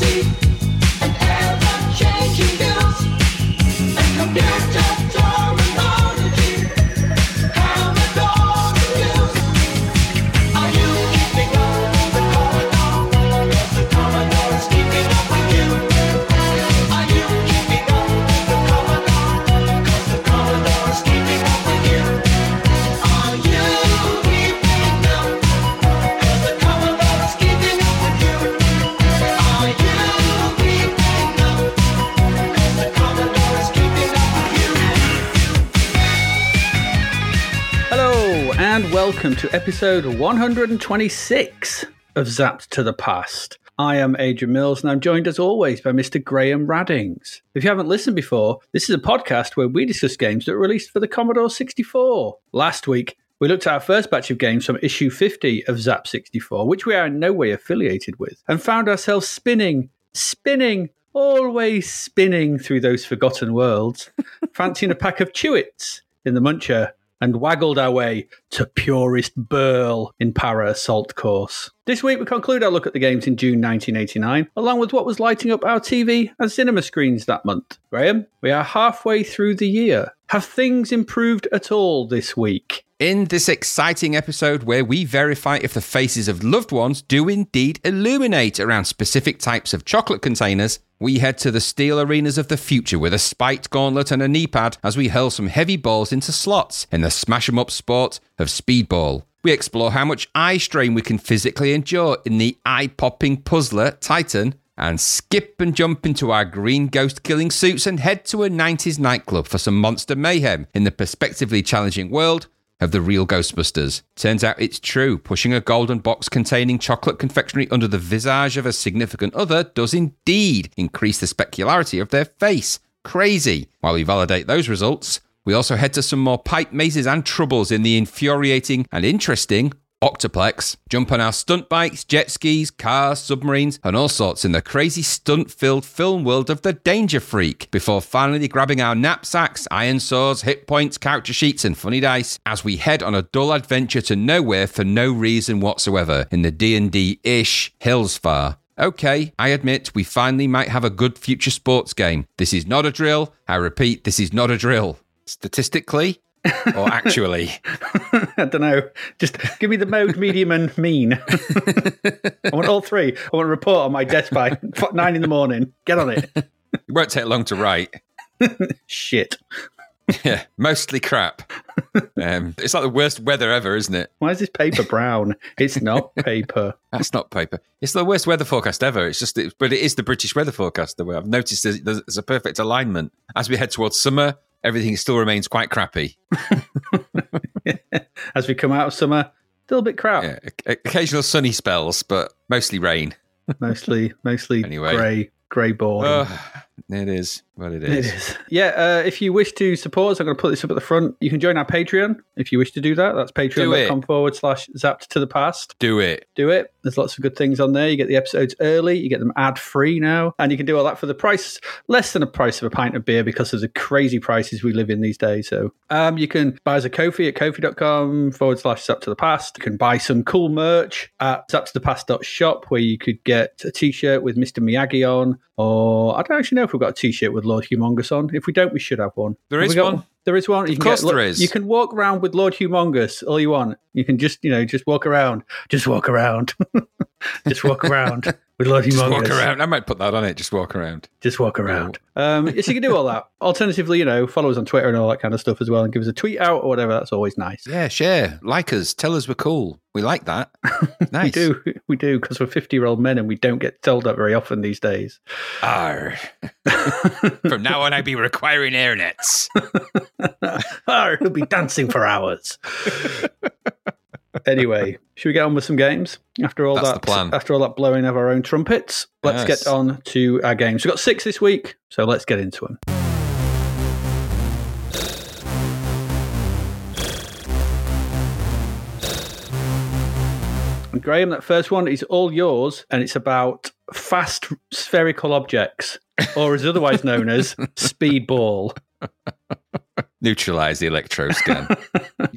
see to episode 126 of Zapped to the Past. I am Adrian Mills, and I'm joined as always by Mr. Graham Raddings. If you haven't listened before, this is a podcast where we discuss games that were released for the Commodore 64. Last week, we looked at our first batch of games from issue 50 of Zap 64, which we are in no way affiliated with, and found ourselves spinning, spinning, always spinning through those forgotten worlds, fancying a pack of Chewits in the muncher and waggled our way to purest Burl in Para Assault Course. This week we conclude our look at the games in June 1989, along with what was lighting up our TV and cinema screens that month. Graham, we are halfway through the year. Have things improved at all this week? In this exciting episode, where we verify if the faces of loved ones do indeed illuminate around specific types of chocolate containers, we head to the steel arenas of the future with a spiked gauntlet and a knee pad as we hurl some heavy balls into slots in the smash 'em up sport of speedball. We explore how much eye strain we can physically endure in the eye popping puzzler Titan, and skip and jump into our green ghost killing suits and head to a 90s nightclub for some monster mayhem in the perspectively challenging world of the real Ghostbusters. Turns out it's true. Pushing a golden box containing chocolate confectionery under the visage of a significant other does indeed increase the specularity of their face. Crazy. While we validate those results, we also head to some more pipe mazes and troubles in the infuriating and interesting Octoplex, jump on our stunt bikes, jet skis, cars, submarines, and all sorts in the crazy stunt filled film world of the Danger Freak before finally grabbing our knapsacks, iron swords, hit points, character sheets, and funny dice as we head on a dull adventure to nowhere for no reason whatsoever in the D&D ish Hillsfar. Okay, I admit we finally might have a good future sports game. This is not a drill. I repeat, this is not a drill. Statistically, or actually? I don't know. Just give me the mode, medium, and mean. I want all three. I want a report on my desk by nine in the morning. Get on it. It won't take long to write. Shit. Yeah, mostly crap. Um, it's like the worst weather ever, isn't it? Why is this paper brown? It's not paper. That's not paper. It's the worst weather forecast ever. It's just, it, but it is the British weather forecast. The way I've noticed there's, there's a perfect alignment as we head towards summer. Everything still remains quite crappy. As we come out of summer, still a bit crap. Yeah, occasional sunny spells, but mostly rain. Mostly, mostly Anyway. grey, grey boring. Oh, it is what it It is. is. Yeah, uh, if you wish to support us, I'm going to put this up at the front. You can join our Patreon if you wish to do that. That's patreon.com forward slash zapped to the past. Do it. Do it. There's lots of good things on there. You get the episodes early, you get them ad free now, and you can do all that for the price less than a price of a pint of beer because of the crazy prices we live in these days. So um, you can buy us a Ko-fi at ko-fi.com forward slash zap to the past. You can buy some cool merch at zaptothepast.shop where you could get a t shirt with Mr. Miyagi on, or I don't actually know if we've got a t shirt with Lord Humungus on. If we don't, we should have one. There Have is one. There is one. You can course get, there is. You can walk around with Lord Humungus all you want. You can just, you know, just walk around. Just walk around. just walk around with Lord Just Humungus. walk around. I might put that on it. Just walk around. Just walk around. Um, yes, you can do all that. Alternatively, you know, follow us on Twitter and all that kind of stuff as well, and give us a tweet out or whatever. That's always nice. Yeah, share, like us, tell us we're cool. We like that. Nice. We do, we do, because we're fifty-year-old men and we don't get told that very often these days. Arr. From now on, I'd be requiring airnets. Ah, he'll be dancing for hours. Anyway, should we get on with some games? After all That's that, after all that blowing of our own trumpets, let's Yes. get on to our games. We've got six this week, so let's get into them. And Graham, that first one is all yours, and it's about fast spherical objects, or as otherwise known as speedball. Neutralize the electro scan.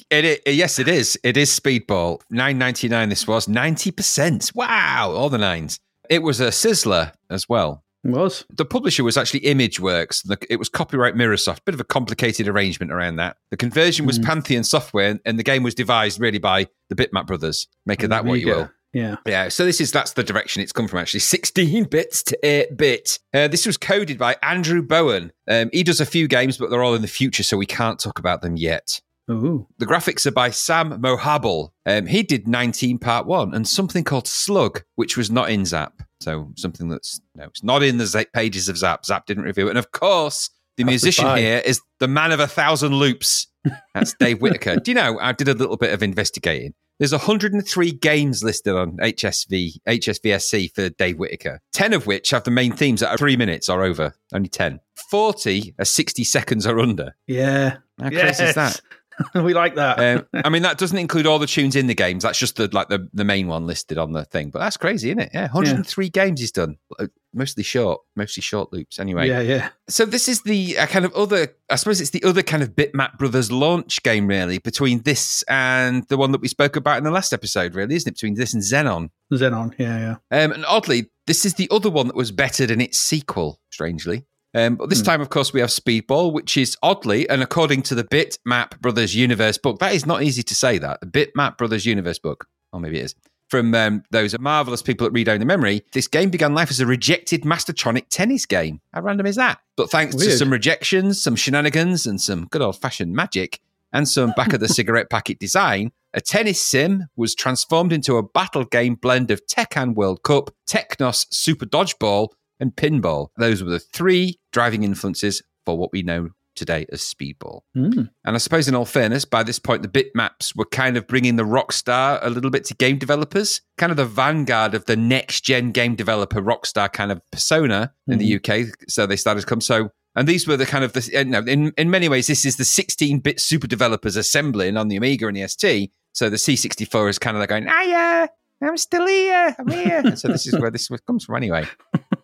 it, it, yes, it is. It is Speedball. Nine ninety nine. This was ninety percent. Wow, all the nines. It was a Sizzler as well. It was. The publisher was actually ImageWorks. It was copyright Mirrorsoft. Bit of a complicated arrangement around that. The conversion was hmm. Pantheon Software, and the game was devised really by the Bitmap brothers. Make of that what you will. Yeah. Yeah, so this is that's the direction it's come from actually. 16 bits to 8 bit. Uh, this was coded by Andrew Bowen. Um, he does a few games, but they're all in the future, so we can't talk about them yet. Ooh. The graphics are by Sam Mohabel. Um, he did 19 part one and something called Slug, which was not in Zap. So something that's no, it's not in the Z- pages of Zap. Zap didn't review it. And of course, the That's musician spy. here is the man of a thousand loops. That's Dave Whittaker. Do you know? I did a little bit of investigating. There's 103 games listed on HSV HSVSC for Dave Whittaker. 10 of which have the main themes that are three minutes or over. Only 10. 40 are 60 seconds or under. Yeah. How crazy is that? we like that. Um, I mean, that doesn't include all the tunes in the games. That's just the like the, the main one listed on the thing. But that's crazy, isn't it? Yeah, 103 games he's done. Uh, Mostly short, mostly short loops. Anyway, yeah, yeah. so this is the uh, kind of other. I suppose it's the other kind of Bitmap Brothers launch game, really, between this and the one that we spoke about in the last episode, really, isn't it? Between this and Xenon. Xenon. Yeah, yeah. Um, and oddly, this is the other one that was better than its sequel, strangely. Um, but this Hmm. time, of course, we have Speedball, which is oddly, and according to the Bitmap Brothers Universe book, that is not easy to say that. The Bitmap Brothers Universe book, or maybe it is, from um, those marvelous people at Read Only Memory, this game began life as a rejected Mastertronic tennis game. How random is that? But thanks to some rejections, some shenanigans, and some good old fashioned magic, and some back of the cigarette packet design, a tennis sim was transformed into a battle game blend of Tehkan World Cup, Technos Super Dodgeball, and Pinball. Those were the three driving influences for what we know today as Speedball. Mm. And I suppose, in all fairness, by this point, the bitmaps were kind of bringing the Rockstar a little bit to game developers, kind of the vanguard of the next gen game developer Rockstar kind of persona in the UK. So they started to come. So, and these were the kind of the, you know, in, in many ways, this is the 16 bit super developers assembling on the Amiga and the ST. So the C64 is kind of like going, ah, yeah, I'm still here. I'm here. so this is where this comes from anyway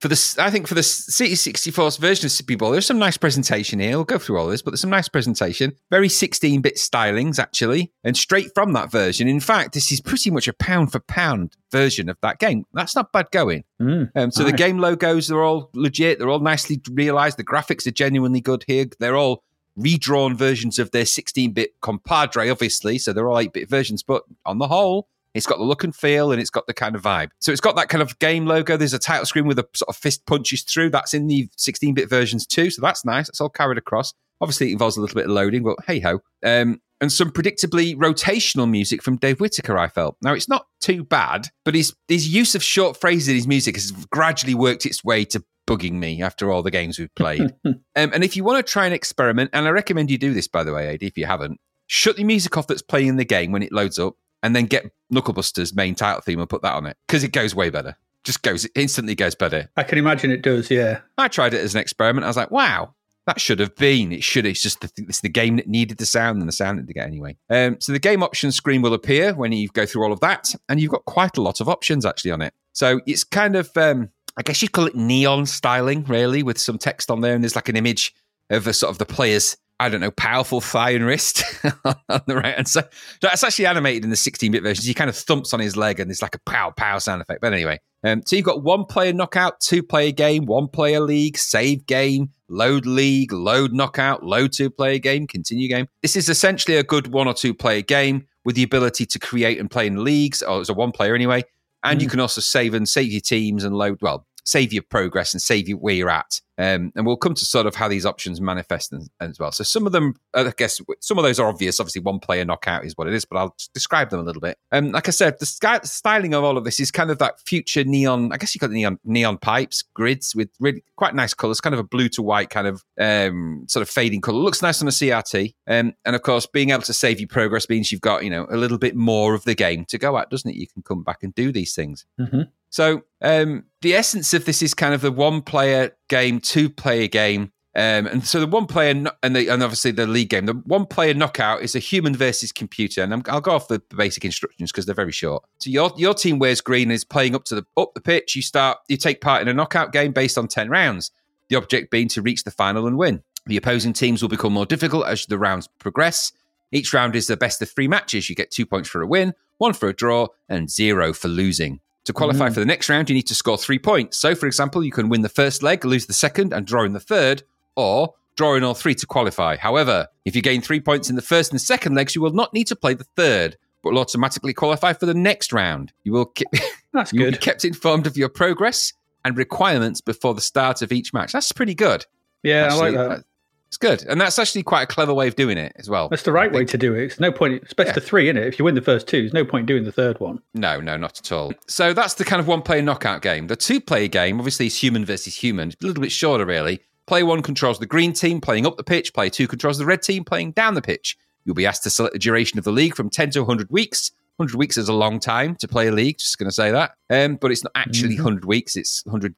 for this, I think for the C64's version of Speedball, there's some nice presentation here. We'll go through all this, but there's some nice presentation. Very 16-bit stylings, actually, and straight from that version. In fact, this is pretty much a pound for pound version of that game. That's not bad going. Mm. Um, so the game logos are all legit. They're all nicely realized. The graphics are genuinely good here. They're all redrawn versions of their 16-bit compadre, obviously. So they're all 8-bit versions, but on the whole, it's got the look and feel and it's got the kind of vibe. So it's got that kind of game logo. There's a title screen with a sort of fist punches through. That's in the 16 bit versions too. So that's nice. That's all carried across. Obviously, it involves a little bit of loading, but hey ho. Um, and some predictably rotational music from Dave Whittaker, I felt. Now, it's not too bad, but his, his use of short phrases in his music has gradually worked its way to bugging me after all the games we've played. um, and if you want to try and experiment, and I recommend you do this, by the way, AD, if you haven't, shut the music off that's playing in the game when it loads up and then get Knucklebuster's main title theme and put that on it because it goes way better. Just goes, it instantly goes better. I can imagine it does. Yeah. I tried it as an experiment. I was like, wow, that should have been. It should. It's just the, it's the game that needed the sound and the sound didn't get anyway. Um, so the game options screen will appear when you go through all of that, and you've got quite a lot of options actually on it. So it's kind of, um, I guess you'd call it neon styling, really, with some text on there, and there's like an image of a sort of the player's. I don't know, powerful thigh and wrist on the right hand side. That's actually animated in the 16 bit versions. He kind of thumps on his leg and there's like a pow pow sound effect. But anyway, um, so you've got one player knockout, two player game, one player league, save game, load league, load knockout, load two player game, continue game. This is essentially a good one or two player game with the ability to create and play in leagues, or as a one player anyway. And you can also save and save your teams and load, well, save your progress and save you where you're at. Um, and we'll come to sort of how these options manifest and, as well. So some of them, I guess, some of those are obvious. Obviously, one player knockout is what it is, but I'll describe them a little bit. Um, like I said, the sky, styling of all of this is kind of that future neon. I guess you got neon neon pipes, grids with really quite nice colors, kind of a blue to white kind of um, sort of fading color. Looks nice on a CRT. Um, and of course, being able to save your progress means you've got you know a little bit more of the game to go at, doesn't it? You can come back and do these things. Mhm. So um, the essence of this is kind of the one player game, two player game. Um, and so the one player and the, and obviously the league game, the one player knockout is a human versus computer, and I'm, I'll go off the basic instructions because they're very short. So your your team wears green and is playing up to the up the pitch. You start you take part in a knockout game based on ten rounds. The object being to reach the final and win. The opposing teams will become more difficult as the rounds progress. Each round is the best of three matches. You get two points for a win, one for a draw, and zero for losing. To qualify mm. for the next round, you need to score three points. So, for example, you can win the first leg, lose the second, and draw in the third, or draw in all three to qualify. However, if you gain three points in the first and second legs, you will not need to play the third, but will automatically qualify for the next round. You will, ke- That's you will be kept informed of your progress and requirements before the start of each match. That's pretty good. Yeah, actually. I like that. Uh, It's good. And that's actually quite a clever way of doing it as well. That's the right way to do it. It's no point. It's best to three, in it? If you win the first two, there's no point doing the third one. No, no, not at all. So that's the kind of one player knockout game. The two player game, obviously, is human versus human. It's a little bit shorter, really. Player one controls the green team playing up the pitch, player two controls the red team playing down the pitch. You'll be asked to select the duration of the league from 10 to 100 weeks. 100 weeks is a long time to play a league, just going to say that. Um, but it's not actually 100 weeks, it's 100 g-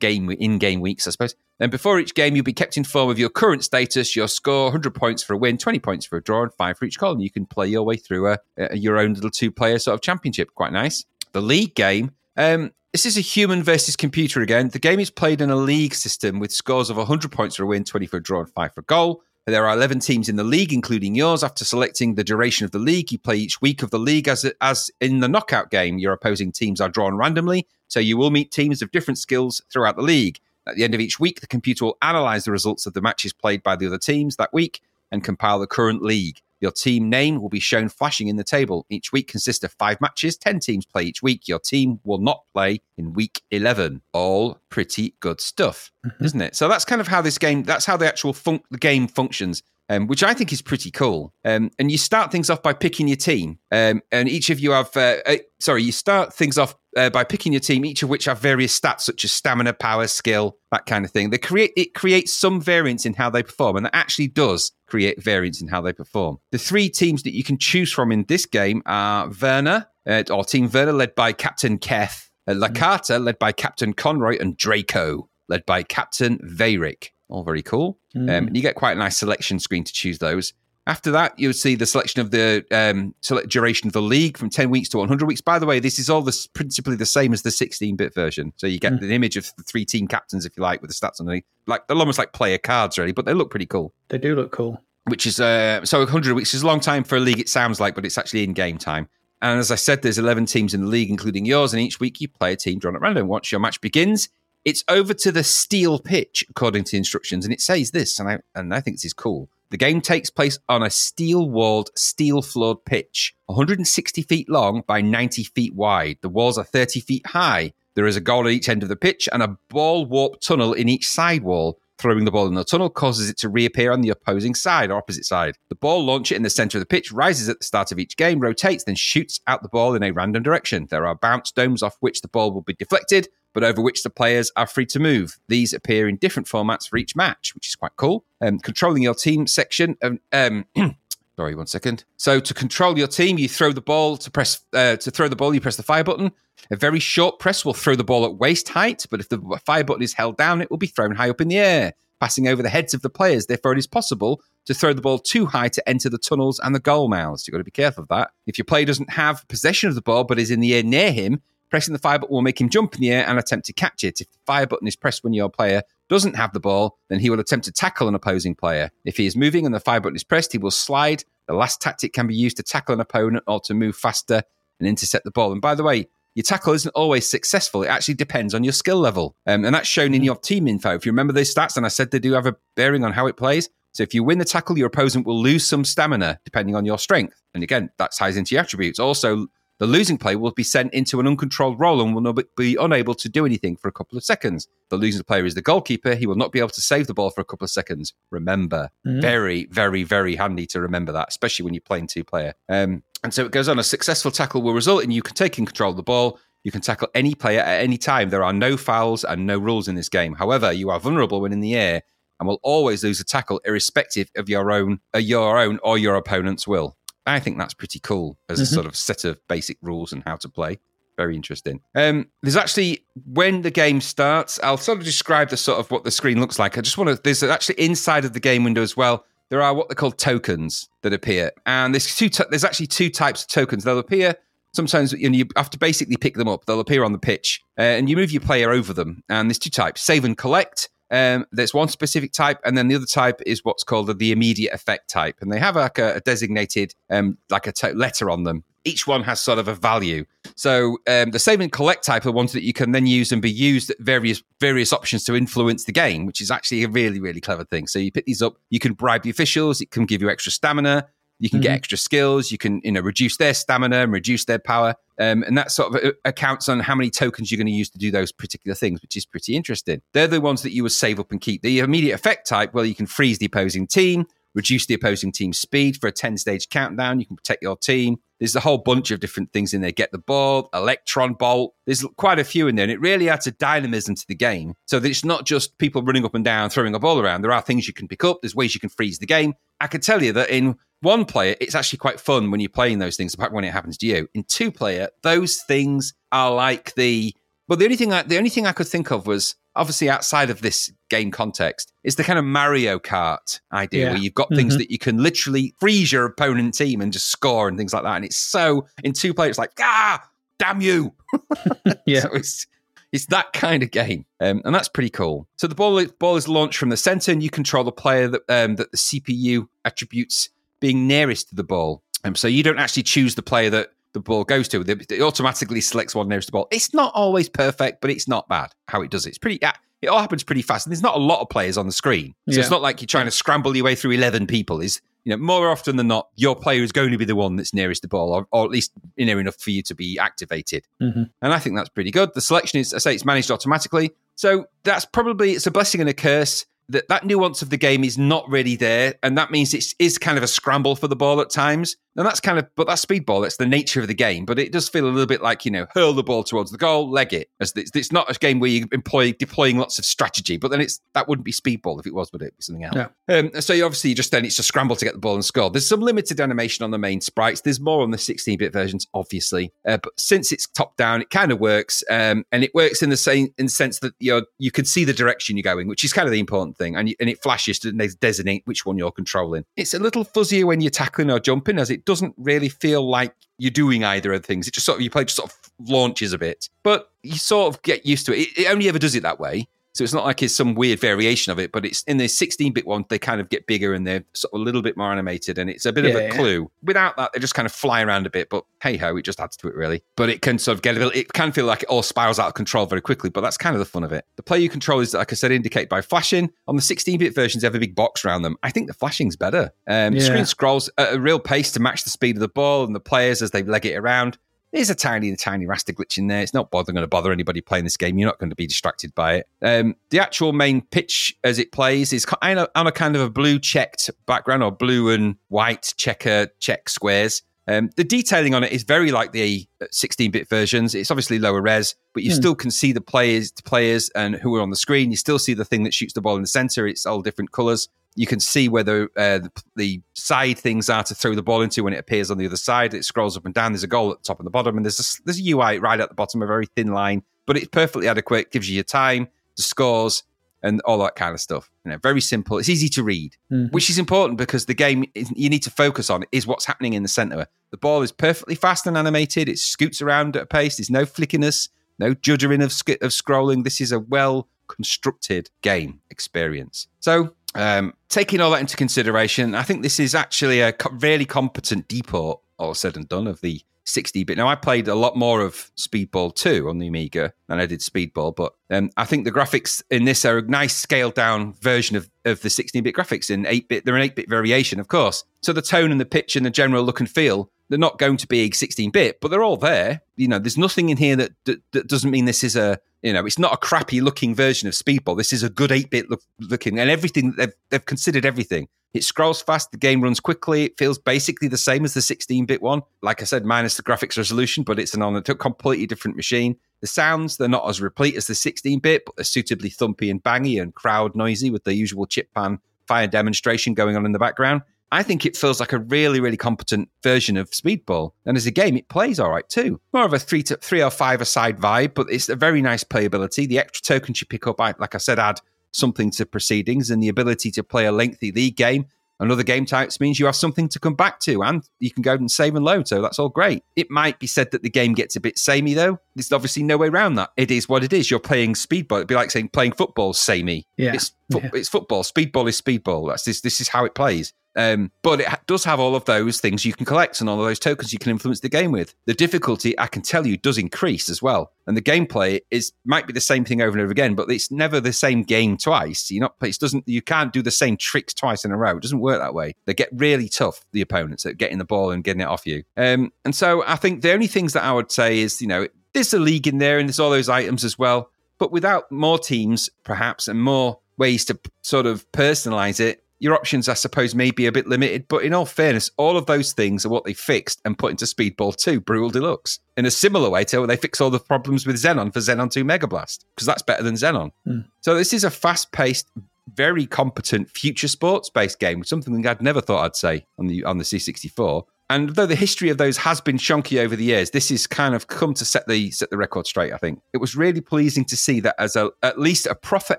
game in game weeks, I suppose. Then before each game, you'll be kept informed of your current status, your score, 100 points for a win, 20 points for a draw, and five for each goal. And you can play your way through a, a, your own little two player sort of championship. Quite nice. The league game. Um, this is a human versus computer again. The game is played in a league system with scores of 100 points for a win, 20 for a draw, and five for a goal. There are 11 teams in the league, including yours. After selecting the duration of the league, you play each week of the league as, as in the knockout game. Your opposing teams are drawn randomly, so you will meet teams of different skills throughout the league. At the end of each week, the computer will analyze the results of the matches played by the other teams that week and compile the current league. Your team name will be shown flashing in the table. Each week consists of five matches. 10 teams play each week. Your team will not play in week 11. All pretty good stuff, isn't it? So that's kind of how this game, that's how the actual fun- the game functions. Um, which I think is pretty cool. Um, and you start things off by picking your team. Um, and each of you have, uh, uh, sorry, you start things off uh, by picking your team, each of which have various stats such as stamina, power, skill, that kind of thing. They create it creates some variance in how they perform, and that actually does create variance in how they perform. The three teams that you can choose from in this game are Werner, uh, or Team Werner, led by Captain Keth, uh, Lakata, led by Captain Conroy, and Draco, led by Captain Veyrick. All very cool. Um, and you get quite a nice selection screen to choose those. After that, you'll see the selection of the um, select duration of the league from 10 weeks to 100 weeks. By the way, this is all this principally the same as the 16 bit version. So you get Mm. an image of the three team captains, if you like, with the stats underneath. Like they're almost like player cards, really, but they look pretty cool. They do look cool. Which is uh, so 100 weeks is a long time for a league, it sounds like, but it's actually in game time. And as I said, there's 11 teams in the league, including yours, and each week you play a team drawn at random. Once your match begins, it's over to the steel pitch, according to the instructions, and it says this, and I and I think this is cool. The game takes place on a steel walled, steel floored pitch, 160 feet long by 90 feet wide. The walls are 30 feet high. There is a goal at each end of the pitch and a ball warp tunnel in each side wall. Throwing the ball in the tunnel causes it to reappear on the opposing side or opposite side. The ball launcher in the center of the pitch rises at the start of each game, rotates, then shoots out the ball in a random direction. There are bounce domes off which the ball will be deflected, but over which the players are free to move. These appear in different formats for each match, which is quite cool. Um, controlling your team section. Um, sorry, one second. So to control your team, you throw the ball to press uh, to throw the ball. You press the fire button. A very short press will throw the ball at waist height, but if the fire button is held down, it will be thrown high up in the air, passing over the heads of the players. Therefore, it is possible to throw the ball too high to enter the tunnels and the goal mouths. You've got to be careful of that. If your player doesn't have possession of the ball but is in the air near him, pressing the fire button will make him jump in the air and attempt to catch it. If the fire button is pressed when your player doesn't have the ball, then he will attempt to tackle an opposing player. If he is moving and the fire button is pressed, he will slide. The last tactic can be used to tackle an opponent or to move faster and intercept the ball. And by the way, your tackle isn't always successful. It actually depends on your skill level. Um, and that's shown in your team info. If you remember those stats, and I said they do have a bearing on how it plays. So if you win the tackle, your opponent will lose some stamina depending on your strength. And again, that ties into your attributes. Also, the losing player will be sent into an uncontrolled role and will be unable to do anything for a couple of seconds. The losing player is the goalkeeper. He will not be able to save the ball for a couple of seconds. Remember, very, very, very handy to remember that, especially when you're playing two player. Um, and so it goes on. A successful tackle will result in you taking control of the ball. You can tackle any player at any time. There are no fouls and no rules in this game. However, you are vulnerable when in the air and will always lose a tackle, irrespective of your own, uh, your own or your opponent's will. I think that's pretty cool as a sort of set of basic rules and how to play. Very interesting. Um, there's actually when the game starts, I'll sort of describe the sort of what the screen looks like. I just want to. There's actually inside of the game window as well. There are what they call tokens that appear, and there's two. There's actually two types of tokens. They'll appear sometimes, and you have to basically pick them up. They'll appear on the pitch, uh, and you move your player over them. And there's two types: save and collect. Um, there's one specific type, and then the other type is what's called the, immediate effect type, and they have like a, a designated, um, like a letter on them. each one has sort of a value. So um, the save and collect type are ones that you can then use and be used at various various options to influence the game, which is actually a really really clever thing. So you pick these up, you can bribe the officials, it can give you extra stamina, you can get Mhm. extra skills, you can you know reduce their stamina and reduce their power, um, and that sort of uh, accounts on how many tokens you're going to use to do those particular things, which is pretty interesting. They're the ones that you would save up and keep. The immediate effect type, well, you can freeze the opposing team, reduce the opposing team's speed for a 10 stage countdown. You can protect your team. There's a whole bunch of different things in there. Get the ball, electron bolt. There's quite a few in there, and it really adds a dynamism to the game. So that it's not just people running up and down, throwing a ball around. There are things you can pick up. There's ways you can freeze the game. I can tell you that in one player, it's actually quite fun when you're playing those things, apart when it happens to you. In two player, those things are like the but the only thing I, the only thing I could think of was obviously outside of this game context is the kind of Mario Kart idea Yeah. where you've got things Mhm. that you can literally freeze your opponent team and just score and things like that. And it's so in two players, it's like ah, damn you. Yeah. So it's it's that kind of game, um, and that's pretty cool. So the ball ball is launched from the center, and you control the player that um, that the CPU attributes being nearest to the ball. Um, so you don't actually choose the player that the ball goes to. It automatically selects one nearest the ball. It's not always perfect, but it's not bad how it does it. It's pretty. It all happens pretty fast, and there's not a lot of players on the screen, so Yeah. it's not like you're trying to scramble your way through eleven people. Is you know more often than not, your player is going to be the one that's nearest the ball, or, or at least near enough for you to be activated. Mhm. And I think that's pretty good. The selection is, I say, it's managed automatically. So that's probably it's a blessing and a curse. That that nuance of the game is not really there, and that means it is kind of a scramble for the ball at times. And that's kind of, but that's speedball. That's the nature of the game. But it does feel a little bit like you know, hurl the ball towards the goal, leg it. As it's, it's not a game where you employ deploying lots of strategy. But then it's that wouldn't be speedball if it was, would it? Be something else. Yeah. Um, so you obviously just then it's just scramble to get the ball and score. There's some limited animation on the main sprites. There's more on the 16-bit versions, obviously. Uh, but since it's top down, it kind of works, um, and it works in the same in the sense that you're you can see the direction you're going, which is kind of the important thing, and you, and it flashes to de- designate which one you're controlling. It's a little fuzzier when you're tackling or jumping, as it doesn't really feel like you're doing either of the things. It just sort of you play just sort of launches a bit, but you sort of get used to it. It, it only ever does it that way. So it's not like it's some weird variation of it, but it's in the 16-bit one, they kind of get bigger and they're sort of a little bit more animated, and it's a bit of a yeah. clue. Without that, they just kind of fly around a bit, but hey ho, it just adds to it really. But it can sort of get a little, it can feel like it all spirals out of control very quickly, but that's kind of the fun of it. The player you control is, like I said, indicated by flashing. On the 16-bit versions, they have a big box around them. I think the flashing's better. Um, The Yeah. screen scrolls at a real pace to match the speed of the ball and the players as they leg it around. There's a tiny, tiny raster glitch in there. It's not bother going to bother anybody playing this game. You're not going to be distracted by it. Um, the actual main pitch as it plays is kind of on a kind of a blue checked background or blue and white checker check squares. Um, the detailing on it is very like the 16-bit versions. It's obviously lower res, but you Hmm. still can see the players, the players, and who are on the screen. You still see the thing that shoots the ball in the center. It's all different colors. You can see whether uh, the, the side things are to throw the ball into when it appears on the other side. It scrolls up and down. There's a goal at the top and the bottom, and there's a, there's a UI right at the bottom, a very thin line, but it's perfectly adequate. Gives you your time, the scores, and all that kind of stuff. You know, very simple. It's easy to read Mhm. which is important because the game you need to focus on is what's happening in the center. The ball is perfectly fast and animated. It scoots around at a pace. There's no flickiness, no juddering of, sk- of scrolling. This is a well constructed game experience. So, um, taking all that into consideration, I think this is actually a co- really competent deport, all said and done, of the 60 bit. Now, I played a lot more of Speedball 2 on the Amiga than I did Speedball, but um, I think the graphics in this are a nice scaled down version of, of the 16 bit graphics in 8 bit. They're an 8 bit variation, of course. So the tone and the pitch and the general look and feel, they're not going to be 16 bit, but they're all there. You know, there's nothing in here that, that, that doesn't mean this is a, you know, it's not a crappy looking version of Speedball. This is a good 8 bit look, looking, and everything, they've, they've considered everything. It scrolls fast, the game runs quickly. It feels basically the same as the 16 bit one. Like I said, minus the graphics resolution, but it's an on a completely different machine. The sounds, they're not as replete as the 16 bit, but they're suitably thumpy and bangy and crowd noisy with the usual chip pan fire demonstration going on in the background. I think it feels like a really, really competent version of Speedball. And as a game, it plays all right too. More of a three to three or five aside vibe, but it's a very nice playability. The extra tokens you pick up, I, like I said, add something to proceedings, and the ability to play a lengthy league game and other game types means you have something to come back to and you can go and save and load. So that's all great. It might be said that the game gets a bit samey though. There's obviously no way around that. It is what it is. You're playing speedball. It'd be like saying playing football samey. Yeah. It's, fo- Yeah. it's football. Speedball is speedball. That's this, this is how it plays. Um, but it does have all of those things you can collect and all of those tokens you can influence the game with. The difficulty, I can tell you, does increase as well. And the gameplay is might be the same thing over and over again, but it's never the same game twice. You're not it doesn't you can't do the same tricks twice in a row. It doesn't work that way. They get really tough, the opponents, at getting the ball and getting it off you. Um, and so I think the only things that I would say is, you know, there's a league in there and there's all those items as well. But without more teams, perhaps, and more ways to sort of personalize it, your options, I suppose, may be a bit limited. But in all fairness, all of those things are what they fixed and put into Speedball 2 Brutal Deluxe in a similar way to how they fix all the problems with Xenon for Xenon 2 Mega Blast, because that's better than Xenon. Hmm. So this is a fast paced, very competent future sports based game, something I'd never thought I'd say on the on the C64. And though the history of those has been chunky over the years, this is kind of come to set the set the record straight. I think it was really pleasing to see that as a at least a proper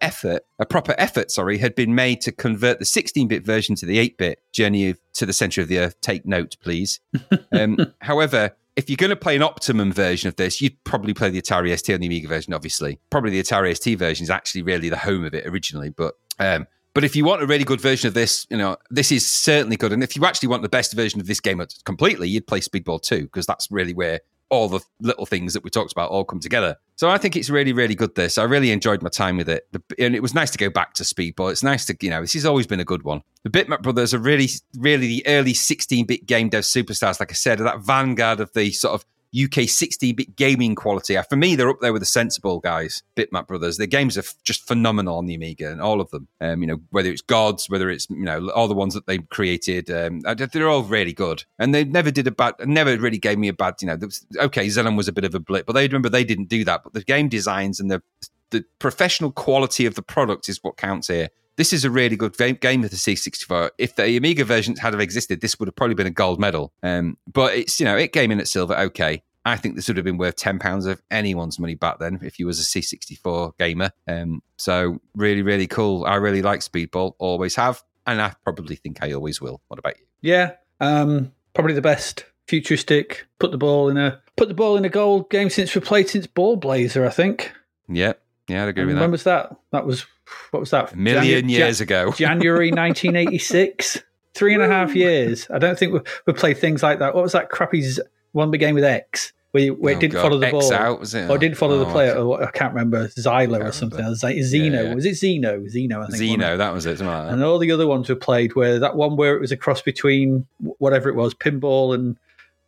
effort, a proper effort, sorry, had been made to convert the 16-bit version to the 8-bit Journey of- to the Center of the Earth. Take note, please. Um, however, if you're going to play an optimum version of this, you'd probably play the Atari ST and the Amiga version, obviously. Probably the Atari ST version is actually really the home of it originally, but um, but if you want a really good version of this, you know, this is certainly good. And if you actually want the best version of this game completely, you'd play Speedball 2, because that's really where all the little things that we talked about all come together. So I think it's really, really good. This I really enjoyed my time with it, and it was nice to go back to Speedball. It's nice to, you know, this has always been a good one. The Bitmap Brothers are really, really the early 16-bit game dev superstars. Like I said, are that vanguard of the sort of UK 16-bit gaming quality. Uh, For me, they're up there with the sensible guys, Bitmap Brothers. Their games are f- just phenomenal on the Amiga, and all of them. Um, you know, whether it's Gods, whether it's you know all the ones that they created, um, they're all really good. And they never did a bad, never really gave me a bad. You know, was- okay, Xenon was a bit of a blip, but they remember they didn't do that. But the game designs and the the professional quality of the product is what counts here. This is a really good game, game with the C64. If the Amiga versions had have existed, this would have probably been a gold medal. Um, but it's you know it came in at silver. Okay, I think this would have been worth ten pounds of anyone's money back then if you was a C64 gamer. Um, so really, really cool. I really like Speedball, always have, and I probably think I always will. What about you? Yeah, um, probably the best futuristic. Put the ball in a put the ball in a goal game since we played since Ballblazer. I think. Yeah, yeah, I'd agree with that. when was that? That was what was that? A million Janu- years ago. January 1986. Three and a half years. I don't think we, we played things like that. What was that crappy z- one began with X? Where, you, where it Oh, didn't God. follow the X ball. out, was it? Or didn't follow the Oh, player. Or I can't remember. Zyla or remember. something. else. Like Xeno. Yeah, yeah. Was it Xeno? Xeno, I think. wasn't that was it. Like that. And all the other ones were played where that one where it was a cross between whatever it was, pinball and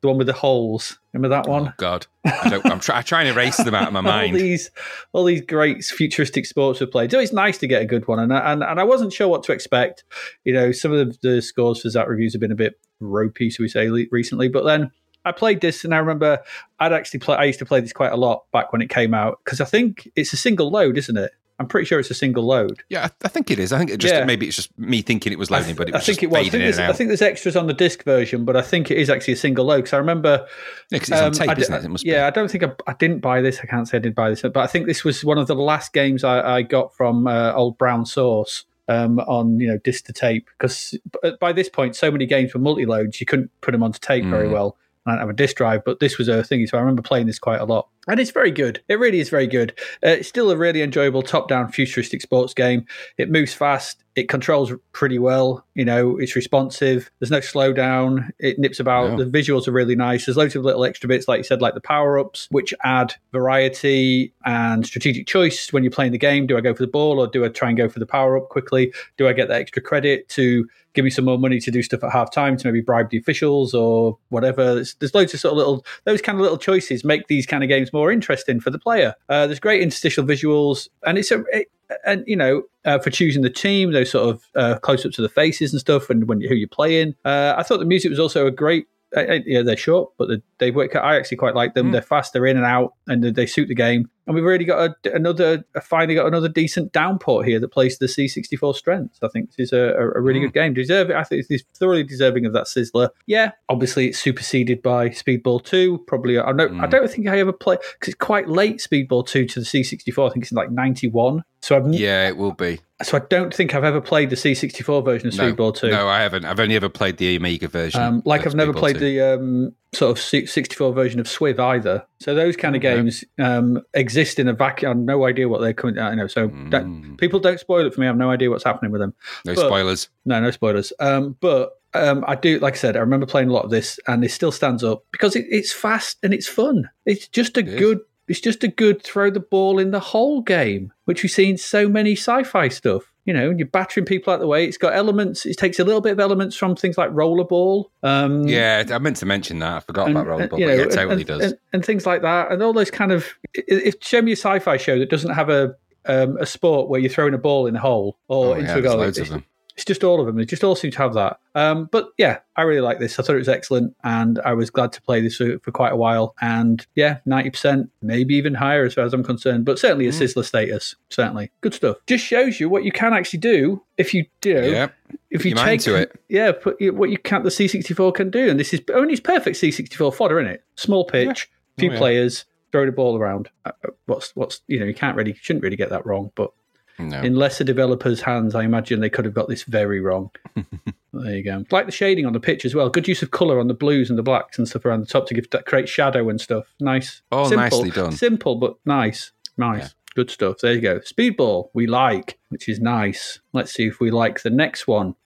the one with the holes. Remember that one? Oh God, I don't, I'm, try, I'm trying to erase them out of my mind. all these, all these great futuristic sports were played. So it's nice to get a good one, and I- and and I wasn't sure what to expect. You know, some of the, the scores for that reviews have been a bit ropey, so we say recently. But then I played this, and I remember I'd actually play. I used to play this quite a lot back when it came out because I think it's a single load, isn't it? I'm pretty sure it's a single load. Yeah, I, I think it is. I think it just Yeah. maybe it's just me thinking it was loading, but it I think it was. I think, in there's, and I think there's extras on the disc version, but I think it is actually a single load because I remember Yeah, 'cause it's on um, tape, I di- isn't it? It must yeah, I don't think I, I didn't buy this. I can't say I did buy this, but I think this was one of the last games I, I got from uh, old Brown Source um, on you know disc to tape because by this point so many games were multi loads you couldn't put them onto tape very Mm. well. I don't have a disc drive, but this was a thing, so I remember playing this quite a lot. And it's very good. It really is very good. Uh, it's still a really enjoyable top-down futuristic sports game. It moves fast. It controls pretty well. You know, it's responsive. There's no slowdown. It nips about. No. The visuals are really nice. There's loads of little extra bits, like you said, like the power-ups, which add variety and strategic choice when you're playing the game. Do I go for the ball or do I try and go for the power-up quickly? Do I get that extra credit to give me some more money to do stuff at half time to maybe bribe the officials or whatever. There's, there's loads of sort of little, those kind of little choices make these kind of games more interesting for the player. Uh, there's great interstitial visuals, and it's a, it, and you know, uh, for choosing the team, those sort of uh, close ups of the faces and stuff, and when who you're playing. Uh, I thought the music was also a great. Uh, uh, yeah, they're short, but they, they work. I actually quite like them. Mm. They're fast. They're in and out, and they, they suit the game. And we've already got a, another. Finally, got another decent downport here that plays the C64 strengths. I think this is a, a, really Mm. good game. Deserve it. I think it's thoroughly deserving of that sizzler. Yeah, obviously it's superseded by Speedball Two. Probably. I don't. I Mm. don't think I ever played because it's quite late. Speedball Two to the C64. I think it's in like '91. So I've. Yeah, it will be. So I don't think I've ever played the C64 version of No, Speedball Two. no, I haven't. I've only ever played the Amiga version. Um, like I've never Speedball played 2. the um, sort of 64 version of Swiv either. So those kind of Okay. games um, exist in a vacuum. I have no idea what they're coming. I know. So don't, people don't spoil it for me. I have no idea what's happening with them. No But- spoilers. No, no spoilers. Um, but um, I do, like I said, I remember playing a lot of this, and it still stands up because it, it's fast and it's fun. It's just a It is. good. It's just a good throw the ball in the whole game, which we see in so many sci-fi stuff. You know, you're battering people out the way. It's got elements. It takes a little bit of elements from things like rollerball. Um, Yeah, I meant to mention that. I forgot and- about rollerball, you know, yeah, it totally and, does. and, and things like that, and all those kind of. If show me a sci-fi show that doesn't have a um, a sport where you're throwing a ball in a hole or Oh, into yeah, a goal. loads It's- of them. It's just all of them. They just all seem to have that. Um, but yeah, I really like this. I thought it was excellent, and I was glad to play this for, for quite a while. And yeah, ninety percent, maybe even higher as far as I'm concerned. But certainly a Mm. Sizzler status. Certainly good stuff. Just shows you what you can actually do if you do. Yeah, if you take to it. yeah, put what you can the C64 can do, and this is only it's perfect C64 fodder, isn't it? Small pitch, few Oh, yeah. players, throw the ball around. Uh, uh, What's what's you know you can't really shouldn't really get that wrong, but no. in lesser developers' hands, I imagine they could have got this very wrong. there you go. Like the shading on the pitch as well. Good use of colour on the blues and the blacks and stuff around the top to give that create shadow and stuff. Nice. Oh, Simple. nicely done. Simple but nice. Nice. Yeah. Good stuff. There you go. Speedball, we like, which is nice. Let's see if we like the next one.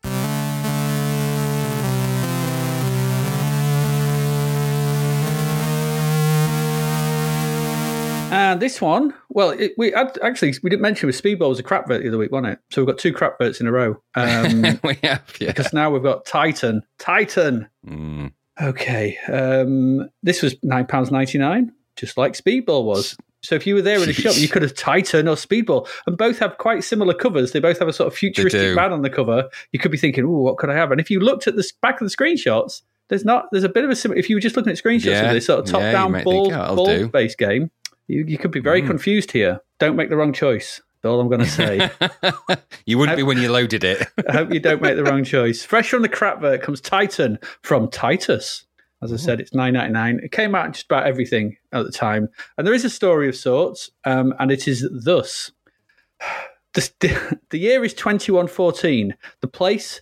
And this one, well, it, we actually we didn't mention with Speedball was a crap vert the other week, wasn't it? So we've got two crap verts in a row. Um, we have, yeah. because now we've got Titan. Titan. Mm. Okay. Um, this was nine pounds ninety nine, just like Speedball was. So if you were there in a shop, you could have Titan or Speedball, and both have quite similar covers. They both have a sort of futuristic man on the cover. You could be thinking, "Oh, what could I have?" And if you looked at the back of the screenshots, there's not. There's a bit of a similar. If you were just looking at screenshots Yeah, of this sort of top-down think, ball "Oh, ball do." based game, you, you could be very Mm. confused here. Don't make the wrong choice. That's all I'm going to say. you wouldn't be when you loaded it. I hope you don't make the wrong choice. Fresh from the crap vert comes Titan from Titus. As I said, it's nine ninety nine. It came out in just about everything at the time, and there is a story of sorts. Um, and it is thus: the, the year is twenty one fourteen. The place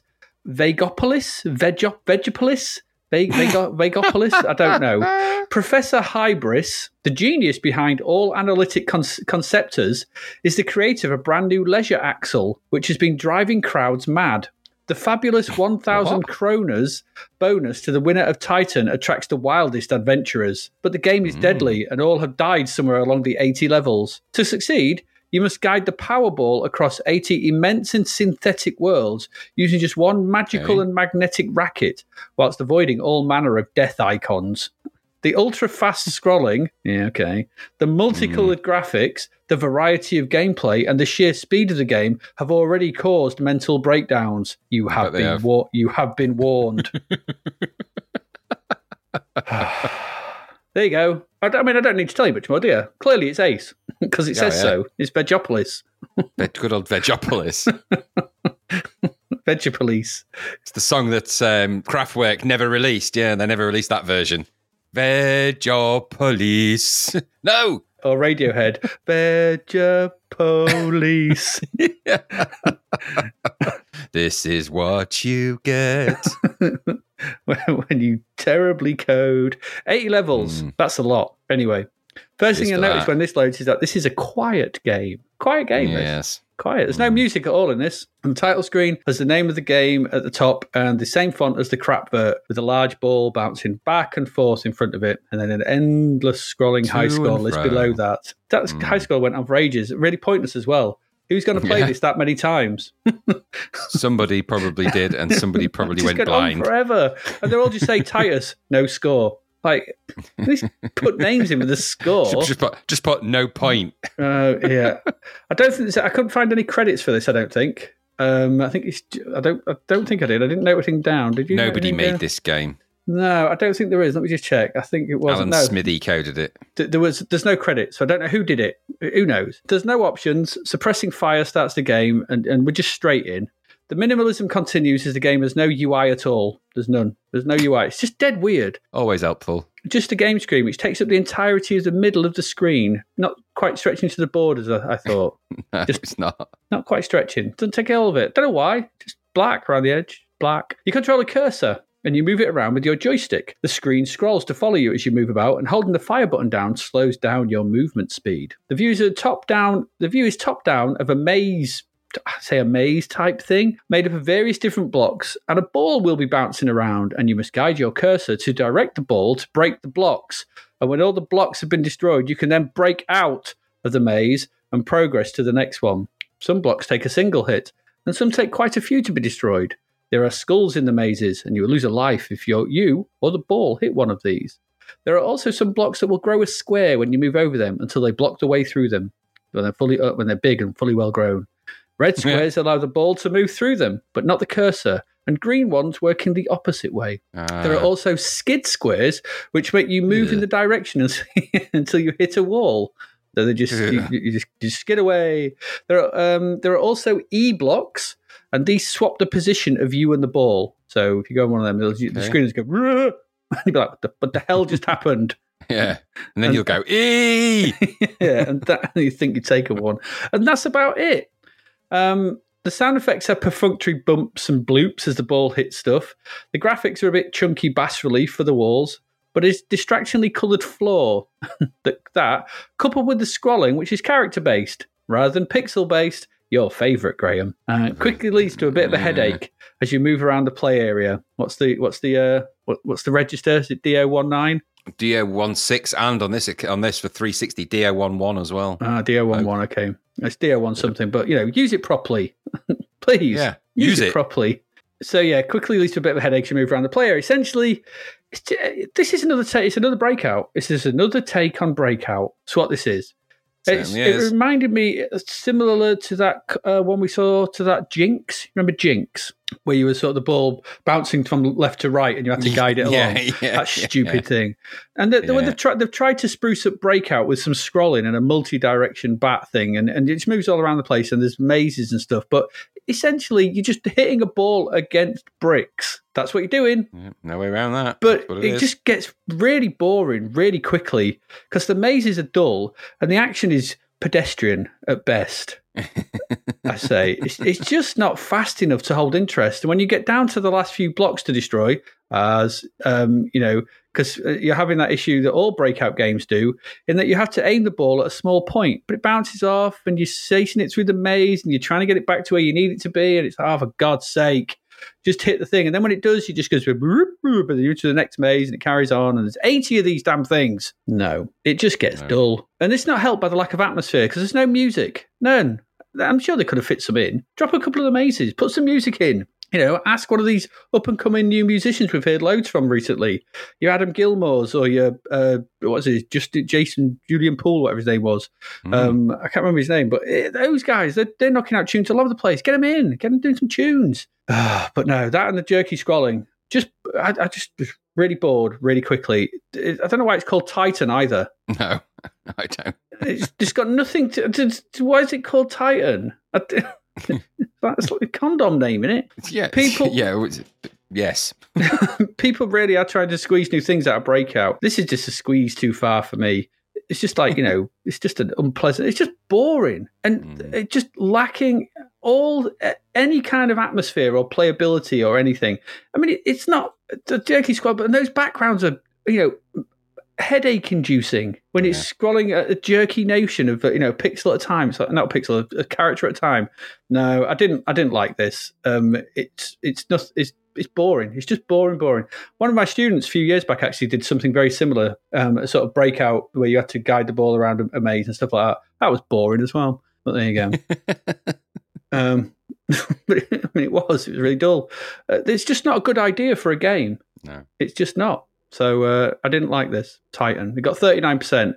Vegopolis, Vegop, Vegopolis, Vegopolis. I don't know. Professor Hybris, the genius behind all analytic con- conceptors, is the creator of a brand new leisure axle, which has been driving crowds mad. The fabulous 1,000 What? kroners bonus to the winner of Titan attracts the wildest adventurers. But the game is hmm. deadly, and all have died somewhere along the 80 levels. To succeed, you must guide the Powerball across 80 immense and synthetic worlds using just one magical Okay. and magnetic racket, whilst avoiding all manner of death icons. The ultra fast scrolling, yeah, okay, the multicolored graphics, the variety of gameplay, and the sheer speed of the game have already caused mental breakdowns. You have been have. wa- you have been warned. there you go. I, I mean, I don't need to tell you much more, do you? Clearly, it's Ace because it Yeah, says yeah. so. It's Vegopolis. Ve- Good old Vegopolis. Vegopolis. it's the song that um, Kraftwerk never released. Yeah, they never released that version. Vegopolis. no! Or Radiohead. Vegopolis. This is what you get. when you terribly code. 80 levels. Hmm. That's a lot. Anyway first thing noticed that. when this loads is that this is a quiet game. Quiet game this. yes. quiet. There's no hmm. music at all in this. And the title screen has the name of the game at the top and the same font as the crap vert with a large ball bouncing back and forth in front of it and then an endless scrolling high score list below that. That hmm. high score went on for ages. Really pointless as well who's going to play Yeah. this that many times Somebody probably did, and somebody probably went blind. forever. And they're all just say Titus, no score. Like, at least put names in with a score. Just, just put, just put no point. Uh, yeah, I don't think I couldn't find any credits for this. I don't think. Um, I think it's. I don't. I don't think I did. I didn't note anything down. Did you? Nobody made down? this game. No, I don't think there is. Let me just check. I think it wasn't. Alan No, Smithee coded it. Th- there was. There's no credit, so I don't know who did it. Who knows? There's no options. Suppressing fire starts the game, and, and we're just straight in. The minimalism continues as the game has no UI at all. There's none. There's no UI. It's just dead weird. Always helpful. Just a game screen which takes up the entirety of the middle of the screen, not quite stretching to the borders. I, I thought, No, Just- it's not. not quite stretching. Doesn't take all of it. Don't know why. Just black around the edge. Black. You control a cursor. And you move it around with your joystick. The screen scrolls to follow you as you move about, and holding the fire button down slows down your movement speed. The view is a top down. The view is top down of a maze. Say a maze type thing made up of various different blocks, and a ball will be bouncing around, and you must guide your cursor to direct the ball to break the blocks. And when all the blocks have been destroyed, you can then break out of the maze and progress to the next one. Some blocks take a single hit, and some take quite a few to be destroyed. There are skulls in the mazes, and you will lose a life if you you or the ball hit one of these. There are also some blocks that will grow a square when you move over them until they block the way through them when they're fully uh, when they're big and fully well grown. Red squares allow the ball to move through them, but not the cursor, and green ones work in the opposite way. There are Ah. also skid squares, which make you move in the direction until you hit a wall. They just you, Ugh. you just, you skid away. There are um, there are also E blocks, and these swap the position of you and the ball. So if you go on one of them, it'll- the Okay. screen is go. And you'll be like, what the, what the hell just happened? yeah. And then you'll go, "E." yeah, and that you think you've taken one, and that's about it. Um, the sound effects are perfunctory bumps and bloops as the ball hits stuff. The graphics are a bit chunky bass relief for the walls, but it's distractingly coloured floor. that, that, coupled with the scrolling, which is character based rather than pixel based, your favourite, Graham, uh, quickly leads to a bit of a headache as you move around the play area. What's the what's the uh, what, what's the register? Is it D019? D016 and on this on this for 360 D011 as well. Ah, D011, okay. It's DO1 something, but you know, use it properly. Please. Yeah, Use, use it, it. properly. So yeah, quickly leads to a bit of a headache as you move around the player. Essentially, this is another take. It's another breakout. This is another take on breakout. That's what this is. It's, it reminded me uh, similar to that uh, one we saw to that Jinx. Remember Jinx, where you were sort of the ball bouncing from left to right, and you had to guide it Yeah, along. yeah, that stupid yeah. thing. And the, the, they've, tried, they've tried to spruce up Breakout with some scrolling and a multi-direction bat thing, and, and it just moves all around the place, and there's mazes and stuff. But essentially, you're just hitting a ball against bricks. That's what you're doing. No way around that. But it, it, just gets really boring really quickly because the mazes are dull and the action is pedestrian at best. I say it's, it's just not fast enough to hold interest. And when you get down to the last few blocks to destroy, as um, you know, because you're having that issue that all breakout games do, in that you have to aim the ball at a small point, but it bounces off, and you're chasing it through the maze, and you're trying to get it back to where you need it to be, and it's oh for God's sake, just hit the thing, and then when it does, you just goes boop, boop, boop, and you're to the next maze, and it carries on, and there's 80 of these damn things. No, it just gets No. dull, and it's not helped by the lack of atmosphere because there's no music, none. I'm sure they could have fit some in. Drop a couple of the mazes, put some music in. You know, ask one of these up and coming new musicians we've heard loads from recently. Your Adam Gilmour's or your uh, what was it? Just Jason Julian Poole, whatever his name was. Mm. Um, I can't remember his name, but eh, those guys, they're, they're knocking out tunes all over the place. Get them in, get them doing some tunes. Ah, but no, that and the jerky scrolling, just I, I just was really bored really quickly. I don't know why it's called Titan either. no, I don't. It's just got nothing to. to, to- why is it called Titan? That's like a condom name, isn't it? Yeah, People- Yeah, was- yes. People really are trying to squeeze new things out of Breakout. This is just a squeeze too far for me. It's just like, you know, it's just an unpleasant, it's just boring and Mm. it just lacking all any kind of atmosphere or playability or anything. I mean, it, it's not the jerky squad, but those backgrounds are, you know, headache inducing when it's scrolling at a jerky notion of you know a pixel at a time. So not a pixel a, a character at a time. No i didn't i didn't like this. Um it's it's not it's it's boring. It's just boring boring. One of my students a few years back actually did something very similar um a sort of breakout where you had to guide the ball around a, a maze and stuff like that. That was boring as well but there you go. Um but i mean it was it was really dull. Uh, it's just not a good idea for a game. No. it's just not so uh, I didn't like this Titan. It got thirty nine percent,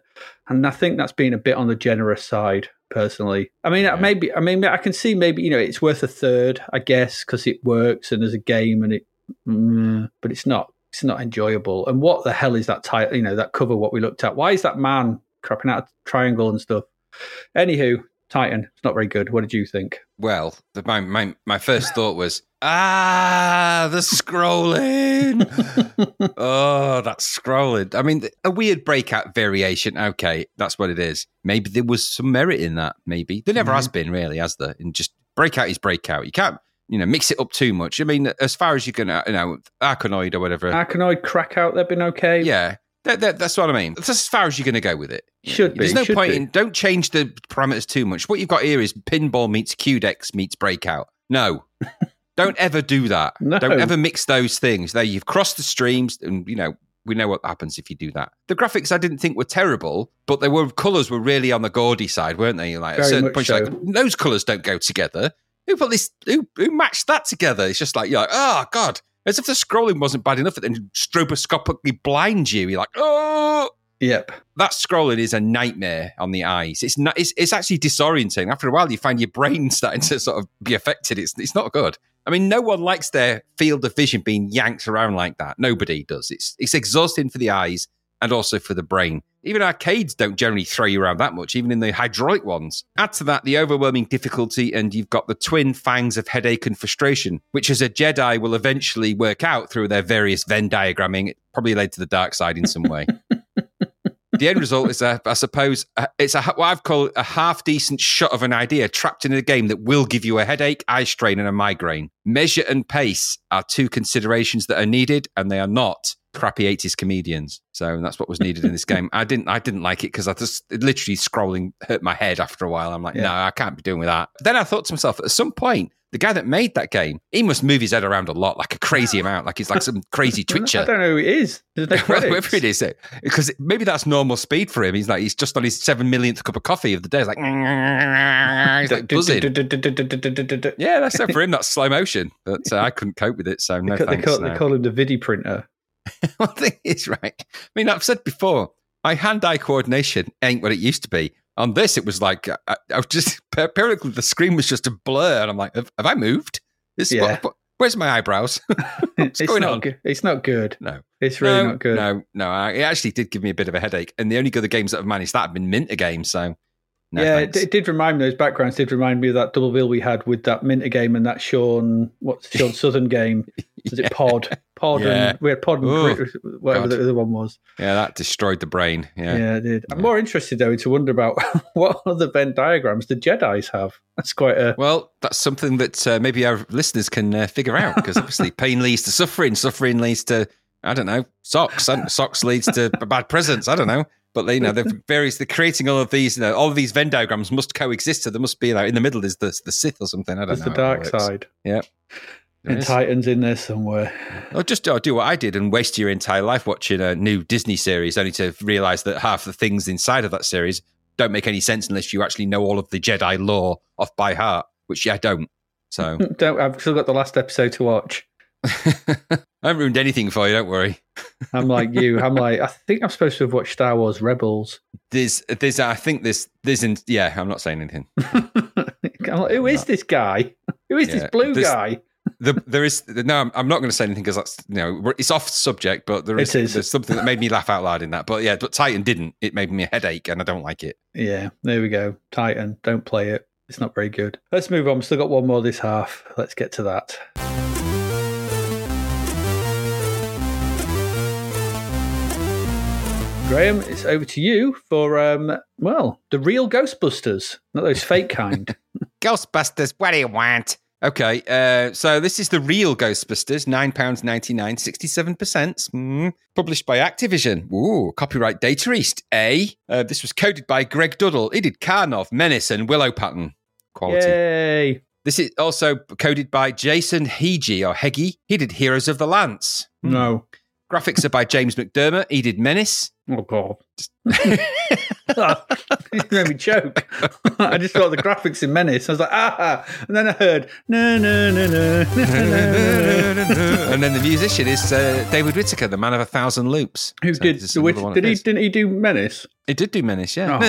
and I think that's been a bit on the generous side personally. I mean, Yeah. maybe I mean I can see maybe you know it's worth a third, I guess, because it works and there's a game and it, mm, but it's not it's not enjoyable. And what the hell is that title? You know that cover what we looked at. Why is that man crapping out a triangle and stuff? Anywho, Titan. It's not very good. What did you think? Well, the, my, my my first thought was, ah, the scrolling. oh, that's scrolling. I mean, a weird breakout variation. Okay, that's what it is. Maybe there was some merit in that. Maybe there never has been, really, has there? And just breakout is breakout. You can't you know mix it up too much. I mean, as far as you can, you know, Arkanoid or whatever. Arkanoid crack out, they've been okay. yeah, that, that, that's what I mean. That's as far as you're going to go with it. Should be. There's no point be. in. Don't change the parameters too much. What you've got here is pinball meets Quedex meets breakout. No. don't ever do that. No. Don't ever mix those things. There, you've crossed the streams, and you know we know what happens if you do that. The graphics I didn't think were terrible, but they were colours were really on the gaudy side, weren't they? Like at a certain point, so. like those colours don't go together. Who put this? Who who matched that together? It's just like you're like, oh god, as if the scrolling wasn't bad enough, then stroboscopically blind you. You're like, oh. Yep. That scrolling is a nightmare on the eyes. It's not. It's, it's actually disorienting. After a while, you find your brain starting to sort of be affected. It's it's not good. I mean, no one likes their field of vision being yanked around like that. Nobody does. It's it's exhausting for the eyes and also for the brain. Even arcades don't generally throw you around that much, even in the hydraulic ones. Add to that the overwhelming difficulty, and you've got the twin fangs of headache and frustration, which as a Jedi will eventually work out through their various Venn diagramming. It probably led to the dark side in some way. the end result is, a, I suppose, a, it's a what I've called a half decent shot of an idea trapped in a game that will give you a headache, eye strain, and a migraine. Measure and pace are two considerations that are needed, and they are not crappy 80s comedians. So that's what was needed in this game. I didn't I didn't like it because I just literally scrolling hurt my head after a while. I'm like, Yeah. no, I can't be doing with that. Then I thought to myself, at some point, the guy that made that game, he must move his head around a lot, like a crazy amount, like he's like some crazy twitcher. I don't know who it is. There's no Well, credits. Whoever it is, because maybe that's normal speed for him. He's like he's just on his seven millionth cup of coffee of the day. He's like, he's like buzzing. Yeah, that's it for him. That's slow motion. But uh, I couldn't cope with it, so no they, thanks. call, no. they call him the Vidi printer. One thing is right. I mean, I've said before, my hand-eye coordination ain't what it used to be. On this, it was like I, I was just apparently the screen was just a blur, and I'm like, have, have I moved? This Yeah. what, what- where's my eyebrows? it's going not on? Good. It's not good. no, It's really no, not good. No, no, I, it actually did give me a bit of a headache. And the only other games that I've managed that have been Minter games. So, no yeah, it, it did remind me. Those backgrounds did remind me of that double bill we had with that Minter game and that Sean, what's Shaun Southern game? Was Yeah. it Pod? Pod Yeah. and we had Pod and Oh, Grit, whatever God. the other one was. yeah, that destroyed the brain. Yeah, Yeah. it did. I'm Yeah. more interested though to wonder about what other Venn diagrams the Jedi's have. That's quite a Well, that's something that uh, maybe our listeners can uh, figure out because obviously pain leads to suffering, suffering leads to I don't know socks, and socks leads to bad presents. I don't know, but they, you know, they're various. They're creating all of these. You know, all of these Venn diagrams must coexist. So there must be like in the middle is the the Sith or something. I don't there's know. the dark side. Yeah. And. Titans in there somewhere. Or just or do what I did and waste your entire life watching a new Disney series, only to realize that half the things inside of that series don't make any sense unless you actually know all of the Jedi lore off by heart, which I don't. So Don't I've still got the last episode to watch. I haven't ruined anything for you. Don't worry. I'm like you. I'm like I think I'm supposed to have watched Star Wars Rebels. There's, there's, I think this, there's, in, yeah. I'm not saying anything. Like, Who is this guy? Who is Yeah, this blue guy? The, there is no. I'm, not going to say anything because that's you know it's off subject, but there is, is. there's something that made me laugh out loud in that. But yeah, but Titan didn't. It made me a headache, and I don't like it. Yeah, there we go. Titan. Don't play it. It's not very good. Let's move on. We've still got one more this half. Let's get to that. Graham, it's over to you for um, well, the real Ghostbusters, not those fake kind. Ghostbusters, what do you want? Okay, uh, so this is the real Ghostbusters, £9.99, 67%. Mm, published by Activision. Ooh, copyright Data East, A. Uh, this was coded by Greg Duddle. He did Karnov, Menace, and Willow Pattern. Quality. Yay! This is also coded by Jason Heggie, or Heggie. He did Heroes of the Lance. No. Graphics are by James McDermott. He did Menace. Oh god. it made me choke. I just thought the graphics in Menace. I was like, ah, and then I heard no, no, no, no, no, no, no. and then the musician is uh, David Whittaker, the man of a thousand loops. Who So did the witch? Did he? his. Didn't he do Menace? He did do Menace, yeah.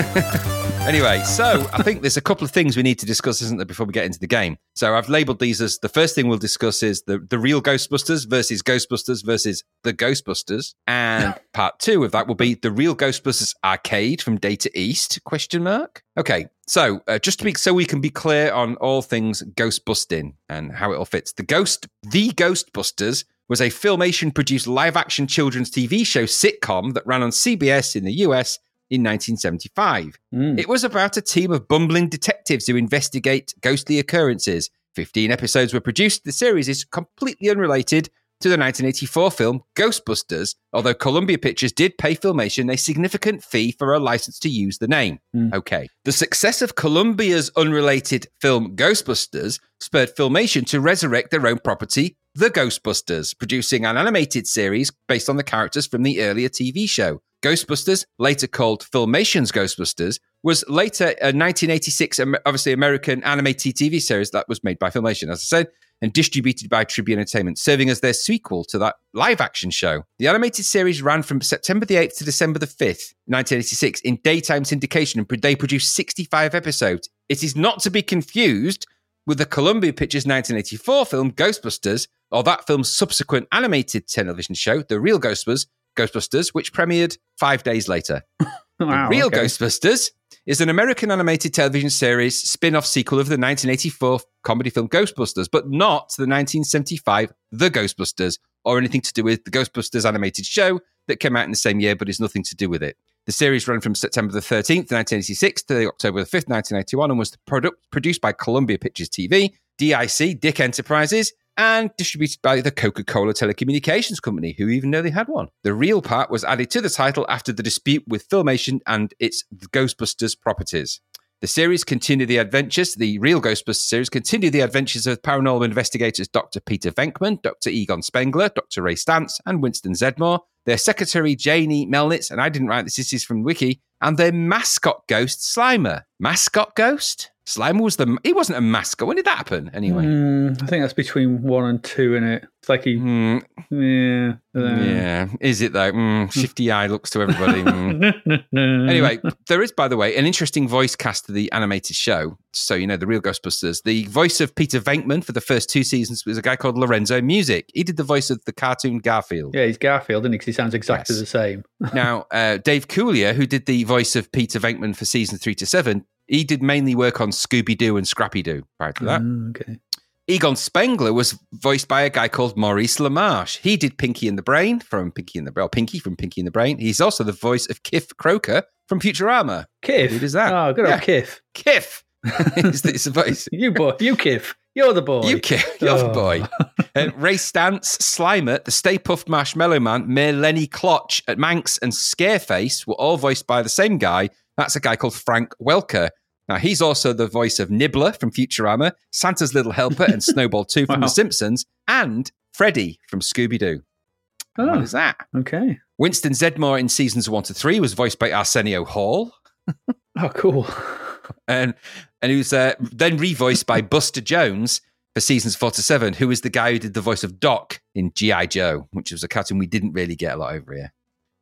Oh. Anyway, so I think there's a couple of things we need to discuss, isn't there, before we get into the game? So I've labeled these as the first thing we'll discuss is the, the real Ghostbusters versus Ghostbusters versus the Ghostbusters. And part two of that will be the real Ghostbusters arcade from Data East, question mark. Okay, so uh, just to be so we can be clear on all things Ghostbusting and how it all fits. The Ghost, the Ghostbusters was a filmation produced live action children's TV show sitcom that ran on CBS in the US in 1975. Mm. It was about a team of bumbling detectives who investigate ghostly occurrences. 15 episodes were produced. The series is completely unrelated to the 1984 film Ghostbusters, although Columbia Pictures did pay Filmation a significant fee for a license to use the name. Hmm. Okay. The success of Columbia's unrelated film Ghostbusters spurred Filmation to resurrect their own property, The Ghostbusters, producing an animated series based on the characters from the earlier TV show. Ghostbusters, later called Filmation's Ghostbusters, was later uh, a 1986, obviously American animated TV series that was made by Filmation, as I said, and distributed by Tribune Entertainment, serving as their sequel to that live action show. The animated series ran from September the 8th to December the 5th, 1986, in daytime syndication, and they produced 65 episodes. It is not to be confused with the Columbia Pictures 1984 film Ghostbusters, or that film's subsequent animated television show, The Real Ghostbusters, Ghostbusters, which premiered five days later. Wow, Real okay. Ghostbusters is an American animated television series spin off sequel of the 1984 comedy film Ghostbusters, but not the 1975 The Ghostbusters or anything to do with the Ghostbusters animated show that came out in the same year, but is nothing to do with it. The series ran from September the 13th, 1986 to October the 5th, 1991, and was produ- produced by Columbia Pictures TV, DIC, Dick Enterprises, and distributed by the Coca Cola Telecommunications Company, who even know they had one. The real part was added to the title after the dispute with Filmation and its Ghostbusters properties. The series continued the adventures, the real Ghostbusters series continued the adventures of paranormal investigators Dr. Peter Venkman, Dr. Egon Spengler, Dr. Ray Stantz, and Winston Zeddemore, their secretary Janie Melnitz, and I didn't write this, this is from Wiki, and their mascot ghost Slimer. Mascot ghost? Slimer was the, he wasn't a mascot. When did that happen anyway? Mm, I think that's between one and two in it. It's like he, Hmm, yeah. I don't know. yeah, is it though? Mm, shifty eye looks to everybody. Mm. Anyway, there is, by the way, an interesting voice cast to the animated show. So, you know, the real Ghostbusters. The voice of Peter Venkman for the first two seasons was a guy called Lorenzo Music. He did the voice of the cartoon Garfield. yeah, he's Garfield, isn't he? he sounds exactly Yes. the same. Now, uh, Dave Coulier, who did the voice of Peter Venkman for season three to seven, he did mainly work on Scooby Doo and Scrappy Doo prior to that. Mm, okay. Egon Spengler was voiced by a guy called Maurice LaMarche. He did Pinky and the Brain from Pinky and the Brain, Pinky from Pinky and the Brain. He's also the voice of Kif Kroker from Futurama. Kif. Who does that? Oh, good Yeah. old Kiff. Kif is the, is the voice. You boy, you Kif. You're the boy. You Kif, you're the Oh. boy. Uh, Ray Stantz, Slimer, the Stay Puft Marshmallow Man, Mayor Lenny Clotch, at Manx, and Scareface were all voiced by the same guy. That's a guy called Frank Welker. Now, he's also the voice of Nibbler from Futurama, Santa's Little Helper, and Snowball 2 from Wow. The Simpsons, and Freddy from Scooby Doo. What Oh, is that? okay. Winston Zeddemore in seasons one to three was voiced by Arsenio Hall, Oh, cool. and and he was uh, then revoiced by Buster Jones for seasons four to seven, who is the guy who did the voice of Doc in GI Joe, which was a cartoon we didn't really get a lot over here.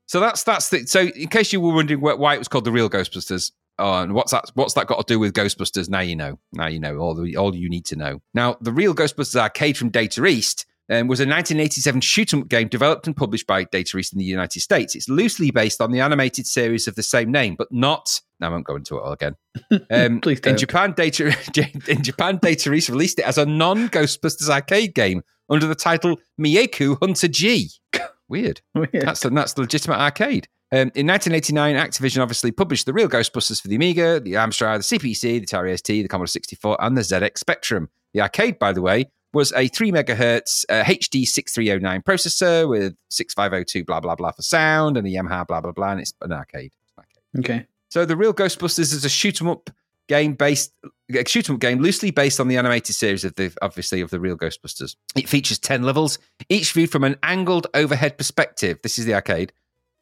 So that's that's the so. In case you were wondering why it was called the Real Ghostbusters, oh, and what's that? What's that got to do with Ghostbusters? Now you know. Now you know all the all you need to know. Now the Real Ghostbusters arcade from Data East. Um, was a 1987 shoot 'em up game developed and published by Data East in the United States. It's loosely based on the animated series of the same name, but not. Now I won't go into it all again. Um, Please in don't. Japan, Data in Japan, Data East released it as a non-Ghostbusters arcade game under the title Meikyuu Hunter G. Weird. Weird. That's the, that's the legitimate arcade. Um, in 1989, Activision obviously published the real Ghostbusters for the Amiga, the Amstrad, the CPC, the Atari ST, the Commodore 64, and the ZX Spectrum. The arcade, by the way, was a 3 megahertz uh, HD 6309 processor with 6502 blah blah blah for sound and a Yamaha blah blah blah, and it's an arcade. It's an arcade. Okay. So the real Ghostbusters is a shoot 'em up game based a shoot 'em up game loosely based on the animated series of the obviously of the real Ghostbusters. It features 10 levels, each viewed from an angled overhead perspective. This is the arcade.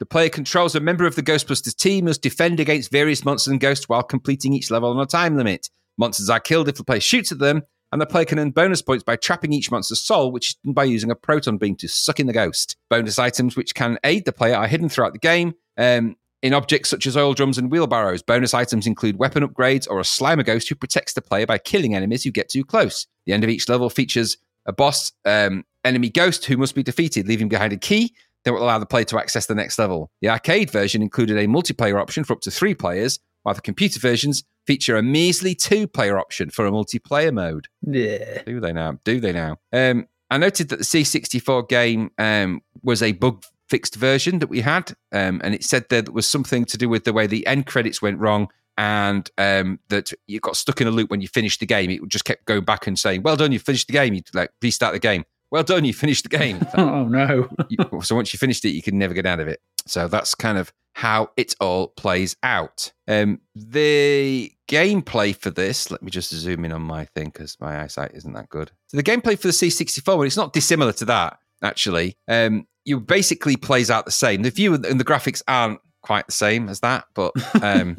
The player controls a member of the Ghostbusters team must defend against various monsters and ghosts while completing each level on a time limit. Monsters are killed if the player shoots at them, and the player can earn bonus points by trapping each monster's soul, which is done by using a proton beam to suck in the ghost. Bonus items which can aid the player are hidden throughout the game. Um, in objects such as oil drums and wheelbarrows, bonus items include weapon upgrades or a Slimer ghost who protects the player by killing enemies who get too close. The end of each level features a boss um, enemy ghost who must be defeated, leaving behind a key that will allow the player to access the next level. The arcade version included a multiplayer option for up to three players, while the computer versions feature a measly two player option for a multiplayer mode. Yeah. Do they now? Do they now? Um, I noted that the C64 game um, was a bug fixed version that we had, um, and it said there was something to do with the way the end credits went wrong, and um, that you got stuck in a loop when you finished the game. It just kept going back and saying, "Well done, you finished the game." You like restart the game. Well done, you finished the game. Oh no. You- so once you finished it, you can never get out of it. So that's kind of how it all plays out. Um, the gameplay for this, let me just zoom in on my thing because my eyesight isn't that good. So the gameplay for the C64, well, it's not dissimilar to that, actually. Um, you basically plays out the same. The view and the graphics aren't quite the same as that, but um,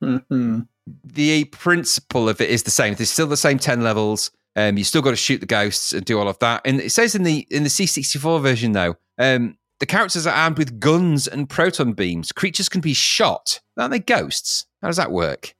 the principle of it is the same. There's still the same ten levels. Um, you still got to shoot the ghosts and do all of that. And it says in the in the C64 version though, um, the characters are armed with guns and proton beams. Creatures can be shot. Aren't they ghosts? How does that work?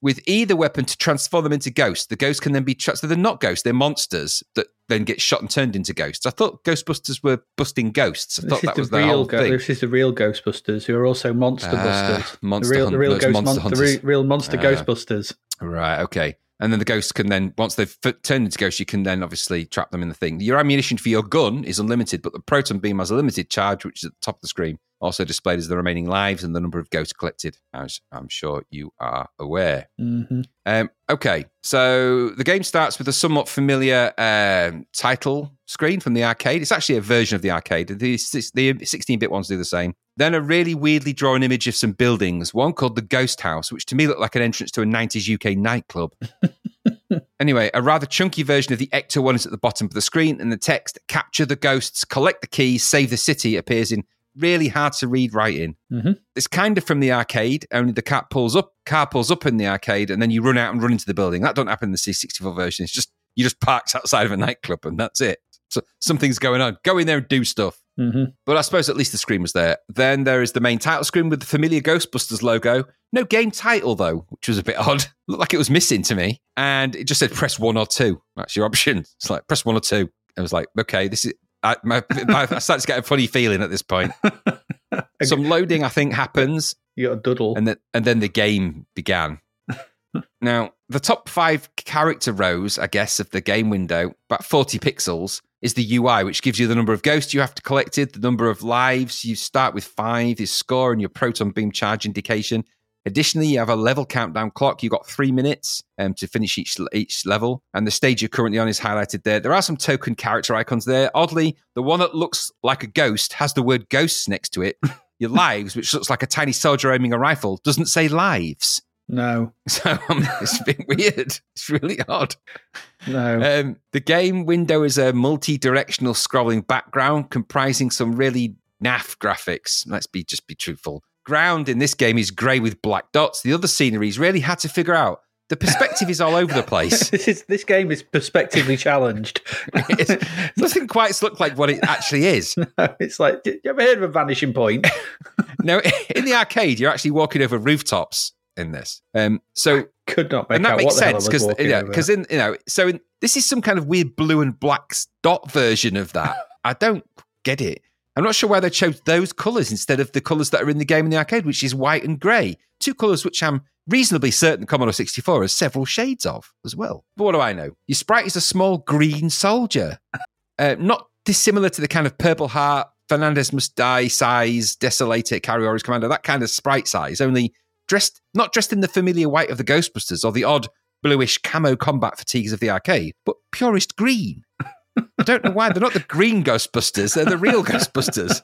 With either weapon to transform them into ghosts, the ghosts can then be tra- so they're not ghosts; they're monsters that then get shot and turned into ghosts. I thought Ghostbusters were busting ghosts. I This thought that the was the real. Go- thing. this is the real Ghostbusters, who are also monster Ah, busters. monster the real, hunt- the real ghost, monster mon- the re- real monster Ah. Ghostbusters. Right. Okay. And then the ghosts can then, once they've f- turned into ghosts, you can then obviously trap them in the thing. Your ammunition for your gun is unlimited, but the proton beam has a limited charge, which is at the top of the screen. Also displayed as the remaining lives and the number of ghosts collected, as I'm sure you are aware. hmm Um, okay, so the game starts with a somewhat familiar um, title screen from the arcade. It's actually a version of the arcade. The, the 16-bit ones do the same. Then a really weirdly drawn image of some buildings. One called the Ghost House, which to me looked like an entrance to a 90s UK nightclub. anyway, a rather chunky version of the Ecto one is at the bottom of the screen, and the text "Capture the ghosts, collect the keys, save the city" appears in really hard to read writing. Mhm. It's kind of from the arcade, only the cat pulls up, car pulls up in the arcade, and then you run out and run into the building. That don't happen in the C64 version. It's just you just parked outside of a nightclub and that's it. So something's going on. Go in there and do stuff. hmm But I suppose at least the screen was there. Then there is the main title screen with the familiar Ghostbusters logo. No game title though, which was a bit odd. Looked like it was missing to me. And it just said press one or two. That's your option. It's like press one or two. I was like, okay, this is. I, my, my, I started to get a funny feeling at this point. Some loading, I think, happens, You got a doodle. and then and then the game began. now, the top five character rows, I guess, of the game window, about 40 pixels, is the UI, which gives you the number of ghosts you have to collected, the number of lives. You start with five, your score, and your proton beam charge indication. Additionally, you have a level countdown clock. You've got three minutes um, to finish each each level, and the stage you're currently on is highlighted there. There are some token character icons there. Oddly, the one that looks like a ghost has the word ghosts next to it. Your lives, which looks like a tiny soldier aiming a rifle, doesn't say lives. no, So um, it's a bit weird. It's really odd. no. Um, the game window is a multi-directional scrolling background comprising some really naff graphics. Let's be just be truthful. Ground in this game is grey with black dots. The other sceneries really had to figure out. The perspective is all over the place. this is this game is perspectively challenged. It doesn't quite look like what it actually is. it's like, did you ever heard of a vanishing point? no, in the arcade, you're actually walking over rooftops in this. Um, so Could not make and that out makes what the hell I sense because walking yeah, over. because in you know, so in, this is some kind of weird blue and black dot version of that. I don't get it. I'm not sure why they chose those colours instead of the colours that are in the game in the arcade, which is white and grey. Two colours which I'm reasonably certain Commodore 64 has several shades of as well. But what do I know? Your sprite is a small green soldier, uh, not dissimilar to the kind of Purple Heart, Fernandez Must Die size, Desolator, Carrioris Commander, that kind of sprite size, only dressed not dressed in the familiar white of the Ghostbusters or the odd bluish camo combat fatigues of the arcade, but purest green. I don't know why they're not the green Ghostbusters; they're the real Ghostbusters.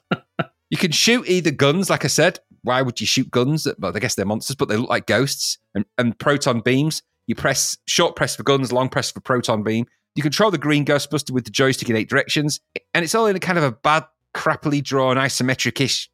You can shoot either guns, like I said. Why would you shoot guns? Well, I guess they're monsters, but they look like ghosts. And, and proton beams. You press short press for guns, long press for proton beam. You control the green Ghostbuster with the joystick in eight directions, and it's all in a kind of a bad, crappily drawn, isometric-ish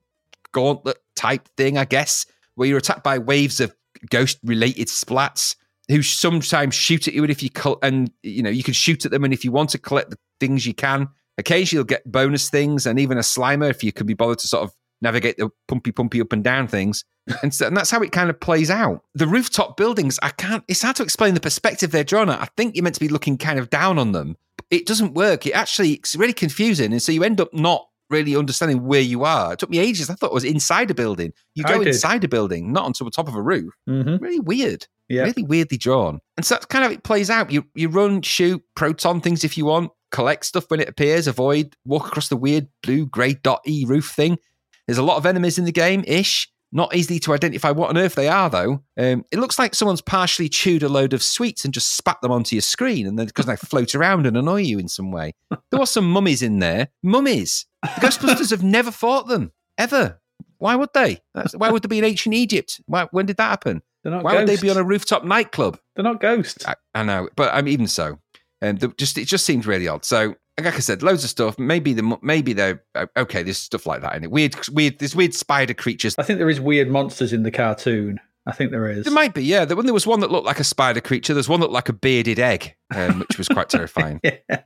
gauntlet type thing, I guess, where you're attacked by waves of ghost-related splats who sometimes shoot at you, and if you col- and you know you can shoot at them, and if you want to collect the things, you can. Occasionally, you'll get bonus things, and even a slimer if you can be bothered to sort of navigate the pumpy pumpy up and down things, and, so, and that's how it kind of plays out. The rooftop buildings, I can't. It's hard to explain the perspective they're drawn at. I think you're meant to be looking kind of down on them. It doesn't work. It actually it's really confusing, and so you end up not really understanding where you are. It took me ages. I thought it was inside a building. You go inside a building, not onto the top of a roof. hmm Really weird Yeah. really weirdly drawn. And so that's kind of it plays out. You you run, shoot, proton things if you want. Collect stuff when it appears, avoid, walk across the weird blue grey dot E roof thing. There's a lot of enemies in the game ish. Not easy to identify what on earth they are, though. Um, it looks like someone's partially chewed a load of sweets and just spat them onto your screen, and then because they float around and annoy you in some way. There was some mummies in there. Mummies. The Ghostbusters have never fought them ever. Why would they? That's, why would there be in ancient Egypt? Why, when did that happen? They're not Why would they be on a rooftop nightclub? They're not ghosts. I, I know, but I mean, even so, um, the, just it just seems really odd. So, like I said, loads of stuff. Maybe the maybe they're okay. There's stuff like that in it. Weird, weird. There's weird spider creatures. I think there is weird monsters in the cartoon. I think there is. There might be, yeah. There, when there was one that looked like a spider creature, there's one that looked like a bearded egg, um, which was quite terrifying. yeah.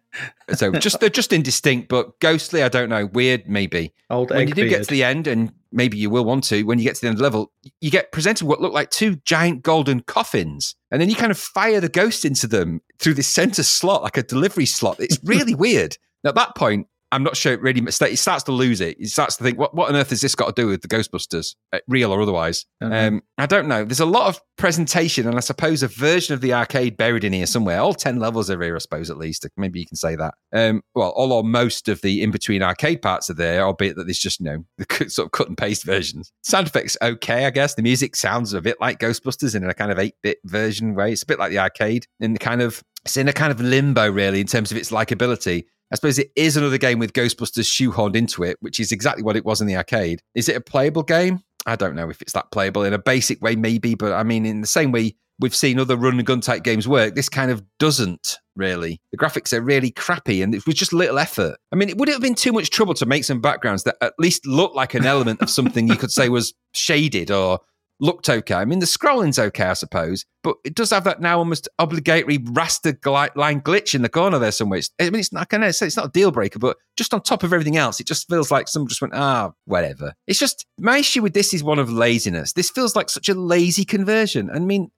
So just they're just indistinct, but ghostly. I don't know. Weird, maybe. Old when you do get to the end, and maybe you will want to, when you get to the end of the level, you get presented what look like two giant golden coffins, and then you kind of fire the ghost into them through this center slot, like a delivery slot. It's really weird. At that point, I'm not sure it really. It starts to lose it. It starts to think, what, what on earth has this got to do with the Ghostbusters, uh, real or otherwise? Know. Um, I don't know. There's a lot of presentation, and I suppose a version of the arcade buried in here somewhere. All ten levels are here, I suppose, at least. Maybe you can say that. Um, well, all or most of the in between arcade parts are there, albeit that there's just you know the sort of cut and paste versions. Sound effects okay, I guess. The music sounds a bit like Ghostbusters in a kind of eight bit version way. It's a bit like the arcade in the kind of it's in a kind of limbo really in terms of its likability. I suppose it is another game with Ghostbusters shoehorned into it, which is exactly what it was in the arcade. Is it a playable game? I don't know if it's that playable in a basic way, maybe, but I mean, in the same way we've seen other run and gun type games work, this kind of doesn't really. The graphics are really crappy and it was just little effort. I mean, it would it have been too much trouble to make some backgrounds that at least look like an element of something you could say was shaded or looked okay? I mean, the scrolling's okay, I suppose, but it does have that now almost obligatory raster line glitch in the corner there somewhere. It's, I mean, it's not, I say it's not a deal breaker, but just on top of everything else, it just feels like someone just went, ah, whatever. It's just, my issue with this is one of laziness. This feels like such a lazy conversion. I mean,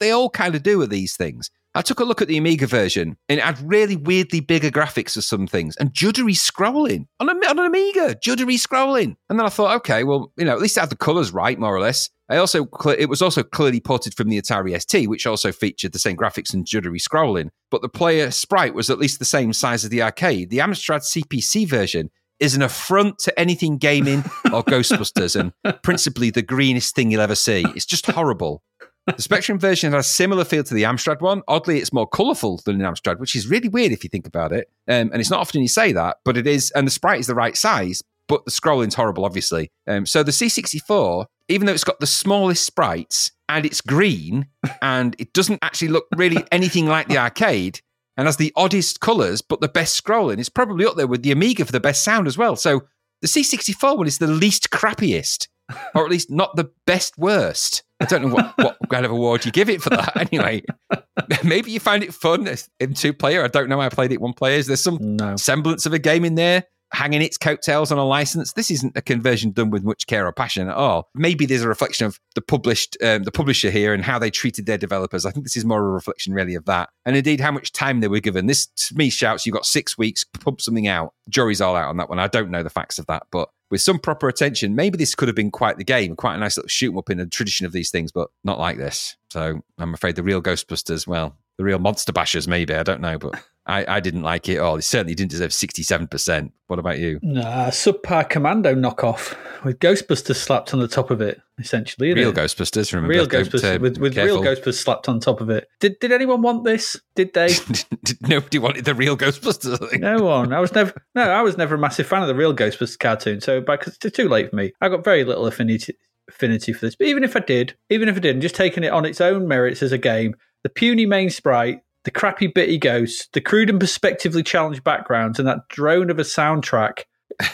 they all kind of do with these things. I took a look at the Amiga version and it had really weirdly bigger graphics for some things and juddery scrolling on, a, on an Amiga, juddery scrolling. And then I thought, okay, well, you know, at least it had the colours right, more or less. I also, it was also clearly ported from the Atari ST, which also featured the same graphics and juddery scrolling. But the player sprite was at least the same size as the arcade. The Amstrad CPC version is an affront to anything gaming or Ghostbusters and principally the greenest thing you'll ever see. It's just horrible. The Spectrum version has a similar feel to the Amstrad one. Oddly, it's more colourful than an Amstrad, which is really weird if you think about it. Um, and it's not often you say that, but it is. And the sprite is the right size, but the scrolling's horrible, obviously. Um, so the C64, even though it's got the smallest sprites and it's green and it doesn't actually look really anything like the arcade and has the oddest colours, but the best scrolling, it's probably up there with the Amiga for the best sound as well. So the C64 one is the least crappiest, or at least not the best worst. I don't know what, what kind of award you give it for that. Anyway, maybe you find it fun in two player. I don't know. I played it one player. There's some No. semblance of a game in there hanging its coattails on a license. This isn't a conversion done with much care or passion at all. Maybe there's a reflection of the published, um, the publisher here and how they treated their developers. I think this is more a reflection really of that, and indeed how much time they were given. This to me shouts, "You've got six weeks, pump something out." Jury's all out on that one. I don't know the facts of that, but with some proper attention, maybe this could have been quite the game, quite a nice little shoot 'em up in the tradition of these things, but not like this. So I'm afraid the real Ghostbusters, well, the real monster bashers, maybe I don't know, but I, I didn't like it at all. It certainly didn't deserve 67%. What about you? Nah, subpar commando knockoff with Ghostbusters slapped on the top of it, essentially. Real it? Ghostbusters, remember? Real Ghostbusters with, with real Ghostbusters slapped on top of it. Did did anyone want this? Did they? Nobody wanted the real Ghostbusters. I think. no one. I was never. No, I was never a massive fan of the real Ghostbusters cartoon. So, because it's too late for me, I got very little affinity affinity for this. But even if I did, even if I didn't, just taking it on its own merits as a game, the puny main sprite, the crappy bitty ghosts, the crude and perspectively challenged backgrounds, and that drone of a soundtrack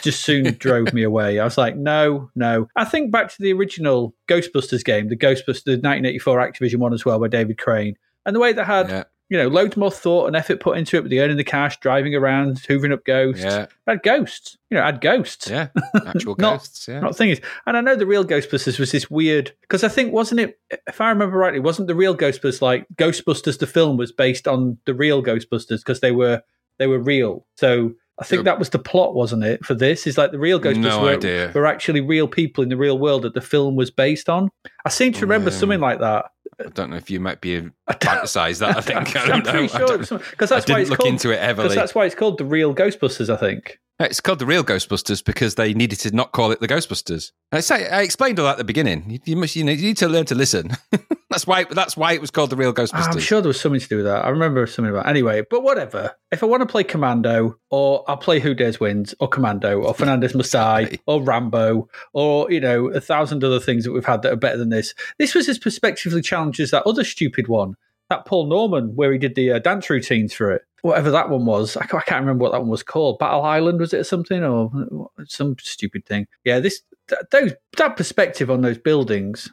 just soon drove me away. I was like, no, no. I think back to the original Ghostbusters game, the Ghostbusters, the 1984 Activision one as well, by David Crane, and the way that had Yeah, you know loads more thought and effort put into it with the earning the cash, driving around, hoovering up ghosts. yeah, had ghosts, you know, had ghosts. yeah. Actual Not- ghosts, yeah. Not things, and I know the real Ghostbusters was this weird because I think wasn't it, if I remember rightly, wasn't the real Ghostbusters like Ghostbusters the film was based on the real Ghostbusters because they were they were real. So I think that was the plot, wasn't it? For this is like the real Ghostbusters No were, idea. were actually real people in the real world that the film was based on. I seem to remember Yeah. something like that. I don't know if you might be fantasize that. I think I I'm don't know. pretty I sure because I that's why didn't it's look called, into it heavily. that's why it's called the real Ghostbusters. I think. It's called the real Ghostbusters because they needed to not call it the Ghostbusters. I say I explained all that at the beginning. You, you must, you, know, you need to learn to listen. that's why. That's why it was called the real Ghostbusters. I'm sure there was something to do with that. I remember something about anyway. But whatever. If I want to play Commando, or I'll play Who Dares Wins, or Commando, or Fernandez Must Die, or Rambo, or you know a thousand other things that we've had that are better than this. This was as prospectively challenged as that other stupid one, that Paul Norman, where he did the uh, dance routines for it. Whatever that one was, I can't, I can't remember what that one was called. Battle Island was it or something, or some stupid thing? Yeah, this th- those that perspective on those buildings.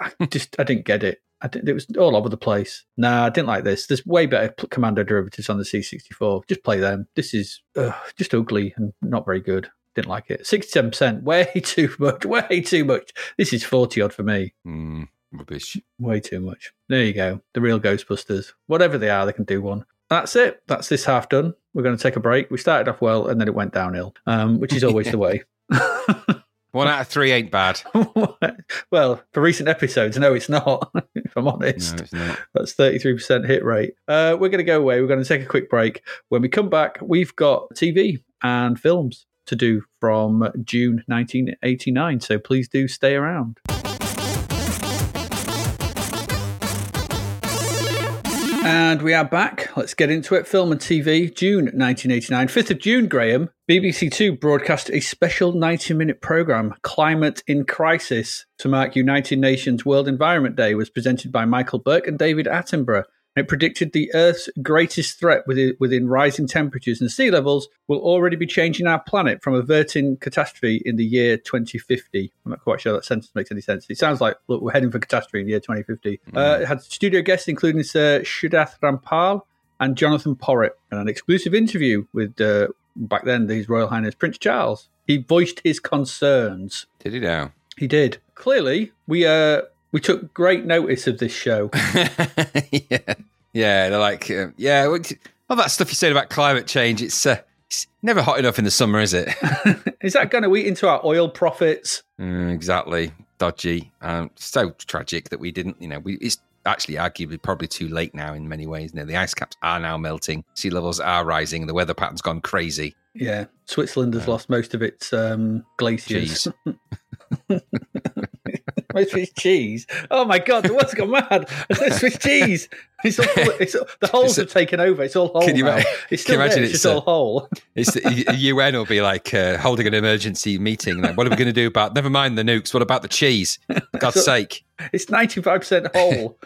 I just I didn't get it. I didn't, it was all over the place. Nah, I didn't like this. There's way better Commando derivatives on the C64. Just play them. This is just ugly and not very good. Didn't like it. Sixty-seven percent. Way too much. Way too much. This is forty odd for me. Mm, rubbish. Way too much. There you go. The real Ghostbusters. Whatever they are, they can do one. That's it. That's this half done. We're going to take a break. We started off well and then it went downhill, um, which is always the way. One out of three ain't bad. well, for recent episodes, no, it's not. if I'm No, honest, not. that's 33% hit rate. Uh, we're going to go away. We're going to take a quick break. When we come back, we've got TV and films to do from June 1989. So please do stay around. And we are back. Let's get into it. Film and TV, June 1989. 5th of June, Graham, BBC Two broadcast a special 90 minute programme, Climate in Crisis, to mark United Nations World Environment Day, was presented by Michael Buerk and David Attenborough. It predicted the Earth's greatest threat within, within rising temperatures and sea levels will already be changing our planet from averting catastrophe in the year 2050. I'm not quite sure that sentence makes any sense. It sounds like, look, we're heading for catastrophe in the year 2050. Uh, it had studio guests including Sir Shridath Ramphal and Jonathan Porritt, and an exclusive interview with, uh, back then, His Royal Highness Prince Charles. He voiced his concerns. Did he now? He did. Clearly, we uh, we took great notice of this show. yeah, yeah. They're like, uh, yeah. All that stuff you said about climate change. It's, uh, it's never hot enough in the summer, is it? Is that going to eat into our oil profits? Mm, exactly. Dodgy. Um, so tragic that we didn't. You know, we. It's actually arguably probably too late now in many ways. You know, the ice caps are now melting, sea levels are rising, the weather pattern's gone crazy. Yeah, Switzerland has lost most of its um, glaciers. Most of its cheese. Oh my god, the world's gone mad. Swiss cheese. It's all, it's, all, the holes have taken over. It's all whole Can you now. It's still imagine there. It's it's just a- all whole. It's the UN will be like uh, holding an emergency meeting. Like, what are we going to do about? Never mind the nukes. What about the cheese? For God's So- sake! It's ninety five percent whole.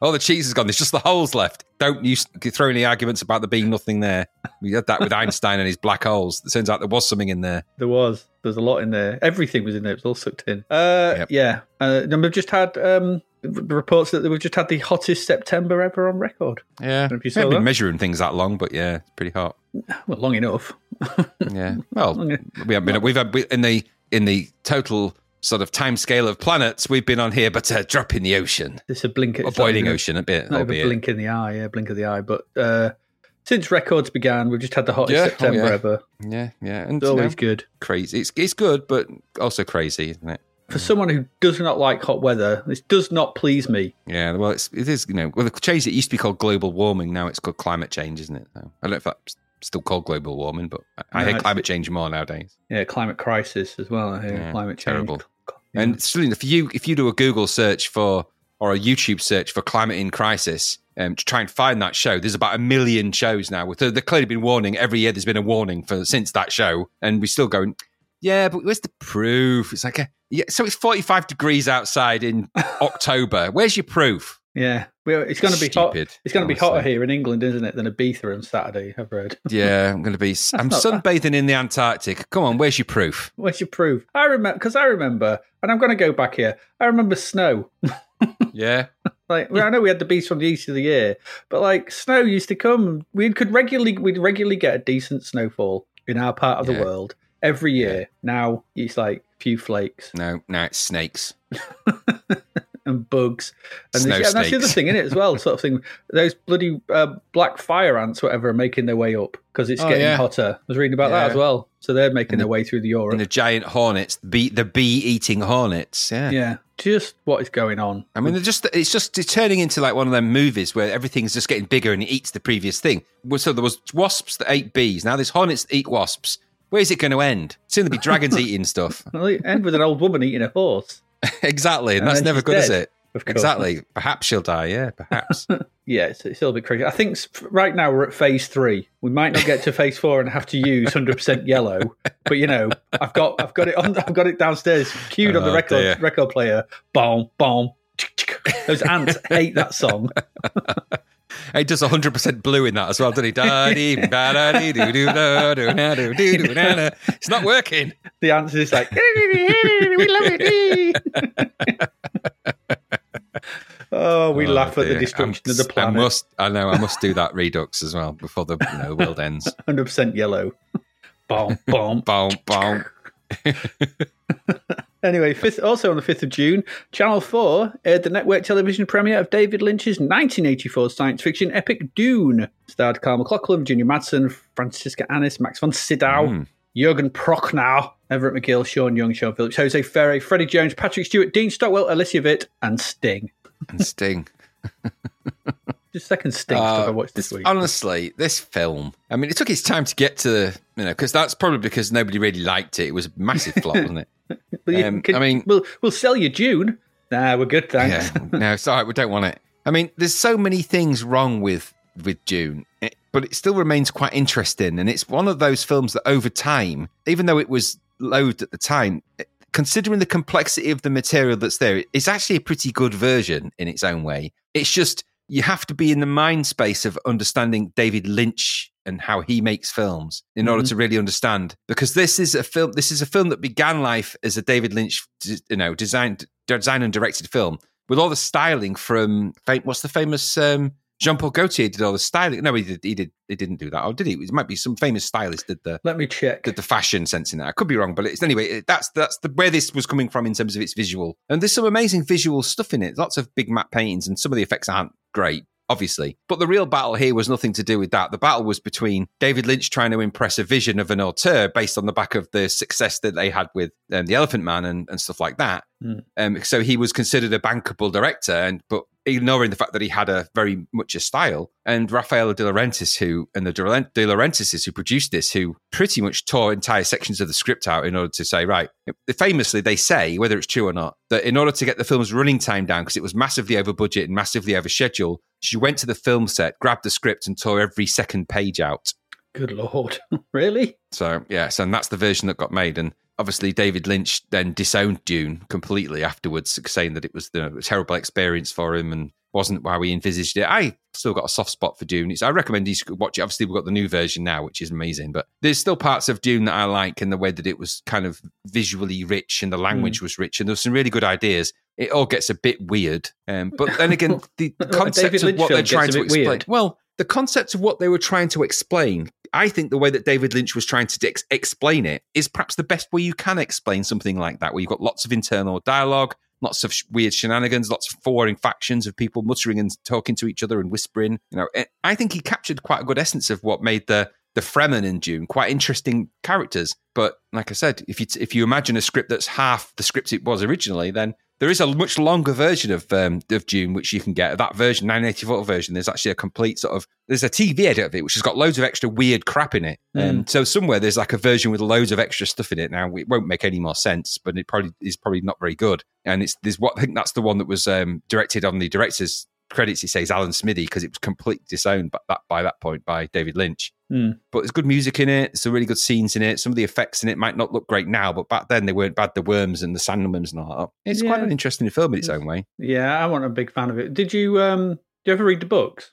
All the cheese is gone. There's just the holes left. Don't you throw any arguments about there being nothing there. We had that with Einstein and his black holes. It turns out there was something in there. There was. There's a lot in there. Everything was in there. It was all sucked in. Uh, Yep. Yeah. Uh, and we've just had um, reports that we've just had the hottest September ever on record. Yeah, Have you we saw haven't been measuring things that long, but yeah, it's pretty hot. Well, long enough. Yeah. Well, we haven't been. We've had we, in the in the total sort of time scale of planets. We've been on here, but a drop in the ocean, It's a blink. a it's not boiling even ocean, a bit, Not albeit. blink in the eye. Yeah, blink of the eye. But uh, since records began, we've just had the hottest Yeah, oh, September yeah. ever. Yeah, yeah, and It's you know, always good. crazy. It's it's good, but also crazy, isn't it? For someone who does not like hot weather, this does not please me. Yeah, well, it's, it is. You know, well, the change it used to be called global warming. Now it's called climate change, isn't it? I don't know if that's still called global warming, but I, I No, hear climate change more nowadays. Yeah, climate crisis as well. I hear Yeah, climate change. terrible. Yeah. And still, if you if you do a Google search for or a YouTube search for climate in crisis um, to try and find that show, there's about a million shows now. With they've clearly been warning every year. There's been a warning for since that show, and we're still going. Yeah, but where's the proof? It's like a, yeah. So it's 45 degrees outside in October. Where's your proof? Yeah, Well, uh, it's going to be hot. It's going to be hotter here in England, isn't it, than Ibiza on Saturday? I've read. Yeah, I'm going to be. I'm sunbathing in the Antarctic. Come on, where's your proof? Where's your proof? I remember because I remember, and I'm going to go back here. I remember snow. Yeah, Like well, I know we had the beast from the east of the year, but like snow used to come. We could regularly we'd regularly get a decent snowfall in our part of the world every year. Now it's like few flakes. no, now it's snakes. and bugs. And, Snow there's- yeah, and that's the other snakes. thing in it as well, sort of thing. Those bloody uh, black fire ants, whatever, are making their way up because it's Oh, getting yeah. hotter. I was reading about that as well. So they're making And their way through the Europe. And the giant hornets, the bee, the bee-eating hornets. Yeah. yeah, just what is going on? I mean, they're just it's just it's turning into like one of them movies where everything's just getting bigger and it eats the previous thing. So there was wasps that ate bees. Now there's hornets that eat wasps. Where's it going to end? Soon there'll be dragons eating stuff. Well, end with an old woman eating a horse. exactly, and And that's never good, is it? Exactly. Perhaps she'll die. Yeah, perhaps. Yeah, it's, it's a bit crazy. I think right now we're at phase three. We might not get to phase four and have to use hundred percent yellow, but you know, I've got I've got it on I've got it downstairs, queued on the Oh, record dear. record player. Boom, boom. Those ants hate that song. he does 100% blue in that as well, doesn't he? Da-dee, ba-da-dee, doo-doo-da-doo-na-doo-doo-da-da. It's not working. The answer is like, we love it. oh, we Oh, laugh at the destruction I'm- of the planet. I must. I know. I must do that redux as well before the, you know, the world ends. Hundred percent yellow. Boom, boom. Boom, boom. Anyway, fifth, also on the 5th of June, Channel 4 aired the network television premiere of David Lynch's 1984 science fiction epic Dune. Starred Carl MacLachlan, Virginia Madsen, Francesca Annis, Max von Sydow, Mm. Jurgen Prochnow, Everett McGill, Sean Young, Sean Phillips, Jose Ferrer, Freddie Jones, Patrick Stewart, Dean Stockwell, Alicia Witt, and Sting. And Sting. Just second Sting Uh, stuff I watched this this- week. Honestly, this film. I mean, it took its time to get to you know because that's probably because nobody really liked it. It was a massive flop, wasn't it? You um, can- I mean- we'll, we'll sell you Dune. Nah, we're good, thanks. Yeah, no, sorry. We don't want it. I mean, there's so many things wrong with with Dune, it- but it still remains quite interesting. And it's one of those films that, over time, even though it was loathed at the time, considering the complexity of the material that's there, it's actually a pretty good version in its own way. It's just you have to be in the mind space of understanding David Lynch and how he makes films in order Mhm. to really understand because this is a film this is a film that began life as a David Lynch you know designed designed and directed film with all the styling from what's the famous um, Jean Paul Gaultier did all the styling. No, he did. He did. He didn't do that. Or did he? It might be some famous stylist did the Let me check. did the fashion sense in that. I could be wrong, but it's anyway. That's that's the where this was coming from in terms of its visual. And there's some amazing visual stuff in it. Lots of big matte paintings, and some of the effects aren't great. Obviously, but the real battle here was nothing to do with that. The battle was between David Lynch trying to impress a vision of an auteur based on the back of the success that they had with um, the Elephant Man and, and stuff like that. Hmm. Um, so he was considered a bankable director, and but ignoring the fact that he had a very much a style. And Raffaella De Laurentiis, who and the De Laurentiis who produced this, who pretty much tore entire sections of the script out in order to say, right. Famously, they say whether it's true or not that in order to get the film's running time down, because it was massively over budget and massively over schedule, she went to the film set, grabbed the script, and tore every second page out. Good lord. really? So yes, and that's the version that got made. And obviously, David Lynch then disowned Dune completely afterwards, saying that it was the, a terrible experience for him and wasn't how he envisaged it. I still got a soft spot for Dune. It's, I recommend you should watch it. Obviously, we've got the new version now, which is amazing. But there's still parts of Dune that I like, and the way that it was kind of visually rich and the language was rich, and there was some really good ideas. It all gets a bit weird, um, but then again, the concept of what they're trying to explain. weird. Well, the concept of what they were trying to explain, I think the way that David Lynch was trying to ex- explain it is perhaps the best way you can explain something like that, where you've got lots of internal dialogue, lots of sh- weird shenanigans, lots of warring factions of people muttering and talking to each other and whispering. You know, it- I think he captured quite a good essence of what made the the Fremen in Dune quite interesting characters. But like I said, if you t- if you imagine a script that's half the script it was originally, then there is a much longer version of um, of Dune which you can get. That version, 984 version, there's actually a complete sort of there's a TV edit of it which has got loads of extra weird crap in it. Um, so somewhere there's like a version with loads of extra stuff in it. Now it won't make any more sense, but it probably is probably not very good. And it's there's what I think that's the one that was um, directed on the director's credits. He says Alan Smithee because it was completely disowned by that by that point by David Lynch. Hmm. But there's good music in it. Some really good scenes in it. Some of the effects in it might not look great now, but back then they weren't bad. The worms and the sandworms and all that. It's quite an interesting film in its own way. Yeah, I wasn't a big fan of it. Did you um did you ever read the books?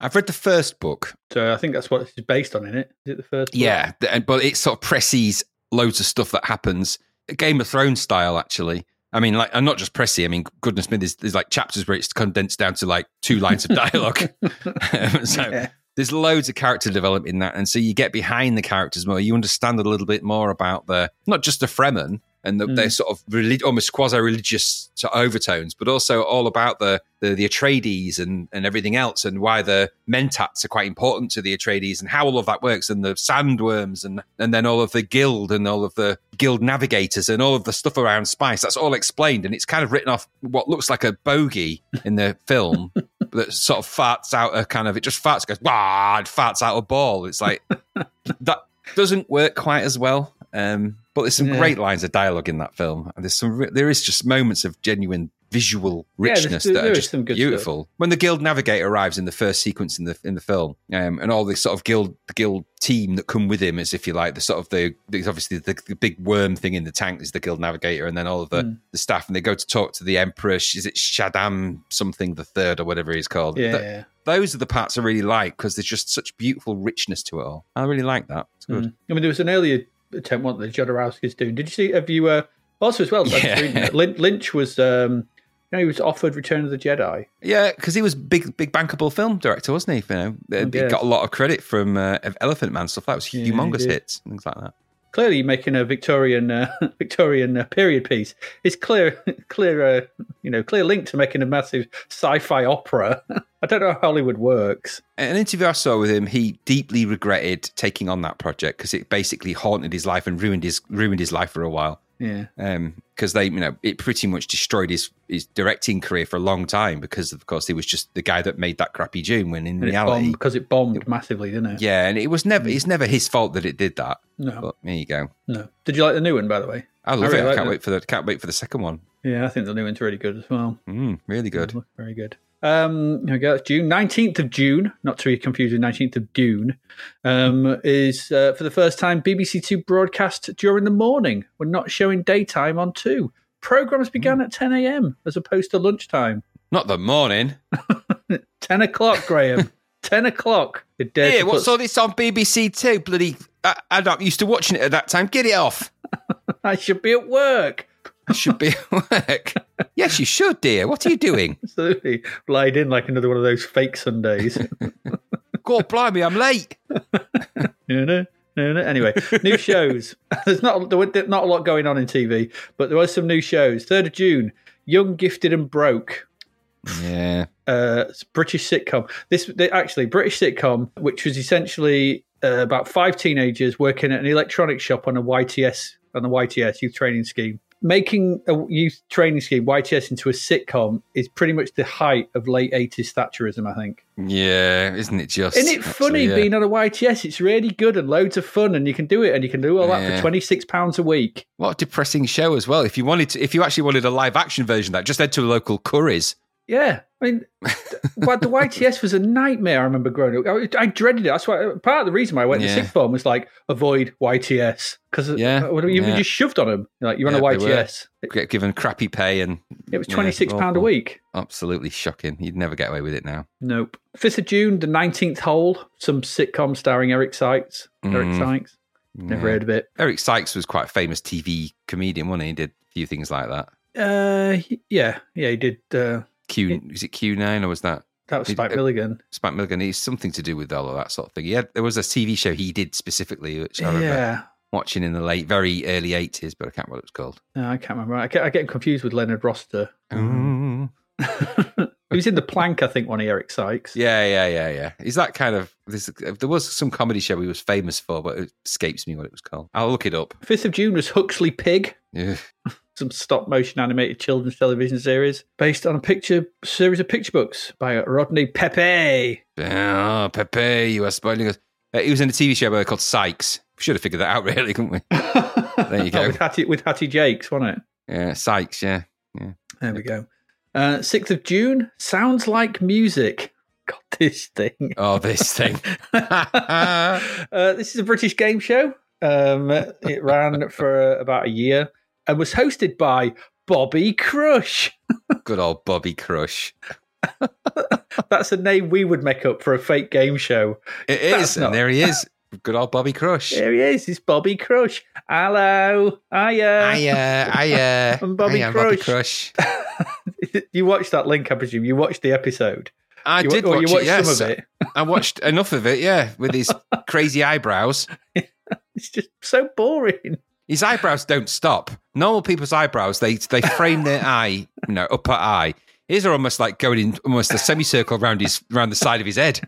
I've read the first book. So I think that's what it's based on, in it? Is it the first book? Yeah, but it sort of presses loads of stuff that happens, Game of Thrones style, actually. I mean, like, and not just pressy. I mean, goodness me, there's, there's like chapters where it's condensed down to like two lines of dialogue. so Yeah. there's loads of character development in that, and so you get behind the characters more. You understand a little bit more about the not just the Fremen, and the, they're mm. sort of relig- almost quasi-religious sort of overtones, but also all about the the, the Atreides and and everything else, and why the mentats are quite important to the Atreides, and how all of that works, and the sandworms, and and then all of the guild and all of the guild navigators and all of the stuff around spice. That's all explained, and it's kind of written off what looks like a bogey in the film. That sort of farts out a kind of it just farts goes wah and farts out a ball. It's like that doesn't work quite as well. Um, but there's some Yeah. great lines of dialogue in that film, and there's some there is just moments of genuine visual Yeah, richness there that are just beautiful. When the guild navigator arrives in the first sequence in the in the film, um, and all the sort of guild the guild team that come with him, as if you like, the sort of the there's obviously the, the big worm thing in the tank is the guild navigator, and then all of the, Hmm. the staff, and they go to talk to the emperor. Is it Shaddam something the third or whatever he's called? Yeah, yeah. those are the parts I really like because there's just such beautiful richness to it all. I really like that. It's good. Mm. I mean, there was an earlier attempt, what the Jodorowsky's doing. Did you see? Have you uh, also as well? Yeah. Lynch was, um, you know, he was offered Return of the Jedi. Yeah, because he was big, big bankable film director, wasn't he? You know, he guess. got a lot of credit from uh, Elephant Man stuff. That was humongous did. hits, things like that. Clearly, making a Victorian uh, Victorian uh, period piece. is clear, clear, uh, you know, clear link to making a massive sci-fi opera. I don't know how Hollywood works. An interview I saw with him, he deeply regretted taking on that project because it basically haunted his life and ruined his ruined his life for a while. Yeah, Because they, you know, it pretty much destroyed his his directing career for a long time because, of course, he was just the guy that made that crappy Dune. When in and it reality, because it bombed massively, didn't it? yeah, and it was never it's never his fault that it did that. No, But there you go. no. Did you like the new one, by the way? I love really it. I can't that. wait for the can't wait for the second one. Yeah, I think the new one's really good as well. Mm, really good. Very good. Um, here we go. June nineteenth of June, not to be confused with nineteenth of June, Um, is uh, for the first time BBC Two broadcast during the morning. We're not showing daytime on two. Programs began at ten a.m. as opposed to lunchtime. Not the morning. Ten o'clock, Graham. ten o'clock. Hey, what's put- all this on BBC Two? Bloody, I, I'm not used to watching it at that time. Get it off. I should be at work. Should be at work. yes, you should, dear. What are you doing? Absolutely lied in like another one of those fake Sundays. God, blimey, I'm late. No, no, no, no. Anyway, new shows. There's not there not a lot going on in TV, but there was some new shows. Third of June, Young, Gifted, and Broke. Yeah. Uh, it's a British sitcom. This they, actually British sitcom, which was essentially uh, about five teenagers working at an electronics shop on a YTS on the YTS youth training scheme. Making a youth training scheme YTS into a sitcom is pretty much the height of late 80s Thatcherism, I think. Yeah, isn't it just? Isn't it funny yeah. being on a YTS? It's really good and loads of fun, and you can do it, and you can do all that Yeah. for twenty six pounds a week. What a depressing show as well. If you wanted to, if you actually wanted a live action version of that, just head to a local Curry's. Yeah, I mean, but the YTS was a nightmare. I remember growing up. I, I dreaded it. That's why part of the reason why I went to Yeah. sixth form was like avoid YTS because Yeah, you yeah. just shoved on them. Like you're on a. YTS. Get given crappy pay and it was twenty six pound a week. Absolutely shocking. You'd never get away with it now. Nope. Fifth of June, the nineteenth hole. Some sitcom starring Eric Sykes. Eric Mm. Sykes. Never Yeah. heard of it. Eric Sykes was quite a famous TV comedian, wasn't he? He did a few things like that. Uh, yeah, yeah, he did. Uh, Q, is it Q9 or was that that was Spike Milligan. Spike Milligan? He's something to do with all of that sort of thing. Yeah, there was a TV show he did specifically, which I remember Yeah. watching in the late, very early 80s, but I can't remember what it was called. No, I can't remember. I get, I get confused with Leonard Rossiter. Ooh. he was in the plank, I think, one of Eric Sykes. Yeah, yeah, yeah, yeah. Is that kind of this? There was some comedy show he was famous for, but it escapes me what it was called. I'll look it up. Fifth of June was Huxley Pig, Ugh. Some stop motion animated children's television series based on a picture series of picture books by Rodney Peppé. Oh, Pepe, you are spoiling us. Uh, he was in a TV show called Sykes. We should have figured that out, really, couldn't we? there you go. with Hattie, with Hattie Jacques, wasn't it? Yeah, Sykes. Yeah. There we go. Uh, 6th of June, Sounds Like Music. God, this thing. Oh, this thing. uh, this is a British game show. Um, it ran for about a year and was hosted by Bobby Crush. Good old Bobby Crush. That's a name we would make up for a fake game show. It is, not- and there he is. Good old Bobby Crush. There he is. It's Bobby Crush. Hello. Hiya. Hiya, hiya. I'm Bobby Hiya, Bobby Crush. Crush. you watched that link, I presume. You watched the episode. I you, did or watch you watched it, yes. some of it. I watched enough of it, yeah, with his crazy eyebrows. It's just so boring. His eyebrows don't stop. Normal people's eyebrows, they they frame their eye, you know, upper eye. His are almost like going in almost a semicircle around his around the side of his head.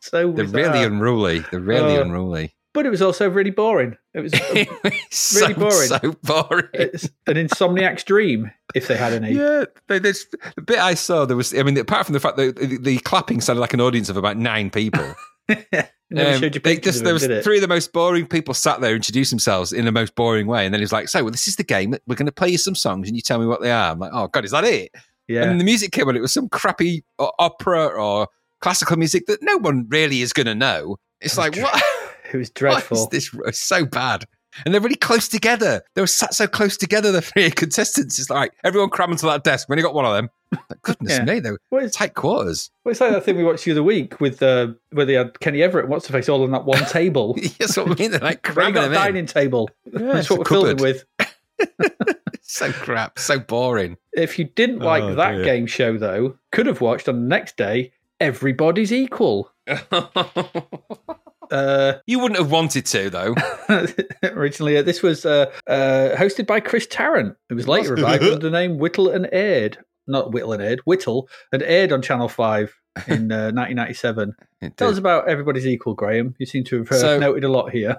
So They're really unruly. They're really Oh. unruly. but it was also really boring. It was so, boring. So boring. it's an insomniac's dream if they had any. Yeah, the bit I saw, there was. I mean, apart from the fact that the, the clapping sounded like an audience of about nine people. Never Um, showed you pictures just, there was three of the most boring people sat there introduce themselves in the most boring way, and then he was like, "So, well, this is the game. We're going to play you some songs, and you tell me what they are." I'm like, "Oh God, is that it?" Yeah, And the music came on. It was some crappy opera or classical music that no one really is going to know. It's like, what? it was dreadful. is this? It's so bad. And they're really close together. They were sat so close together, the three contestants. It's like everyone cramming to that desk. We only got one of them. Like, goodness Yeah. me, they were is, tight quarters. well, it's like that thing we watched the other week with uh, where they had Kenny Everett and what's the face all on that one table. That's what I mean. They're like cramming got a them in. dining table. Yeah, That's what we're filming with. So crap, so boring. If you didn't like Oh, that dear. game show, though, could have watched on the next day. Everybody's equal. Uh, you wouldn't have wanted to, though. originally, uh, this was uh, uh, hosted by Chris Tarrant. It was later revived under the name Whittle and aired, not Whittle and aired, Whittle and aired on Channel Five in uh, 1997. It Tell did. us about Everybody's Equal, Graham. You seem to have uh, So- noted a lot here.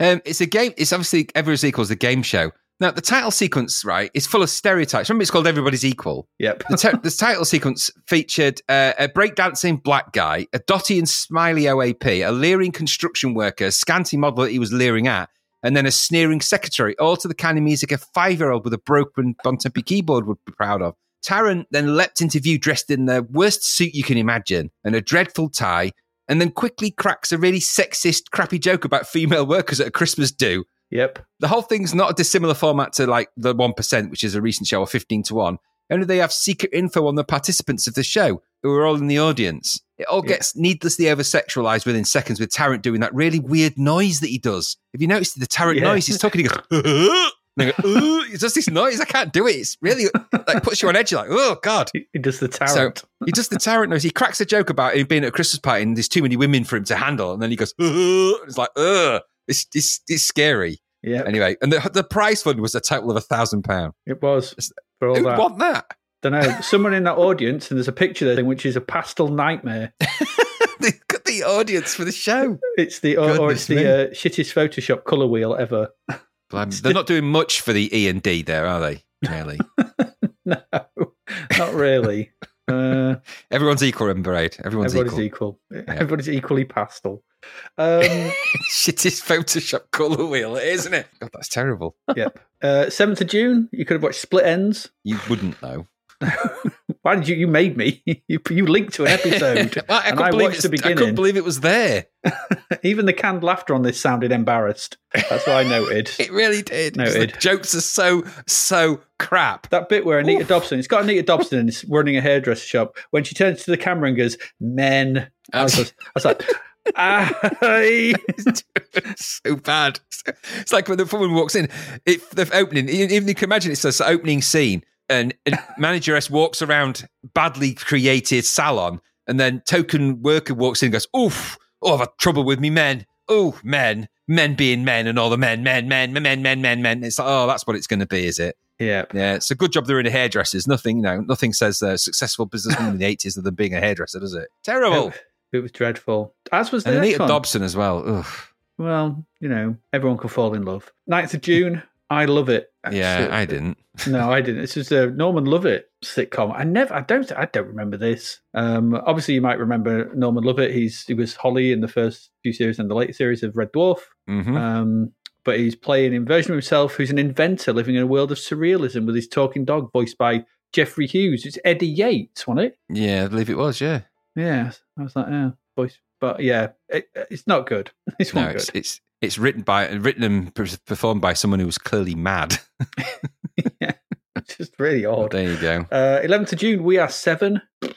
um, it's a game. It's obviously Everyone's Equal is a game show. Now, the title sequence, right, is full of stereotypes. Remember, it's called Everybody's Equal. Yep. The, te- the title sequence featured uh, a breakdancing black guy, a dotty and smiley OAP, a leering construction worker, a scanty model that he was leering at, and then a sneering secretary, all to the kind of music a five year old with a broken Bontempi keyboard would be proud of. Tarrant then leapt into view dressed in the worst suit you can imagine and a dreadful tie, and then quickly cracks a really sexist, crappy joke about female workers at a Christmas do. Yep. The whole thing's not a dissimilar format to like the 1%, which is a recent show of 15 to 1. Only they have secret info on the participants of the show who are all in the audience. It all Yeah. gets needlessly over sexualized within seconds with Tarrant doing that really weird noise that he does. Have you noticed the Tarrant Yeah. noise? He's talking, he goes, uh, uh, and they go, "Ugh." he does this noise. I can't do it. It's really like puts you on edge. You're like, oh, God. He does the Tarrant. So, He does the Tarrant noise. He cracks a joke about him being at a Christmas party and there's too many women for him to handle. And then he goes, uh, "Ugh." it's like, ugh. It's, it's, it's scary. yep. Anyway, and the, the prize fund was a total of a thousand pound. It was for all Who'd that. want that? Don't know. Someone in that audience, and there's a picture there, which is a pastel nightmare. They've got the audience for the show. It's the or, or it's Goodness the uh, shittest Photoshop color wheel ever. They're not doing much for the E and D there, are they? Really? no, not really. Uh, Everyone's equal, remember, Aid. Everyone's everybody's equal. equal. Everybody's equally pastel. Um, Shittest Photoshop colour wheel, isn't it? God, that's terrible. yep. Uh, 7th of June, you could have watched Split Ends. You wouldn't know. Why did you? You made me. You, you linked to an episode. Well, I, and couldn't I believe watched the I couldn't believe it was there. Even the canned laughter on this sounded embarrassed. That's what I noted. It really did. Noted. The jokes are so, so crap. That bit where Anita Oof. Dobson, it's got Anita Dobson and it's running a hairdresser shop. When she turns to the camera and goes, "Men," I was, I was like, "Aye." so bad. It's like when the woman walks in, if the opening, even you can imagine it's this opening scene, and, and manageress walks around badly created salon, and then token worker walks in and goes, Oof, oh, I've had trouble with me men. Oh, men, men being men, and all the men, men, men, men, men, men, men, men. It's like, oh, that's what it's going to be, is it? Yeah. Yeah, it's a good job they're in a hairdressers. Nothing, you know, nothing says uh, successful businessman in the 80s than being a hairdresser, does it? Terrible. It was dreadful. As was the And Anita one. Dobson as well. Ugh. Well, you know, everyone can fall in love. 9th of June, I love it. Yeah. I didn't. no, I didn't. This is a Norman Lovett sitcom. I never, I don't, I don't remember this. Um, obviously, you might remember Norman Lovett. He's he was Holly in the first few series and the late series of Red Dwarf. hmm Um, but he's playing a version of himself who's an inventor living in a world of surrealism with his talking dog voiced by Geoffrey Hughes. It's Eddie Yeats, wasn't it? Yeah, I believe it was. Yeah. Yeah, I was like, yeah, voice. But yeah, it, it's not good. It's No, not it's good. it's it's written by written and performed by someone who was clearly mad. yeah, just really odd. there you go. Uh, 11th of June, we are seven. Uh,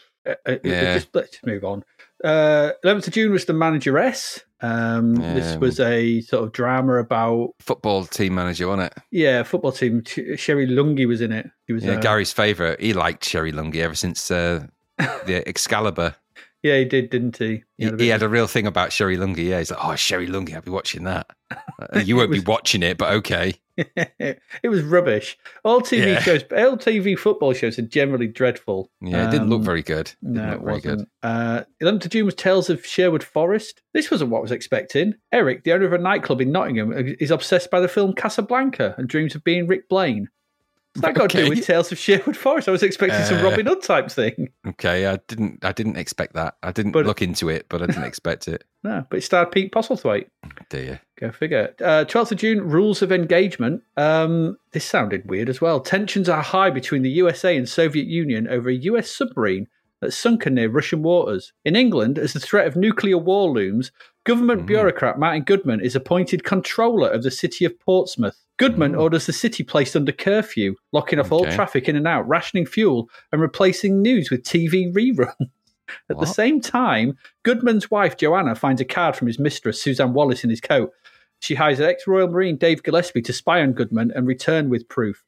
uh, Yeah. just, let's move on. Uh, 11th of June was the manageress. Um, This Um, was a sort of drama about Football team manager, wasn't it? yeah, football team. Cherie Lunghi was in it. He was Yeah, uh, Gary's favourite. He liked Cherie Lunghi ever since uh, the Excalibur. Yeah, he did, didn't he? He, had a he had a real thing about Cherie Lunghi. Yeah, he's like, oh, Cherie Lunghi, I'll be watching that. You won't be watching it, but okay. it was rubbish. All TV Yeah. shows, all TV football shows are generally dreadful. Yeah, it didn't look Um, very good. Didn't No, look it very wasn't. Uh, 11th of June was Tales of Sherwood Forest. This wasn't what I was expecting. Eric, the owner of a nightclub in Nottingham, is obsessed by the film Casablanca and dreams of being Rick Blaine. What's that got to do with Tales of Sherwood Forest? I was expecting some Uh, Robin Hood type thing. Okay, I didn't. I didn't expect that. I didn't But- look into it, but I didn't expect it. No, but it starred Pete Postlethwaite. Do you Go figure. Uh, 12th of June, rules of engagement. Um, this sounded weird as well. Tensions are high between the USA and Soviet Union over a US submarine that's sunken near Russian waters. In England, as the threat of nuclear war looms, government bureaucrat Martin Goodman is appointed controller of the city of Portsmouth. Goodman hmm. orders the city placed under curfew, locking off all traffic in and out, rationing fuel, and replacing news with TV reruns. At the same time, Goodman's wife Joanna finds a card from his mistress Suzanne Wallace in his coat. She hires ex Royal Marine Dave Gillespie to spy on Goodman and return with proof.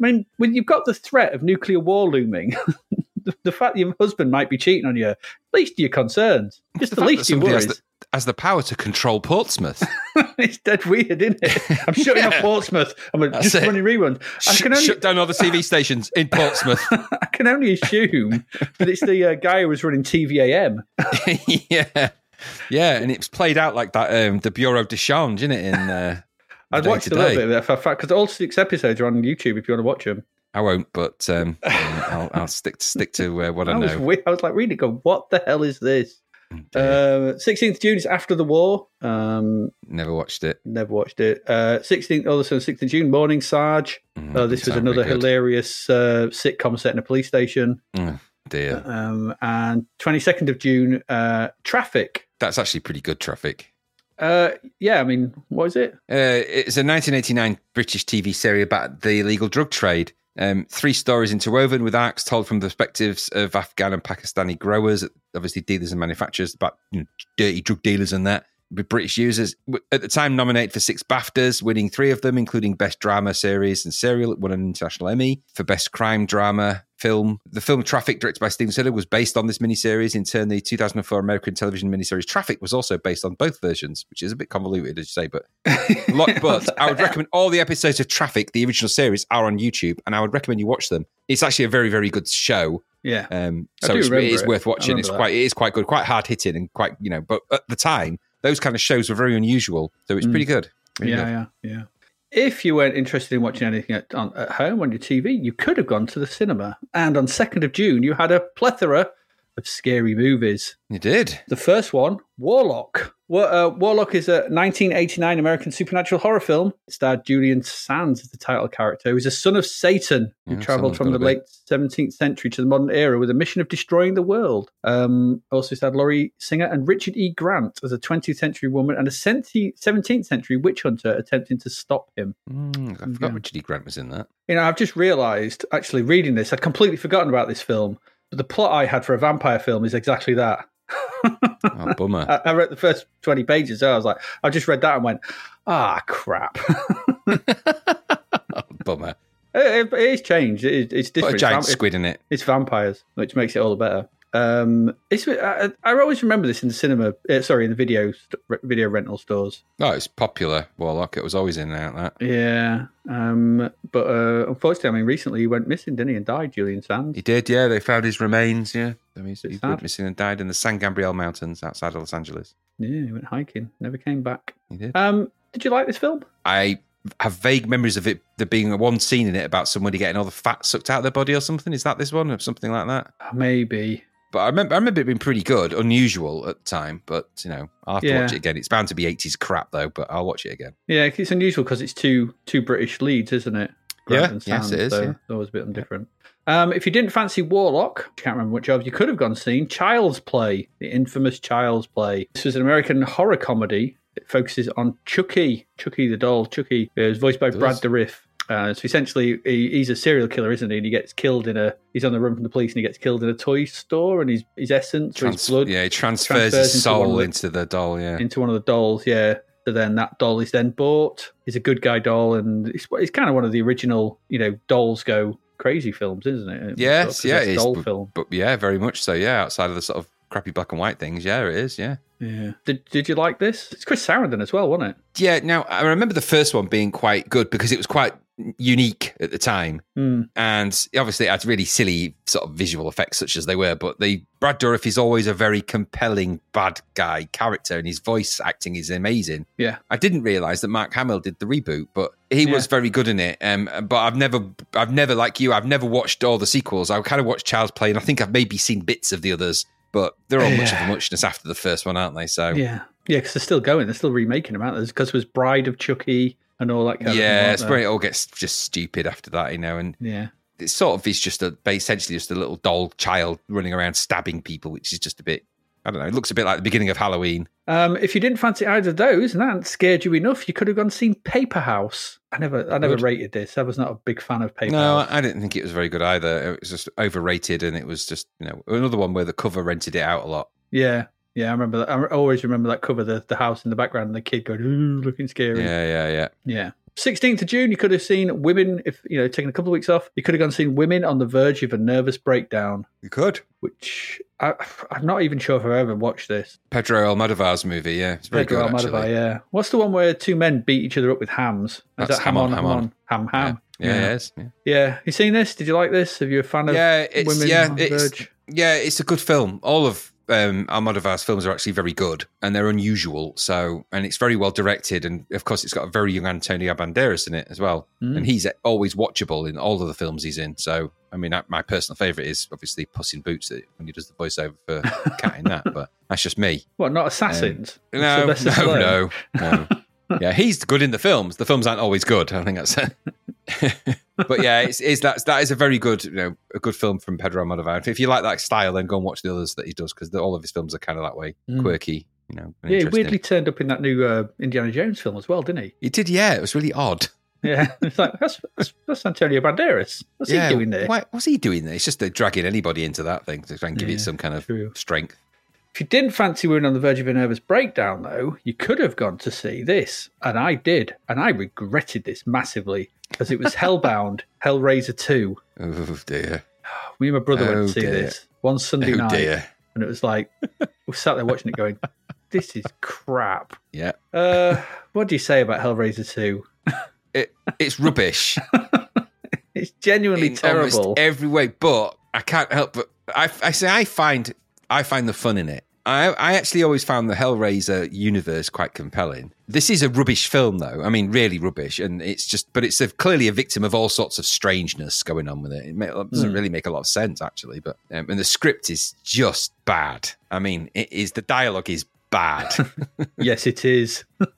I mean, when you've got the threat of nuclear war looming, the, the fact that your husband might be cheating on you, at least your concerns. Just the, that least has worries. the, has the power to control Portsmouth. it's dead weird, isn't it? I'm shutting off Portsmouth. I'm just it. running reruns. I Sh- can only Shut down all the TV stations in Portsmouth. I can only assume that it's the uh, guy who was running TVAM. yeah, yeah, and it's played out like that. Um, the Bureau de Change, isn't it? In uh, Day watched a little bit of that for fact because all six episodes are on YouTube if you want to watch them. I won't, but um, I'll, I'll stick to stick to uh, what I I was, know. I was like reading, it, going, "What the hell is this?" Uh, Sixteenth June is after the war. Um, Never watched it. never watched it. Uh, Sixteenth, oh, so Sixteenth June, Morning Sarge. Mm, Oh, this was another hilarious uh, sitcom set in a police station. Mm, dear, Um, and twenty second of June, uh, Traffic. that's actually pretty good traffic. Uh, yeah, I mean, what is it? Uh, it's a 1989 British TV series about the illegal drug trade. Um, three stories interwoven with arcs told from the perspectives of Afghan and Pakistani growers, obviously dealers and manufacturers, but you know, dirty drug dealers and that. With British users at the time nominated for six BAFTAs, winning three of them, including Best Drama Series and Serial. It won an International Emmy for Best Crime Drama Film. The film Traffic, directed by Steven Soderbergh, was based on this miniseries. In turn, the 2004 American television miniseries Traffic was also based on both versions, which is a bit convoluted, as you say, but Lot, but I would recommend all the episodes of Traffic, the original series, are on YouTube, and I would recommend you watch them. It's actually a very, very good show. Yeah, Um, so it's, it remember worth watching. It's remember quite, it is quite good, quite hard hitting, and quite you know. But at the time, those kind of shows were very unusual, so it's pretty good. Pretty Mm. yeah, good. yeah, yeah. If you weren't interested in watching anything at, on, at home on your TV, you could have gone to the cinema. And on 2nd of June, you had a plethora of scary movies. You did. The first one, Warlock. Wa- uh, Warlock is a 1989 American supernatural horror film. It starred Julian Sands as the title character, who is a son of Satan who Yeah, travelled from the be. late 17th century to the modern era with a mission of destroying the world. Um, also starred Lori Singer and Richard E. Grant as a 20th century woman and a 17th century witch hunter attempting to stop him. Mm, I forgot Yeah. Richard E. Grant was in that. You know, I've just realised, actually, reading this, I'd completely forgotten about this film. But the plot I had for a vampire film is exactly that. Oh, bummer. I, I read the first 20 pages. So I was like, I just read that and went, ah, crap. bummer. it, it is changed. It, it's Put different. a giant vam- squid in it. It's vampires, which makes it all the better. Um, it's I, I always remember this in the cinema. Uh, sorry, in the video video rental stores. Oh, it's popular. Warlock. It was always in there that. Yeah, um, but uh, unfortunately, I mean, recently he went missing, didn't he? And died, Julian Sands. He did, yeah. They found his remains, yeah. I mean, he It's went missing and died in the San Gabriel Mountains outside of Los Angeles. Yeah, he went hiking, never came back. He did. Um, did you like this film? I have vague memories of it there being one scene in it about somebody getting all the fat sucked out of their body or something. Is that this one or something like that? Maybe. But I remember, I remember it being pretty good, unusual at the time. But you know, I'll have to Yeah. watch it again. It's bound to be eighties crap though, but I'll watch it again. Yeah, it's unusual because it's two two British leads, isn't it? Yeah, yes, it is, So yeah. it's always a bit different. Um, if you didn't fancy Warlock, I can't remember which of you could have gone seen Child's Play, the infamous Child's Play. This was an American horror comedy. It focuses on Chucky, Chucky the doll. Chucky uh, is voiced by Does. Brad Dourif. Uh, so essentially, he, he's a serial killer, isn't he? And he gets killed in a. He's on the run from the police, and he gets killed in a toy store, and his his essence or his blood yeah, he transfers, transfers his into soul the- into the doll. Yeah, into one of the dolls. Yeah. So then that doll is then bought. He's a good guy doll, and it's, it's kind of one of the original, you know, dolls go crazy films, isn't it? Yes, yeah, possessed it is, doll but- film. but yeah, very much so. Yeah, outside of the sort of crappy black and white things. Yeah, it is. Yeah. Yeah. Did Did you like this? It's Chris Sarandon as well, wasn't it? Yeah. Now I remember the first one being quite good because it was quite unique at the time, Hmm. and obviously it had really silly sort of visual effects such as they were. But the Brad Dourif is always a very compelling bad guy character, and his voice acting is amazing. Yeah. I didn't realize that Mark Hamill did the reboot, but he was very good in it. Um, but I've never, I've never like you, I've never watched all the sequels. I kind of watched Child's Play, and I think I've maybe seen bits of the others, but they're all much of a muchness after the first one, aren't they? So Yeah. Yeah, because they're still going. They're still remaking them, aren't they? Because it was Bride of Chucky and all that kind of yeah, it's wasn't where it all gets just stupid after that, you know, and Yeah. it sort of is just a essentially just a little doll child running around stabbing people, which is just a bit. I don't know. It looks a bit like the beginning of Halloween. Um, if you didn't fancy either of those and that scared you enough, you could have gone and seen Paper House. I never, I never Good. rated this. I was not a big fan of Paper No, House. I didn't think it was very good either. It was just overrated, and it was just you know another one where the cover rented it out a lot. Yeah, yeah, I remember that. I always remember that cover, the the house in the background, and the kid going, "Ooh, looking scary." Yeah, yeah, yeah. Yeah. 16th of June, you could have seen women, if you know, taking a couple of weeks off, you could have gone and seen women on the verge of a nervous breakdown, You could. which I, I'm not even sure if I've ever watched this. Pedro Almodovar's movie, yeah, it's very Pedro good Almodovar, actually. yeah. What's the one where two men beat each other up with hams? Is That's that Jamón, Ham On. ham, Yeah, ham? yeah, it is. Yeah, Yeah. You seen this? Did you like this? Are you a fan of yeah it's women yeah, on the it's verge? yeah, it's a good film. All of um, Almodovar's films are actually very good, and they're unusual. So, and it's very well directed, and of course, it's got a very young Antonio Banderas in it as well, Mm. and he's always watchable in all of the films he's in. So, I mean, I- my personal favorite is obviously Puss in Boots when he does the voiceover for Cat in that, but that's just me. What, not Assassins? Um, No, Sylvester no, no, no. yeah, he's good in the films. The films aren't always good. I think that's. but yeah, it's, it's that's that is a very good, you know, a good film from Pedro Almodovar. If you like that style, then go and watch the others that he does because all of his films are kind of that way, Mm. quirky, you know. Yeah, he weirdly turned up in that new uh, Indiana Jones film as well, didn't he? He did, yeah. It was really odd. Yeah, it's like that's that's, that's Antonio Banderas. What's yeah, he doing there? Why, what's he doing there? It's just they're dragging anybody into that thing to try and give Yeah, it some kind of true. strength. If you didn't fancy women on the verge of a nervous breakdown, though, you could have gone to see this, and I did, and I regretted this massively because it was Hellbound, Hellraiser Two. Oh dear. Me and my brother went Oh, to see dear. this one Sunday Oh night, dear. and it was like we sat there watching it, going, "This is crap." Yeah. Uh, what do you say about Hellraiser Two? It, it's rubbish. It's genuinely in terrible. every way. But I can't help but I, I say I find I find the fun in it. I, I actually always found the Hellraiser universe quite compelling. This is a rubbish film, though. I mean, really rubbish, and it's just, but it's a, clearly a victim of all sorts of strangeness going on with it. It, ma- it doesn't Hmm. really make a lot of sense, actually. But um, and the script is just bad. I mean, it is the dialogue is bad. yes, it is.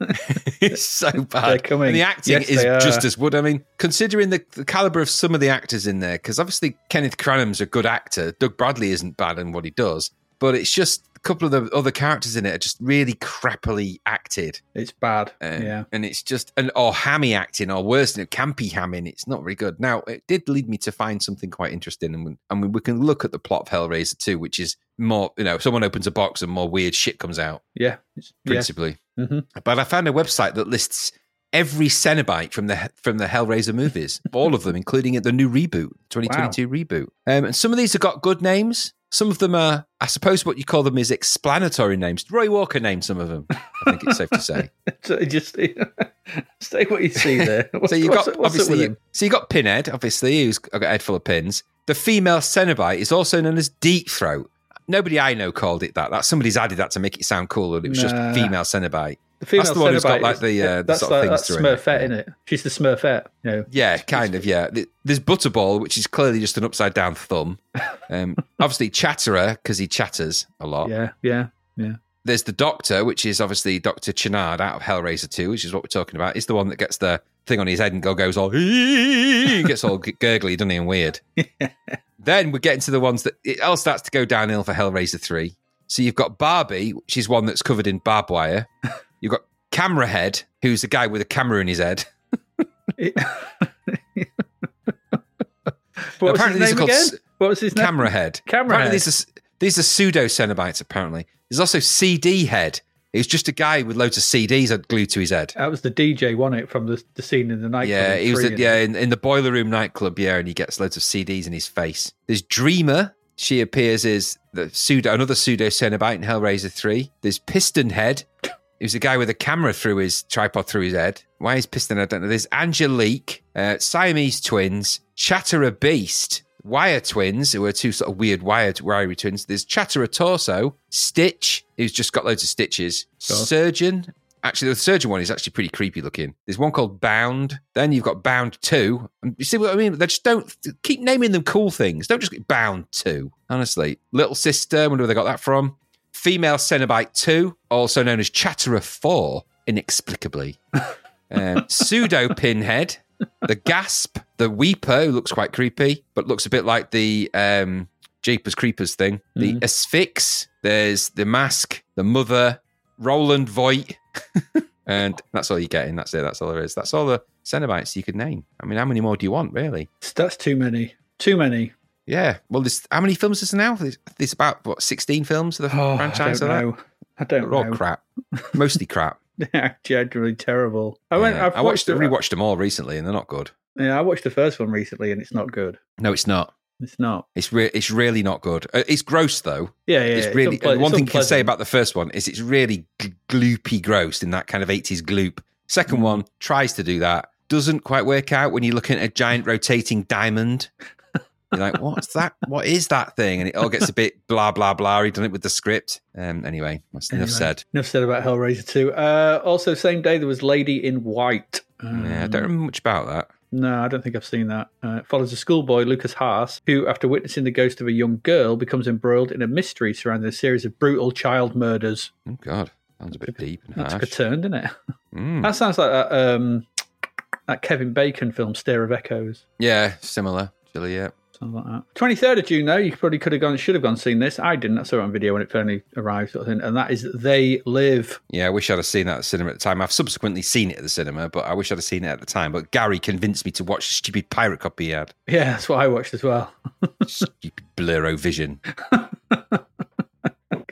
it's so bad. They're coming. And the acting Yes, is just as wood. I mean, considering the, the caliber of some of the actors in there, because obviously Kenneth Cranham's a good actor. Doug Bradley isn't bad in what he does, but it's just couple of the other characters in it are just really crappily acted. It's bad. Um, yeah. And it's just, and or hammy acting, or worse, know, campy hamming. It's not very good. Now, it did lead me to find something quite interesting. And we, we can look at the plot of Hellraiser 2, which is more, you know, someone opens a box and more weird shit comes out, Yeah. It's, yeah. principally. Mhm. But I found a website that lists every Cenobite from the from the Hellraiser movies, all of them, including the new reboot, 2022 reboot. Um, and some of these have got good names. Some of them are, I suppose, what you call them is explanatory names. Roy Walker named some of them. I think it's safe to say. So just say what you see there. What's, so you got what's obviously, so you got Pinhead, obviously, who's got a head full of pins. The female Cenobite is also known as Deep Throat. Nobody I know called it that. That somebody's added that to make it sound cool, cooler. It was just female Cenobite. The female that's the one who's got, like, the, uh, the that's sort of things that's. Smurfette, isn't it? She's the Smurfette. You know. Yeah, kind of. Yeah, there's Butterball, which is clearly just an upside down thumb. Um, obviously, Chatterer because he chatters a lot. Yeah, yeah, yeah. There's the Doctor, which is obviously Doctor Channard out of Hellraiser 2, which is what we're talking about. He's the one that gets the thing on his head and go goes all he gets all gurgly, doesn't he, and weird. then we're getting to the ones that it all starts to go downhill for Hellraiser 3. So you've got Barbie, which is one that's covered in barbed wire. You've got Camera Head, who's a guy with a camera in his head. What was Apparently his these are called again? What was his name? Camera Head. Camera apparently Head. These are, these are pseudo Cenobites, apparently. There's also CD Head. He's just a guy with loads of CDs glued to his head. That was the DJ, wasn't it, from the, the scene in the nightclub? Yeah, he was Three and- yeah in, in the boiler room nightclub. Yeah, and he gets loads of CDs in his face. There's Dreamer, she appears as the pseudo another pseudo Cenobite in Hellraiser 3. There's Piston Head, who's a guy with a camera through his tripod through his head. Why is Piston Head? I don't know. There's Angelique, uh, Siamese twins, Chatterer Beast, Wire twins, who are two sort of weird wired wiry twins. There's Chatterer Torso, Stitch, who's just got loads of stitches. Surgeon. Actually, the surgeon one is actually pretty creepy looking. There's one called Bound. Then you've got Bound 2. You see what I mean? They just don't keep naming them cool things. Don't just get Bound 2. Honestly. Little Sister, wonder where they got that from. Female Cenobite 2, also known as Chatterer 4, inexplicably. um, Pseudo Pinhead. The Gasp. The Weeper, who looks quite creepy, but looks a bit like the um, Jeepers Creepers thing. The Asphyx. There's the Mask. The Mother. Roland Voight. and that's all you're getting. That's it. That's all there is. That's all the Cenobites you could name. I mean, how many more do you want, really? That's too many. Too many. Yeah. Well, there's how many films is there now? There's, there's about what 16 films of the Oh, franchise. I don't that? know. I don't They're all know. crap. Mostly crap. They're generally terrible. I went. Yeah. I've I watched, the, rewatched them all recently, and they're not good. Yeah, I watched the first one recently, and it's not good. No, it's not. It's not. It's re- it's really not good. Uh, It's gross though. Yeah, yeah. it's really unple- one it's thing you can say about the first one is it's really gl- gloopy gross in that kind of 80s gloop. Second Mm. one tries to do that, doesn't quite work out when you're looking at a giant rotating diamond. You're like, what's that? What is that thing? And it all gets a bit blah blah blah. He done it with the script. Um, anyway, that's enough said. Enough said about Hellraiser 2. Uh, also, same day there was Lady in White. Um, yeah, I don't remember much about that. No, I don't think I've seen that. Uh, it follows a schoolboy, Lukas Haas, who, after witnessing the ghost of a young girl, becomes embroiled in a mystery surrounding a series of brutal child murders. Oh God, sounds a bit deep and That took a turn, didn't it? Mm. That sounds like that, um, that Kevin Bacon film, Stir of Echoes. Yeah, similar. Actually, yeah. Something like that. 23rd of June, though, you probably could have gone, should have gone seen this. I didn't. I saw it on video when it finally arrived, sort of thing. And that is They Live. Yeah, I wish I'd have seen that at the cinema at the time. I've subsequently seen it at the cinema, but I wish I'd have seen it at the time. But Gary convinced me to watch the stupid pirate copy he had. Yeah, that's what I watched as well. stupid Bluro Vision.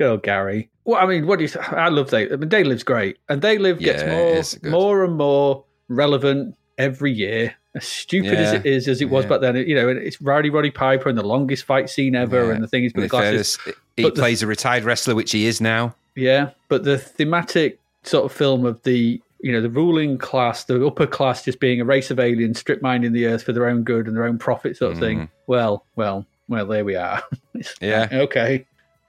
Old Gary. Well, I mean, what do you? Th- I love They. I mean, They Live's great, and They Live gets Yeah, it more, more and more relevant every year. As stupid as it is, as it was yeah. back then, you know, it's Rowdy Roddy Piper and the longest fight scene ever, Yeah. and the thing he's the glasses. fairness, he But the- plays a retired wrestler, which he is now. Yeah, but the thematic sort of film of the you know the ruling class, the upper class, just being a race of aliens, strip mining the earth for their own good and their own profit, sort of thing. Well, well, well, there we are. Yeah. Okay.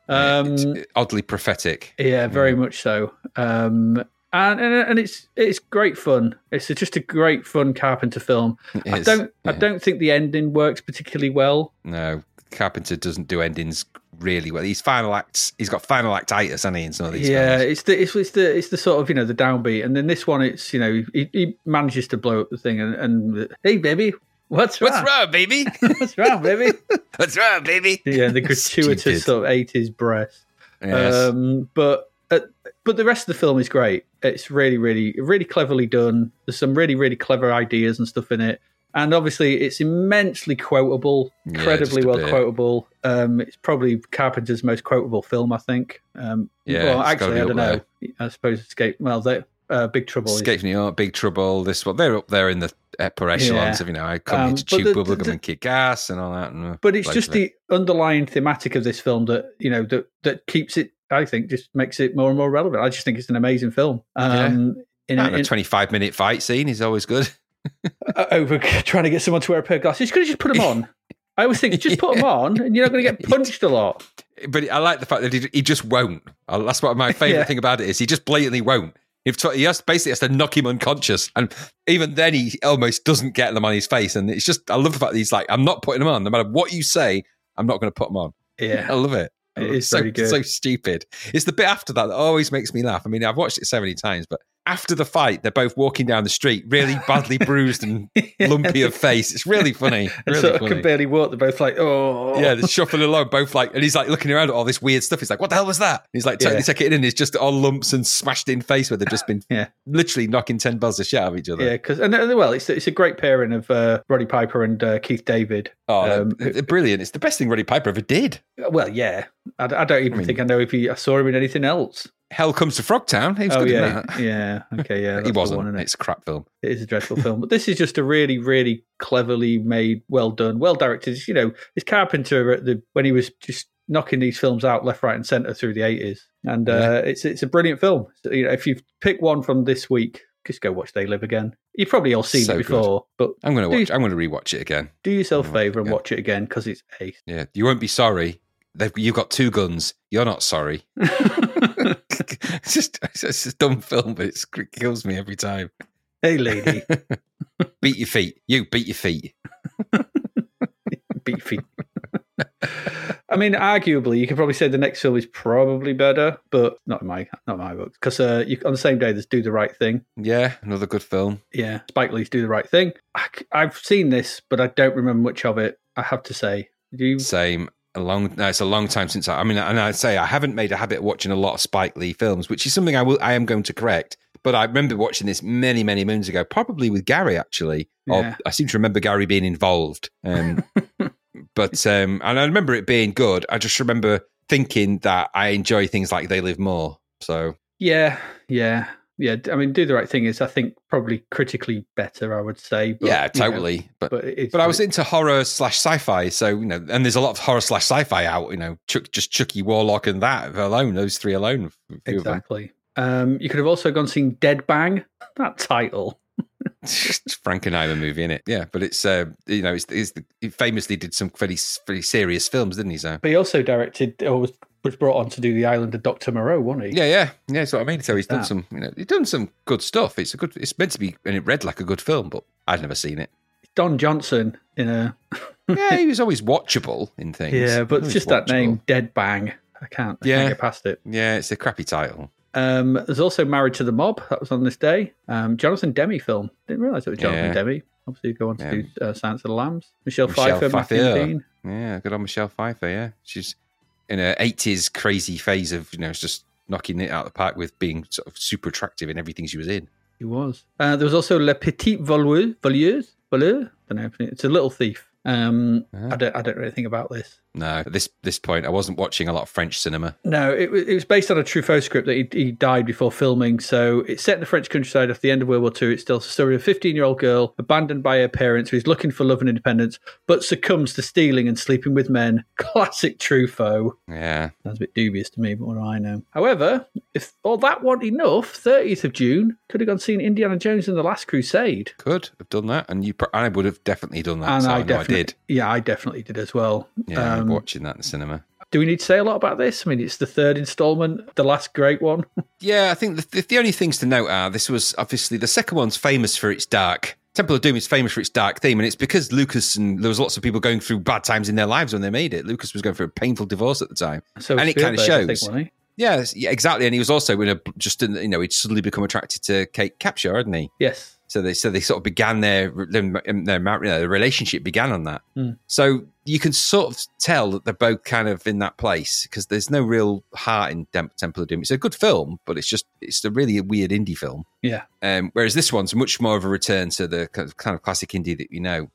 Um, oddly prophetic. Yeah, very much so. Um, and, and and it's it's great fun. It's just a great fun Carpenter film. I don't I don't think the ending works particularly well. No, Carpenter doesn't do endings really well. He's final acts. He's got final actitis, hasn't he? In some of these yeah, films. it's the it's, it's the it's the sort of you know the downbeat, and then this one it's you know he, he manages to blow up the thing and, and hey baby, what's wrong? What's wrong, baby? What's wrong, baby? What's wrong, baby? yeah, the gratuitous Stupid. sort of eighties breast. Yes. Um, but uh, but the rest of the film is great. It's really, really, really cleverly done. There's some really, really clever ideas and stuff in it. And obviously, it's immensely quotable, incredibly a well bit. quotable. Um, it's probably Carpenter's most quotable film, I think. Um, Yeah, well, actually, I don't know. I suppose Escape. Well, they, uh, Big Trouble. Escape from New York, Big Trouble, this one. They're up there in the upper echelons Yeah. of, you know, I come Um, here to chew bubblegum and kick ass and all that. And, uh, but it's just the underlying thematic of this film that you know that that keeps it. I think just makes it more and more relevant. I just think it's an amazing film. Um, in, And in- a 25 minute fight scene is always good. over trying to get someone to wear a pair of glasses. You could just put them on. I always think just put them on, and you're not going to get punched a lot. But I like the fact that he, he just won't. That's what my favorite Yeah. thing about it is. He just blatantly won't. T- he has basically has to knock him unconscious, and even then he almost doesn't get them on his face. And it's just I love the fact that he's like, I'm not putting them on, no matter what you say. I'm not going to put them on. Yeah, I love it. It It's is so, good. so stupid. It's the bit after that that always makes me laugh. I mean, I've watched it so many times, but after the fight, they're both walking down the street, really badly bruised and lumpy of face. It's really funny. Really sort of funny. can barely walk. They're both like, oh, Yeah, they're shuffling along, both like, and he's like looking around at all this weird stuff. He's like, "What the hell was that?" He's like totally Yeah. taking it in. It's just all lumps and smashed in face where they've just been Yeah. literally knocking ten balls of shit out of each other. yeah. Because and, and well, it's it's a great pairing of uh, Roddy Piper and uh, Keith David. Oh, Um, brilliant! It's the best thing Roddy Piper ever did. Well, yeah, I, I don't even I mean- think I know if he I saw him in anything else. Hell Comes to Frogtown. He was oh good in yeah, that. yeah. Okay, yeah. he wasn't. One, it? it's a crap film. It is a dreadful film, but this is just a really, really cleverly made, well done, well directed. You know, it's Carpenter at the when he was just knocking these films out left, right, and centre through the eighties, and uh, it's it's a brilliant film. So, you know, if you pick one from this week, just go watch They Live Again. You've probably all seen So it good. before, but I'm going to Do you- watch. I'm going to rewatch it again. do yourself a favour and yeah. watch it again because it's ace. Yeah, you won't be sorry. They've, you've got two guns. You're not sorry. it's just it's a dumb film, but it's, it kills me every time. hey, lady, Beat your feet. You beat your feet. beefy. I mean, arguably, you could probably say the next film is probably better, but not in my not in my books. Because uh, you, on the same day, there's Do the Right Thing. Yeah, another good film. Yeah, Spike Lee's Do the Right Thing. I, have seen this, but I don't remember much of it. I have to say. Do you? Same. A long. No, it's a long time since I. I mean, and I'd say I haven't made a habit of watching a lot of Spike Lee films, which is something I will. I am going to correct. But I remember watching this many, many moons ago, probably with Gary actually. Or Yeah. I seem to remember Gary being involved. Um, but um, and I remember it being good. I just remember thinking that I enjoy things like They Live More. So Yeah, yeah, yeah. I mean, Do the Right Thing is, I think, probably critically better. I would say. But, yeah, you know, totally. but but it's, But I was into horror slash sci-fi, so you know, and there's a lot of horror slash sci-fi out. You know, Chuck, just Chucky Warlock and that alone, those three alone. a few of them. exactly. Um, you could have also gone seen Dead Bang. That title. It's Frankenheimer movie, in it? Yeah, but it's uh, you know, it's, it's the, he famously did some pretty pretty serious films, didn't he? So But he also directed, or was was brought on to do the Island of Doctor Moreau, wasn't he? yeah, yeah, yeah. That's what I mean. So he's done That. some, you know, he's done some good stuff. It's a good. It's meant to be, and it read like a good film, but I'd never seen it. Don Johnson in a Yeah, he was always watchable in things. yeah, but just that name, Dead Bang. I can't. I Yeah. can't get past it. Yeah, it's a crappy title. Um, there's also Married to the Mob. That was on this day. Um, Jonathan Demme film. Didn't realize it was Jonathan Yeah. Demme. Obviously, go on to Yeah. do uh, Silence of the Lambs. Michelle, Michelle Pfeiffer, Matthew Pfeiffer. Dean. Yeah, good on Michelle Pfeiffer. Yeah, she's in her eighties crazy phase of you know just knocking it out of the park with being sort of super attractive in everything she was in. He was. Uh, there was also Le Petit Voleuse. Voleuse? Voleur? don't know. It's a little thief. Um, Ah. I don't. I don't know anything about this. No, at this this point, I wasn't watching a lot of French cinema. No, it, it was based on a Truffaut script that he, he died before filming. So it's set in the French countryside after the end of World War II. It tells the story of a 15 year old girl abandoned by her parents who is looking for love and independence, but succumbs to stealing and sleeping with men. Classic Truffaut. Yeah, That's a bit dubious to me, but what do I know? However, if all that wasn't enough, 30th of June could have gone seen Indiana Jones and the Last Crusade. could have done that, and you, I would have definitely done that. and so I I, know I definitely, did. yeah, I definitely did as well. Yeah, Um, remember watching that in the cinema. do we need to say a lot about this? I mean, it's the third installment, the last great one. Yeah, I think the, the, only things to note are this was obviously the second one's famous for its dark. Temple of Doom is famous for its dark theme, and it's because Lucas and there was lots of people going through bad times in their lives when they made it. Lucas was going through a painful divorce at the time. So And it Spielberg, think, shows. Yeah, yeah, exactly. And he was also in a just in, you know he'd suddenly become attracted to Kate Capshaw, hadn't he? Yes. So they so they sort of began their their, their, mar- you know, their relationship began on that. Hmm. So you can sort of tell that they're both kind of in that place because there's no real heart in Dem- Temple of Doom. It's a good film, but it's just it's a really weird indie film. Yeah. Um, whereas this one's much more of a return to the kind of- kind of classic indie that you know.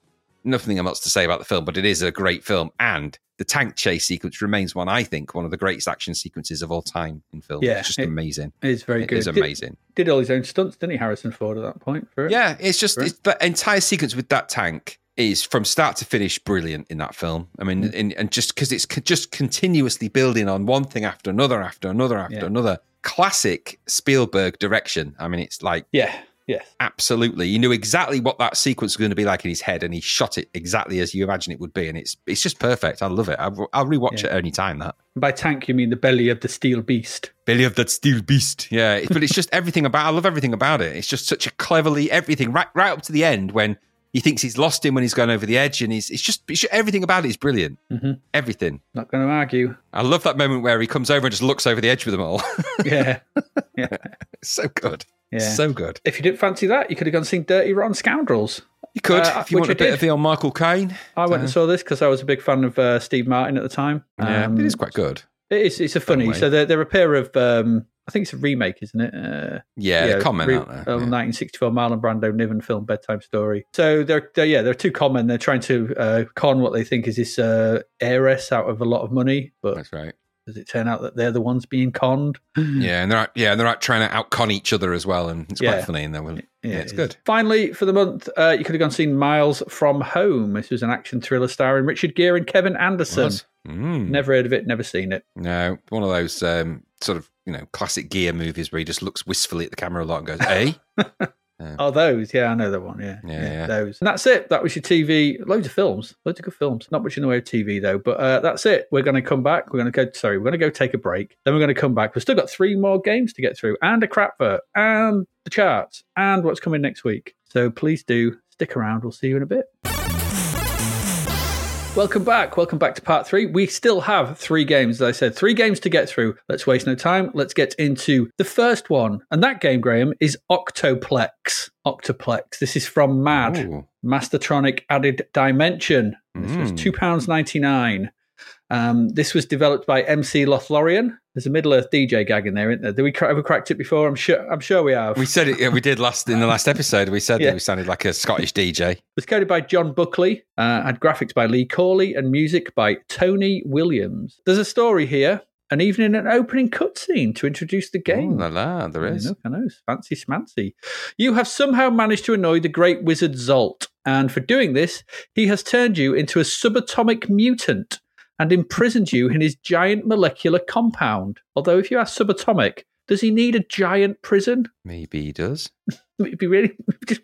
Nothing else to say about the film, but it is a great film, and the tank chase sequence remains one I think one of the greatest action sequences of all time in film. Yeah, it's just it- amazing. It is very It good. It's amazing. Did, all his own stunts, didn't he, Harrison Ford, at that point? For it? Yeah, it's just it's, the entire sequence with that tank is from start to finish brilliant in that film. I mean, Mm. and, and just because it's co- just continuously building on one thing after another, after another, after Yeah. another. Classic Spielberg direction. I mean, it's like Yeah. yeah, absolutely. He knew exactly what that sequence was going to be like in his head, and he shot it exactly as you imagine it would be, and it's it's just perfect. I love it. I'll, I'll rewatch Yeah. it any time. That. By tank, you mean the belly of the steel beast. Belly of that steel beast. Yeah, but it's just everything about. I love everything about it. It's just such a cleverly everything right right up to the end when he thinks he's lost him when he's gone over the edge, and he's it's just, it's just everything about it is brilliant. Mhm. Everything. Not going to argue. I love that moment where he comes over and just looks over the edge with them all. Yeah. it's so good. Yeah. So good. if you didn't fancy that, you could have gone and seen Dirty Rotten Scoundrels. You could Uh, if you want a bit of the old Michael Caine. I went and saw this because I was a big fan of uh, Steve Martin at the time. Yeah, Um, it is quite good. It is. It's a funny. So they're, they're a pair of. Um, I think it's a remake, isn't it? Uh, Yeah, the comment re- out there. uh, Yeah. 1964 Marlon Brando Niven film bedtime story. So they're, they're yeah they're too common. They're trying to uh, con what they think is this uh, heiress out of a lot of money, but That's right. Does it turn out that they're the ones being conned? Yeah, and they're out, yeah, and they're out trying to outcon each other as well, and it's Yeah. quite funny. And then we'll, yeah, it's it good. Finally, for the month, uh, you could have gone and seen Miles from Home. This was an action thriller starring Richard Gere and Kevin Anderson. Mm. Never heard of it, never seen it. No, one of those um, sort of you know classic Gere movies where he just looks wistfully at the camera a lot and goes, "Hey." Oh, those. Yeah, I know that one. Yeah. Yeah, yeah. Those. And that's it. That was your TV. Loads of films. Loads of good films. Not much in the way of TV, though. But uh, that's it. We're going to come back. We're going to go, sorry, we're going to go take a break. Then we're going to come back. We've still got three more games to get through and a crapver and the charts and what's coming next week. So please do stick around. We'll see you in a bit. Welcome back. Welcome back to part three. We still have three games, as I said, three games to get through. Let's waste no time. Let's get into the first one. And that game, Graham, is Octoplex. Octoplex. This is from Mad. Ooh. Mastertronic Added Dimension. This was Mm. £2.99. Um, this was developed by MC Lothlorien. There's a Middle Earth DJ gag in there, isn't there? Did we cra- have we cracked it before? I'm sure. I'm sure we have. We said it. Yeah, we did last in the last episode. We said Yeah. that we sounded like a Scottish DJ. It was coded by John Buckley, uh, had graphics by Lee Corley, and music by Tony Williams. There's a story here, and even in an opening cutscene to introduce the Oh, game. la la, there is. I know, I know. Fancy smancy. You have somehow managed to annoy the great wizard Zolt, and for doing this, he has turned you into a subatomic mutant and imprisoned you in his giant molecular compound. Although, if you are subatomic, does he need a giant prison? Maybe he does. It'd be really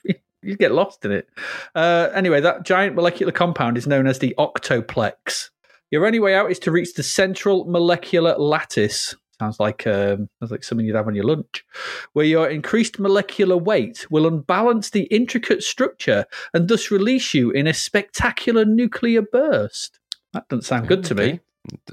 you get lost in it. Uh, anyway, that giant molecular compound is known as the octoplex. Your only way out is to reach the central molecular lattice. Sounds like um, sounds like something you'd have on your lunch, where your increased molecular weight will unbalance the intricate structure and thus release you in a spectacular nuclear burst. That doesn't sound good to me. Okay.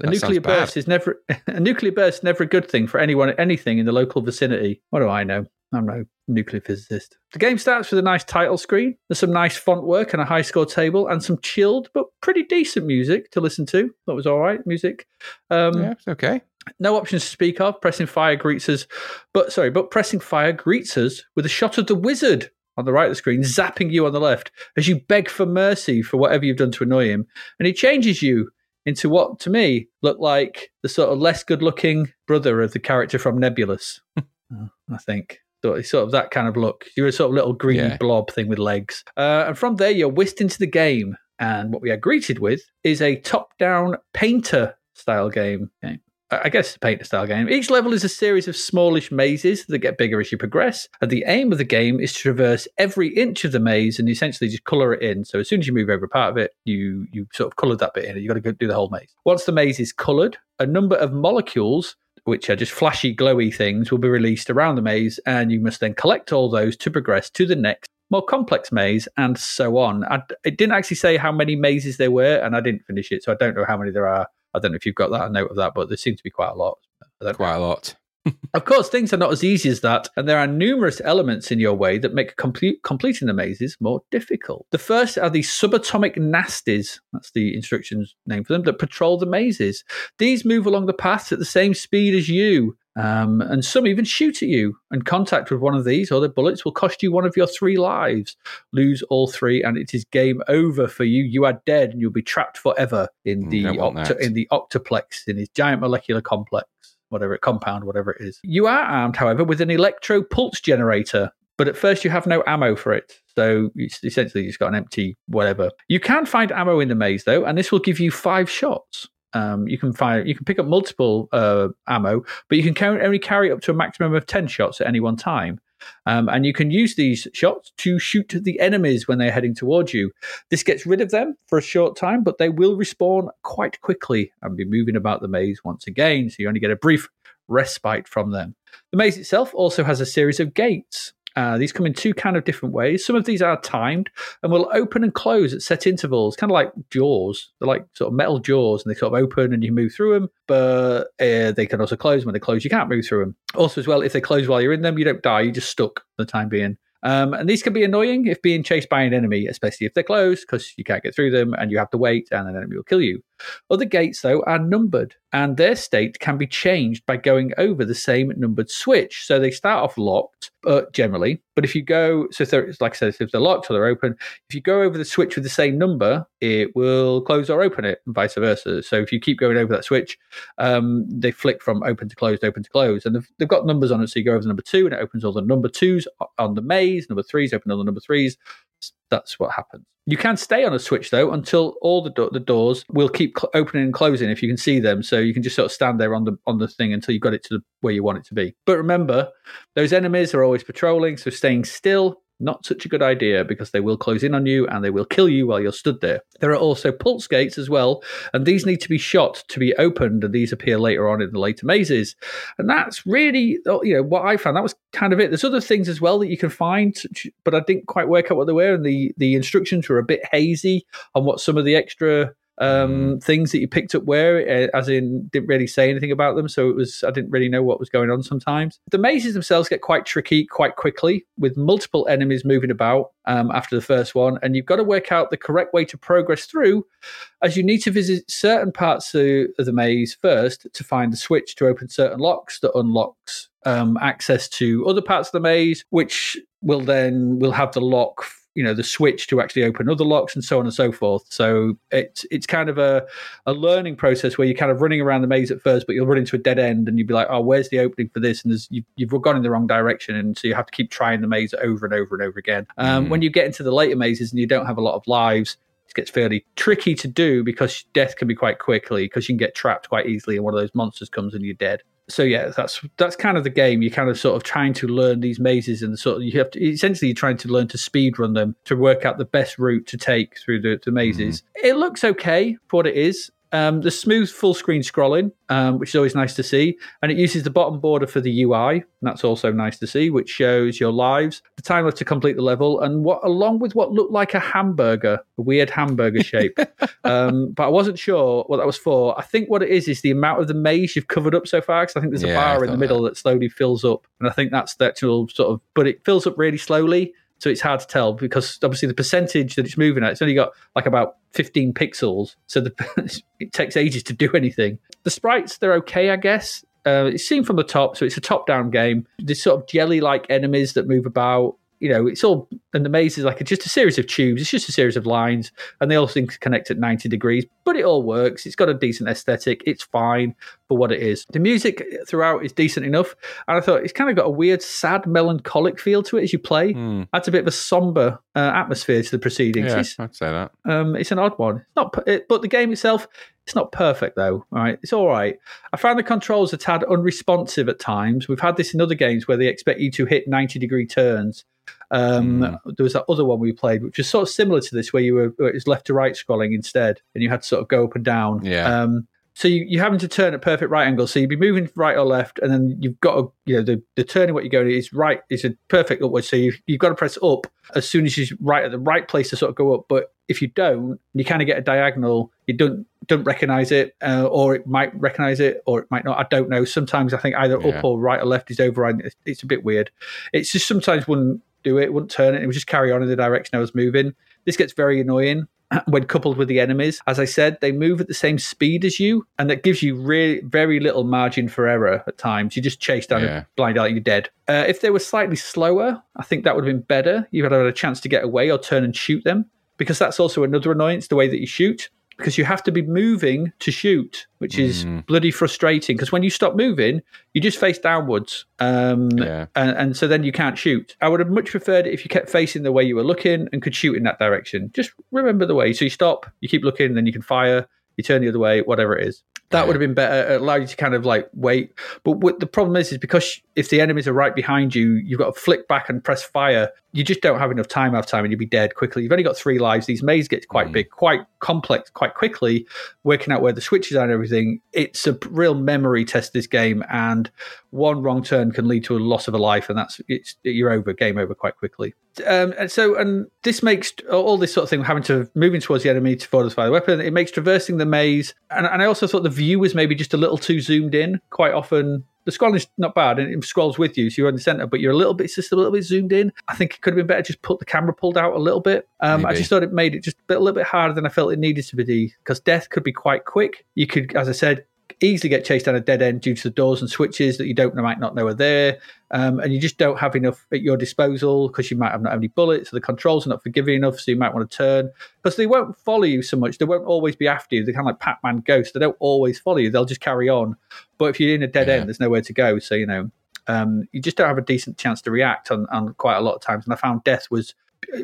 A That sounds nuclear burst is never a nuclear burst is never a good thing for anyone anything in the local vicinity. What do I know? I'm no nuclear physicist. The game starts with a nice title screen. There's some nice font work and a high score table and some chilled but pretty decent music to listen to. That was all right music. Um, Yeah, it's okay. no options to speak of. Pressing fire greets us, but sorry, but pressing fire greets us with a shot of the wizard on the right of the screen, zapping you on the left as you beg for mercy for whatever you've done to annoy him, and he changes you into what to me looked like the sort of less good-looking brother of the character from Nebulus. I think. So it's sort of that kind of look. You're a sort of little green Yeah. blob thing with legs. Uh, and from there, you're whisked into the game. And what we are greeted with is a top down painter style game. Okay. I guess it's a style game. Each level is a series of smallish mazes that get bigger as you progress. And the aim of the game is to traverse every inch of the maze and essentially just color it in. So as soon as you move over a part of it, you you sort of colored that bit in. You got to go do the whole maze. Once the maze is colored, a number of molecules which are just flashy, glowy things, will be released around the maze, and you must then collect all those to progress to the next more complex maze, and so on. I, it didn't actually say how many mazes there were, and I didn't finish it, so I don't know how many there are. I don't know if you've got that a note of that, but there seem to be quite a lot. Quite a lot. of course, things are not as easy as that, and there are numerous elements in your way that make complete, completing the mazes more difficult. The first are the subatomic nasties, that's the instructions name for them, that patrol the mazes. These move along the paths at the same speed as you, um, and some even shoot at you. And contact with one of these or their bullets will cost you one of your three lives. Lose all three, and it is game over for you. You are dead, and you'll be trapped forever in Mm, the octo- in the octoplex in his giant molecular complex whatever it compound, whatever it is. You are armed, however, with an electro pulse generator, but at first you have no ammo for it. So it's essentially you've got an empty whatever. You can find ammo in the maze though, and this will give you five shots. Um, you can find you can pick up multiple uh, ammo, but you can only carry up to a maximum of ten shots at any one time. Um, and you can use these shots to shoot the enemies when they're heading towards you. This gets rid of them for a short time, but they will respawn quite quickly and be moving about the maze once again. So you only get a brief respite from them. The maze itself also has a series of gates. Uh, these come in two kind of different ways. Some of these are timed and will open and close at set intervals, kind of like jaws. They're like sort of metal jaws, and they sort of open and you move through them. But uh, they can also close. When they close, you can't move through them. Also, as well, if they close while you're in them, you don't die. You're just stuck for the time being. Um, and these can be annoying if being chased by an enemy, especially if they're closed, because you can't get through them and you have to wait, and an enemy will kill you. Other gates, though, are numbered, and their state can be changed by going over the same numbered switch. So they start off locked, uh, generally. But if you go, so if they're, like I said, if they're locked or they're open, if you go over the switch with the same number, it will close or open it, and vice versa. So if you keep going over that switch, um, they flick from open to closed, open to closed, and they've, they've got numbers on it. So you go over the number two, and it opens all the number twos on the maze. Number threes open all the number threes. That's what happens. You can stay on a switch though until all the do- the doors will keep cl- opening and closing if you can see them. So you can just sort of stand there on the on the thing until you've got it to the, where you want it to be. But remember, those enemies are always patrolling, so staying still not such a good idea because they will close in on you and they will kill you while you're stood there. There are also pulse gates as well, and these need to be shot to be opened, and these appear later on in the later mazes. And that's really, oh, you know, what I found. That was kind of it. There's other things as well that you can find, but I didn't quite work out what they were, and the the instructions were a bit hazy on what some of the extra um, things that you picked up were, uh, as in didn't really say anything about them. So it was I didn't really know what was going on sometimes. The mazes themselves get quite tricky quite quickly with multiple enemies moving about um, after the first one, and you've got to work out the correct way to progress through, as you need to visit certain parts of, of the maze first to find the switch to open certain locks that unlocks um, access to other parts of the maze, which will then will have the lock you know the switch to actually open other locks and so on and so forth. So it's it's kind of a, a learning process where you're kind of running around the maze at first but you'll run into a dead end and you'll be like oh where's the opening for this? And there's, you've, you've gone in the wrong direction and so you have to keep trying the maze over and over and over again. Um, when you get into the later mazes and you don't have a lot of lives it gets fairly tricky to do because death can be quite quickly because you can get trapped quite easily and one of those monsters comes and you're dead so yeah, that's that's kind of the game. You're kind of sort of trying to learn these mazes and sort of you have to essentially you're trying to learn to speed run them to work out the best route to take through the, the mazes. Mm-hmm. It looks okay for what it is. Um, the smooth full screen scrolling, um, which is always nice to see, and it uses the bottom border for the UI. And that's also nice to see, which shows your lives, the time left to complete the level, and what along with what looked like a hamburger, a weird hamburger shape. um, but I wasn't sure what that was for. I think what it is is the amount of the maze you've covered up so far. Because I think there's a Yeah, bar in the middle that. slowly fills up, and I think that's the actual sort of. But it fills up really slowly, so it's hard to tell because obviously the percentage that it's moving at, it's only got like about 15 pixels, so the, it takes ages to do anything. The sprites they're okay, I guess. Uh, it's seen from the top, so it's a top-down game. There's sort of jelly-like enemies that move about. You know, it's all and the maze is like just a series of tubes. It's just a series of lines, and they all seem to connect at 90 degrees. But it all works. It's got a decent aesthetic. It's fine for what it is. The music throughout is decent enough, and I thought it's kind of got a weird, sad, melancholic feel to it as you play. Hmm. Adds a bit of a somber uh, atmosphere to the proceedings. Yeah, It's- I'd say that. um, it's an odd one. It's not, it, but the game itself, it's not perfect though. All right, it's all right. I found the controls a tad unresponsive at times. We've had this in other games where they expect you to hit ninety degree turns. Um, There was that other one we played, which was sort of similar to this, where you were where it was left to right scrolling instead, and you had to sort of go up and down. Yeah. Um, so you, you're having to turn at perfect right angles. So you'd be moving right or left, and then you've got to, you know, the, the turning what you're going is right is a perfect upwards. So you've, you've got to press up as soon as you're right at the right place to sort of go up. But if you don't, you kind of get a diagonal. You don't don't recognize it, uh, or it might recognize it, or it might not. I don't know. Sometimes I think either Yeah. up or right or left is overriding. It's, it's a bit weird. It's just sometimes wouldn't do it, wouldn't turn it. It would just carry on in the direction I was moving. This gets very annoying when coupled with the enemies. As I said, they move at the same speed as you, and that gives you really very little margin for error at times. You just chase down Yeah. a blind eye, you're dead. Uh, if they were slightly slower, I think that would have been better. You would have had a chance to get away or turn and shoot them, because that's also another annoyance the way that you shoot. Because you have to be moving to shoot, which is bloody frustrating. Because when you stop moving, you just face downwards, um, Yeah. and, and so then you can't shoot. I would have much preferred it if you kept facing the way you were looking and could shoot in that direction. Just remember the way. So you stop, you keep looking, then you can fire. You turn the other way, whatever it is. That Yeah. would have been better. It allowed you to kind of like wait. But what the problem is, is because if the enemies are right behind you, you've got to flick back and press fire. You just don't have enough time half time and you'll be dead quickly. You've only got three lives. These mazes get quite big, quite complex, quite quickly, working out where the switches are and everything. It's a real memory test, this game. And one wrong turn can lead to a loss of a life. And that's, it's, you're over, game over quite quickly. Um, and so, and this makes all this sort of thing, having to moving towards the enemy to fortify the weapon, it makes traversing the maze. And, and I also thought the view was maybe just a little too zoomed in. Quite often, the scrolling's not bad and it scrolls with you, so you're in the center, but you're a little bit, just a little bit zoomed in. I think it could have been better just put the camera pulled out a little bit. Um, I just thought it made it just a, bit, a little bit harder than I felt it needed to be because death could be quite quick. You could, as I said, easily get chased down a dead end due to the doors and switches that you don't might not know are there, um, and you just don't have enough at your disposal because you might have not have any bullets. So the controls are not forgiving enough, so you might want to turn because they won't follow you so much. They won't always be after you. They're kind of like Pac-Man ghosts. They don't always follow you. They'll just carry on. But if you're in a dead Yeah. end, there's nowhere to go. So you know, um, you just don't have a decent chance to react on, on quite a lot of times. And I found death was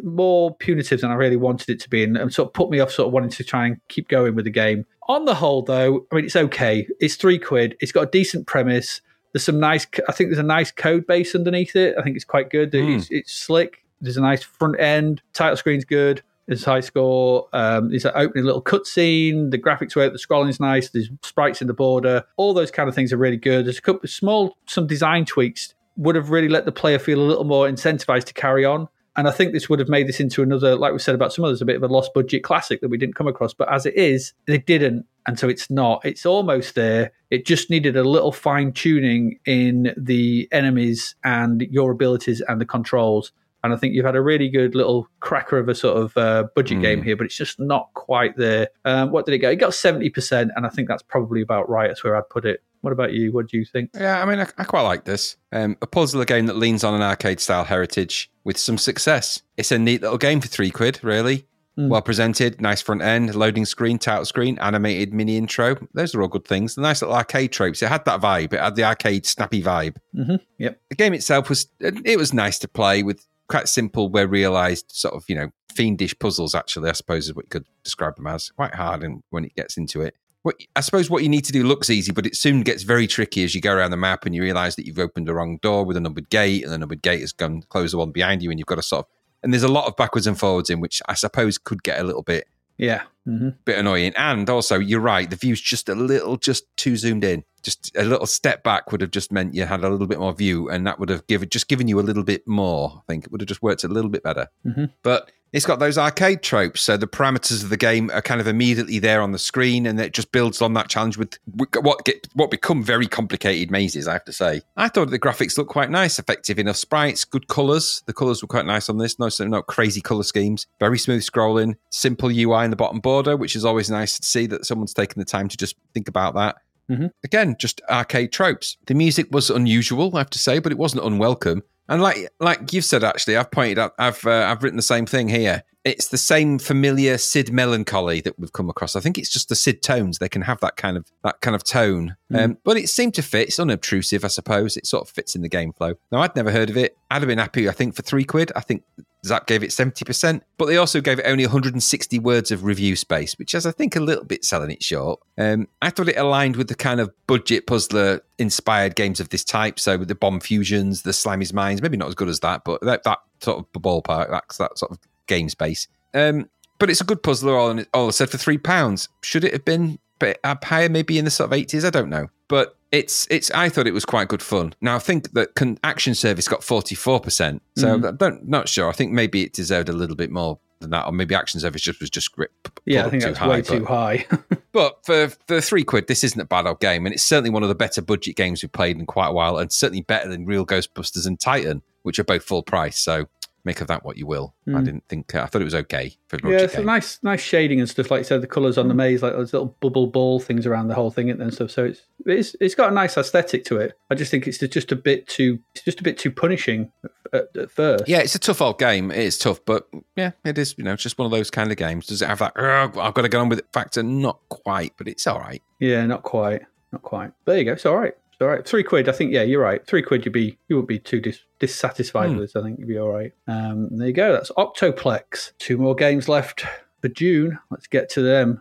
more punitive than I really wanted it to be, and, and sort of put me off sort of wanting to try and keep going with the game. On the whole, though, I mean, it's okay. It's three quid. It's got a decent premise. There's some nice. I think there's a nice code base underneath it. I think it's quite good. It's, it's slick. There's a nice front end. Title screen's good. There's high score. Um, there's an opening little cutscene. The graphics work. The scrolling's nice. There's sprites in the border. All those kind of things are really good. There's a couple small some design tweaks would have really let the player feel a little more incentivized to carry on. And I think this would have made this into another, like we said about some others, a bit of a lost budget classic that we didn't come across. But as it is, they didn't. And so it's not. It's almost there. It just needed a little fine tuning in the enemies and your abilities and the controls. And I think you've had a really good little cracker of a sort of uh, budget game here, but it's just not quite there. Um, what did it get? It got 70%, and I think that's probably about right. That's where I'd put it. What about you? What do you think? Yeah, I mean, I, I quite like this. Um, a puzzler game that leans on an arcade style heritage with some success. It's a neat little game for three quid, really. Well presented, nice front end, loading screen, title screen, animated mini intro. Those are all good things. The nice little arcade tropes. It had that vibe. It had the arcade snappy vibe. Mm-hmm. Yep. The game itself was it was nice to play with quite simple, well realized sort of you know fiendish puzzles. Actually, I suppose is what you could describe them as. Quite hard, and when it gets into it. What, I suppose what you need to do looks easy, but it soon gets very tricky as you go around the map and you realize that you've opened the wrong door with a numbered gate, and the numbered gate has gone close the one behind you, and you've got to sort of. And there's a lot of backwards and forwards in which I suppose could get a little bit Yeah. hmm bit annoying. And also, you're right, the view's just a little, just too zoomed in. Just a little step back would have just meant you had a little bit more view, and that would have given just given you a little bit more. I think it would have just worked a little bit better. Mhm. But it's got those arcade tropes, so the parameters of the game are kind of immediately there on the screen, and it just builds on that challenge with what get what become very complicated mazes. I have to say, I thought the graphics looked quite nice, effective enough sprites, good colors. The colors were quite nice on this. No, so not crazy color schemes. Very smooth scrolling, simple UI in the bottom border, which is always nice to see that someone's taken the time to just think about that. Mhm. Again, just arcade tropes. The music was unusual, I have to say, but it wasn't unwelcome. And like like you've said, actually, I've pointed out, I've uh, I've written the same thing here. It's the same familiar Sid melancholy that we've come across. I think it's just the Sid tones; they can have that kind of that kind of tone. Um, but it seemed to fit. It's unobtrusive, I suppose. It sort of fits in the game flow. Now, I'd never heard of it. I'd have been happy. I think for three quid. I think Zap gave it seventy percent, but they also gave it only 160 words of review space, which is, I think, a little bit selling it short. Um, I thought it aligned with the kind of budget puzzler inspired games of this type. So with the Bombfusions, the Slimey's Mines, maybe not as good as that, but that, that sort of ballpark, that's that sort of game space. Um, but it's a good puzzler, all, all said for three pounds. Should it have been up higher, maybe in the sort of eighties? I don't know, but it's it's. I thought it was quite good fun. Now I think that con- Action Service got forty four percent, so mm-hmm. I don't not sure. I think maybe it deserved a little bit more than that, or maybe Action Service just was just grip. Yeah, I think too that's high, way but- too high. but for for three quid, this isn't a bad old game, and it's certainly one of the better budget games we've played in quite a while, and certainly better than Real Ghostbusters and Titan, which are both full price. So make of that what you will. I didn't think I thought it was okay for Hmm. yeah, it's a nice, nice shading and stuff. Like you said, the colours on the maze, like those little bubble ball things around the whole thing and then stuff. So it's it's it's got a nice aesthetic to it. I just think it's just a bit too it's just a bit too punishing at, at first. Yeah, it's a tough old game. It is tough, but yeah, it is. You know, it's just one of those kind of games. Does it have that? "Ugh, I've got to get on with it factor. Not quite, but it's all right. Yeah, not quite, not quite. There you go. It's all right. It's all right. Three quid. I think. Yeah, you're right. Three quid. You'd be you wouldn't be too dis- dissatisfied Hmm. with this. I think you'd be all right. Um, there you go. That's Octoplex. Two more games left for June. Let's get to them.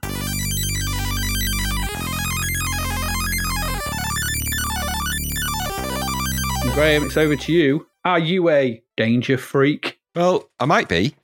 Graham, it's over to you. Are you a danger freak? Well, I might be.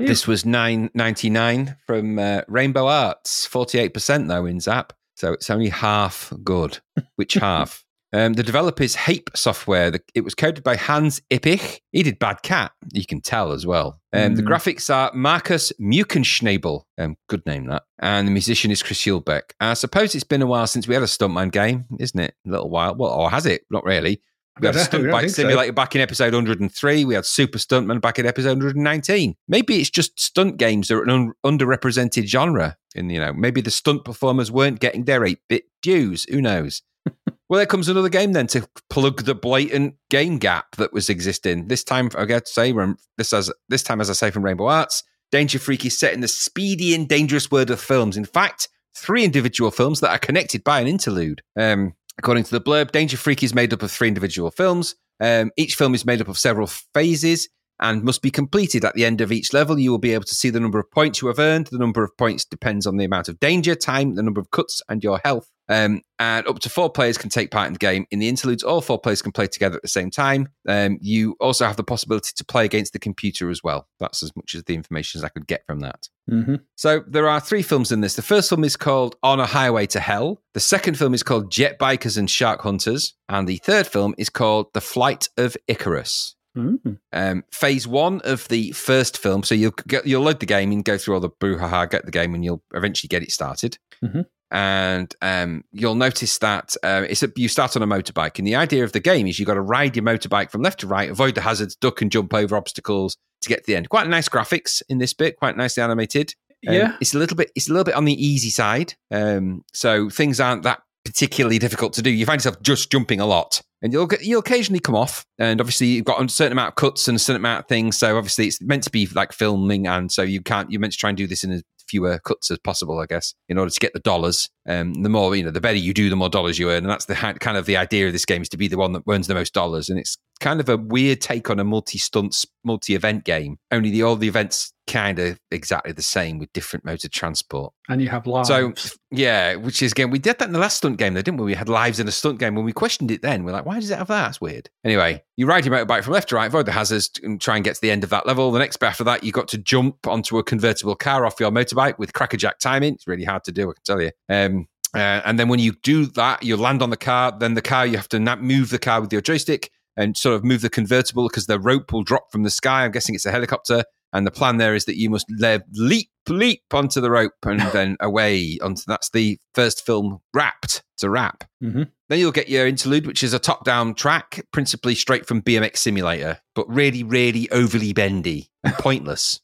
This was nine ninety nine from uh, Rainbow Arts. Forty eight percent though in Zap, so it's only half good. Which half? Um, the developers is Hape Software. The, it was coded by Hans Ippisch. He did Bad Cat. You can tell as well. Um, The Mm. graphics are Marcus Mukenschnabel. Um, good name that. And the musician is Chris Hülsbeck. I suppose it's been a while since we had a Stuntman game, isn't it? A little while. Well, or has it? Not really. We had I a don't- Stunt Bike think so. Back in episode 103. We had Super Stuntman back in episode 119. Maybe it's just stunt games are an un- underrepresented genre. And, you know, maybe the stunt performers weren't getting their 8 bit dues. Who knows? well, there comes another game then to plug the blatant game gap that was existing. This time, I got to say, this, as, this time, as I say, from Rainbow Arts, Danger Freak is set in the speedy and dangerous world of films. In fact, three individual films that are connected by an interlude. Um, according to the blurb, Danger Freak is made up of three individual films. Um, each film is made up of several phases and must be completed at the end of each level. You will be able to see the number of points you have earned. The number of points depends on the amount of danger, time, the number of cuts, and your health. Um, and up to four players can take part in the game. In the interludes, all four players can play together at the same time. Um, you also have the possibility to play against the computer as well. That's as much as the information as I could get from that. hmm So there are three films in this. The first film is called On a Highway to Hell. The second film is called Jet Bikers and Shark Hunters. And the third film is called The Flight of Icarus. Mm. Um, phase one of the first film. So you'll get, you'll load the game and go through all the brouhaha, get the game, and you'll eventually get it started. Mhm. And um, you'll notice that uh, it's a, you start on a motorbike, and the idea of the game is you've got to ride your motorbike from left to right, avoid the hazards, duck and jump over obstacles to get to the end. Quite nice graphics in this bit, quite nicely animated. Um, Yeah. it's a little bit it's a little bit on the easy side. Um, so things aren't that particularly difficult to do. You find yourself just jumping a lot, and you'll get, you'll occasionally come off. And obviously, you've got a certain amount of cuts and a certain amount of things. So obviously, it's meant to be like filming, and so you can't you're meant to try and do this in as fewer cuts as possible, I guess, in order to get the dollars. Um, the more you know, the better you do, the more dollars you earn, and that's the kind of the idea of this game is to be the one that earns the most dollars. And it's kind of a weird take on a multi stunts, multi event game. Only the all the events kind of exactly the same with different modes of transport. And you have lives. So yeah, which is again, we did that in the last stunt game, though, didn't we? We had lives in a stunt game. When we questioned it, then we're like, why does it have that? That's weird. Anyway, you ride your motorbike from left to right, avoid the hazards, and try and get to the end of that level. The next bit after that, you got to jump onto a convertible car off your motorbike with crackerjack timing. It's really hard to do, I can tell you. Um, uh, and then when you do that, you land on the car. Then the car, you have to move the car with your joystick and sort of move the convertible because the rope will drop from the sky. I'm guessing it's a helicopter. And the plan there is that you must le- leap, leap onto the rope and then away onto that's the first film wrapped. It's a wrap. Mhm. Then you'll get your interlude, which is a top down track, principally straight from BMX Simulator, but really, really overly bendy and pointless.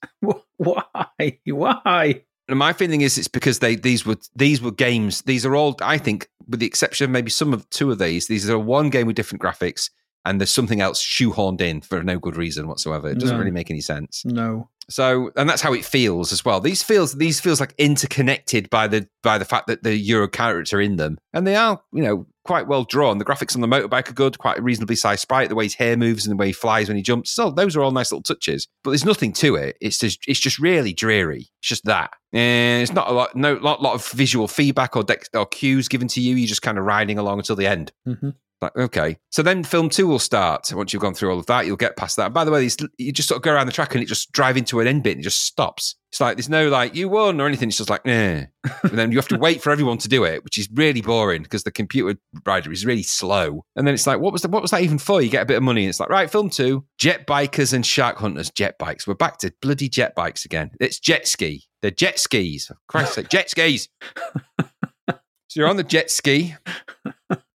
Why? Why? And my feeling is it's because they these were these were games. These are all I think, with the exception of maybe some of two of these, these are one game with different graphics, and there's something else shoehorned in for no good reason whatsoever. It doesn't No. really make any sense. No. So, and that's how it feels as well. These feels these feels like interconnected by the by the fact that the Euro characters are in them, and they are you know quite well drawn. The graphics on the motorbike are good, quite a reasonably sized sprite. The way his hair moves and the way he flies when he jumps, so those are all nice little touches. But there's nothing to it. It's just it's just really dreary. It's just that, and it's not a lot no lot lot of visual feedback or dex or cues given to you. You're just kind of riding along until the end. hmm Like, okay. So then film two will start. Once you've gone through all of that, you'll get past that. By the way, you just sort of go around the track and it just drive into an end bit and it just stops. It's like, there's no like, you won or anything. It's just like, nah. and then you have to wait for everyone to do it, which is really boring because the computer rider is really slow. And then it's like, what was, the, what was that even for? You get a bit of money and it's like, right, film two, jet bikers and shark hunters, jet bikes. We're back to bloody jet bikes again. It's jet ski. They're jet skis. Christ's sake, jet skis. So you're on the jet ski,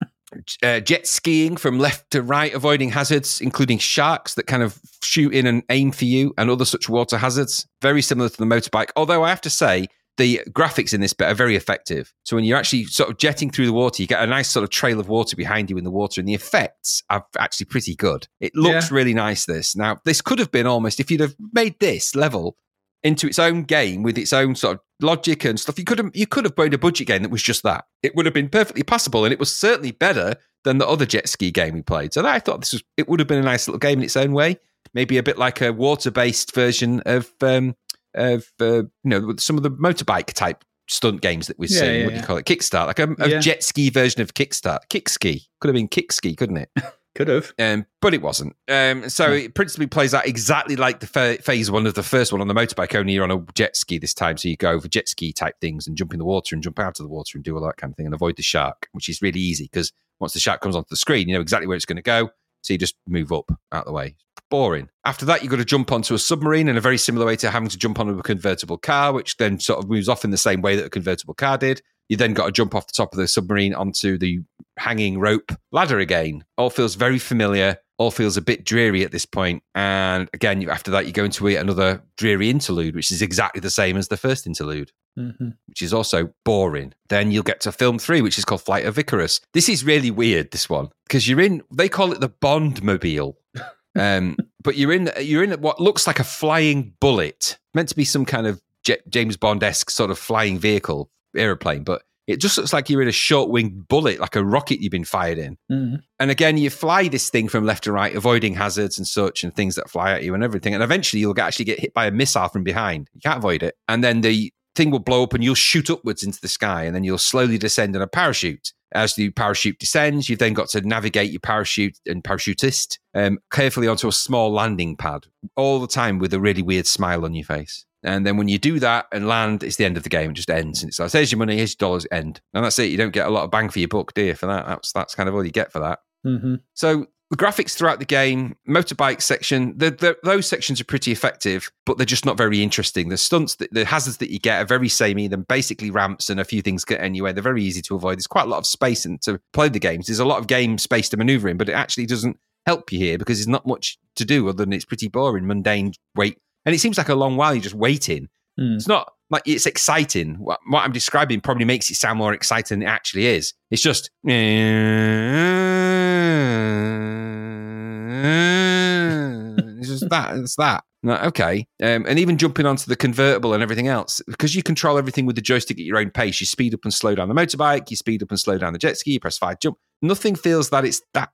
uh, jet skiing from left to right, avoiding hazards, including sharks that kind of shoot in and aim for you, and other such water hazards. Very similar to the motorbike. Although I have to say, the graphics in this bit are very effective. So when you're actually sort of jetting through the water, you get a nice sort of trail of water behind you in the water, and the effects are actually pretty good. It looks really nice. This now, this could have been almost if you'd have made this level into its own game with its own sort of logic and stuff. You could have you could have made a budget game that was just that. It would have been perfectly possible, and it was certainly better than the other jet ski game we played. So I thought this was it would have been a nice little game in its own way. Maybe a bit like a water based version of um, of uh, you know some of the motorbike type stunt games that we've Yeah, seen. yeah, what do yeah. you call it? Kickstart, like a, a jet ski version of Kickstart. Kick ski could have been kick ski, couldn't it? Could have. Um, but it wasn't. Um, so No. it principally plays out exactly like the fa- phase one of the first one on the motorbike, only you're on a jet ski this time. So you go over jet ski type things and jump in the water and jump out of the water and do all that kind of thing and avoid the shark, which is really easy because once the shark comes onto the screen, you know exactly where it's going to go. So you just move up out of the way. Boring. After that, you've got to jump onto a submarine in a very similar way to having to jump onto a convertible car, which then sort of moves off in the same way that a convertible car did. You then got to jump off the top of the submarine onto the hanging rope ladder again. All feels very familiar. All feels a bit dreary at this point. And again, after that, you go into another dreary interlude, which is exactly the same as the first interlude hmm which is also boring. Then you'll get to film three, which is called Flight of Icarus. This is really weird, this one, because you're in, they call it the Bond mobile. Um, but you're in, you're in what looks like a flying bullet, meant to be some kind of J- James Bond esque sort of flying vehicle, aeroplane, but it just looks like you're in a short winged bullet, like a rocket you've been fired in. hmm And again, you fly this thing from left to right, avoiding hazards and such and things that fly at you and everything. And eventually you'll actually get hit by a missile from behind. You can't avoid it. And then the thing will blow up and you'll shoot upwards into the sky and then you'll slowly descend in a parachute. As the parachute descends, you've then got to navigate your parachute and parachutist um, carefully onto a small landing pad, all the time with a really weird smile on your face. And then when you do that and land, it's the end of the game. It just ends. And it's like, here's your money, here's your dollars, end. And that's it. You don't get a lot of bang for your buck, do you, for that? That's, that's kind of all you get for that. hmm So the graphics throughout the game, motorbike section, the, the, those sections are pretty effective, but they're just not very interesting. The stunts, the, the hazards that you get are very samey. They're basically ramps and a few things get anyway. They're very easy to avoid. There's quite a lot of space and to play the games. There's a lot of game space to maneuver in, but it actually doesn't help you here because there's not much to do other than it's pretty boring, mundane wait. And it seems like a long while you're just waiting. Mm. It's not like it's exciting. What, what I'm describing probably makes it sound more exciting than it actually is. It's just. It's just that. It's that. Okay. Um, and even jumping onto the convertible and everything else, because you control everything with the joystick at your own pace. You speed up and slow down the motorbike, you speed up and slow down the jet ski, you press five jump. Nothing feels that it's that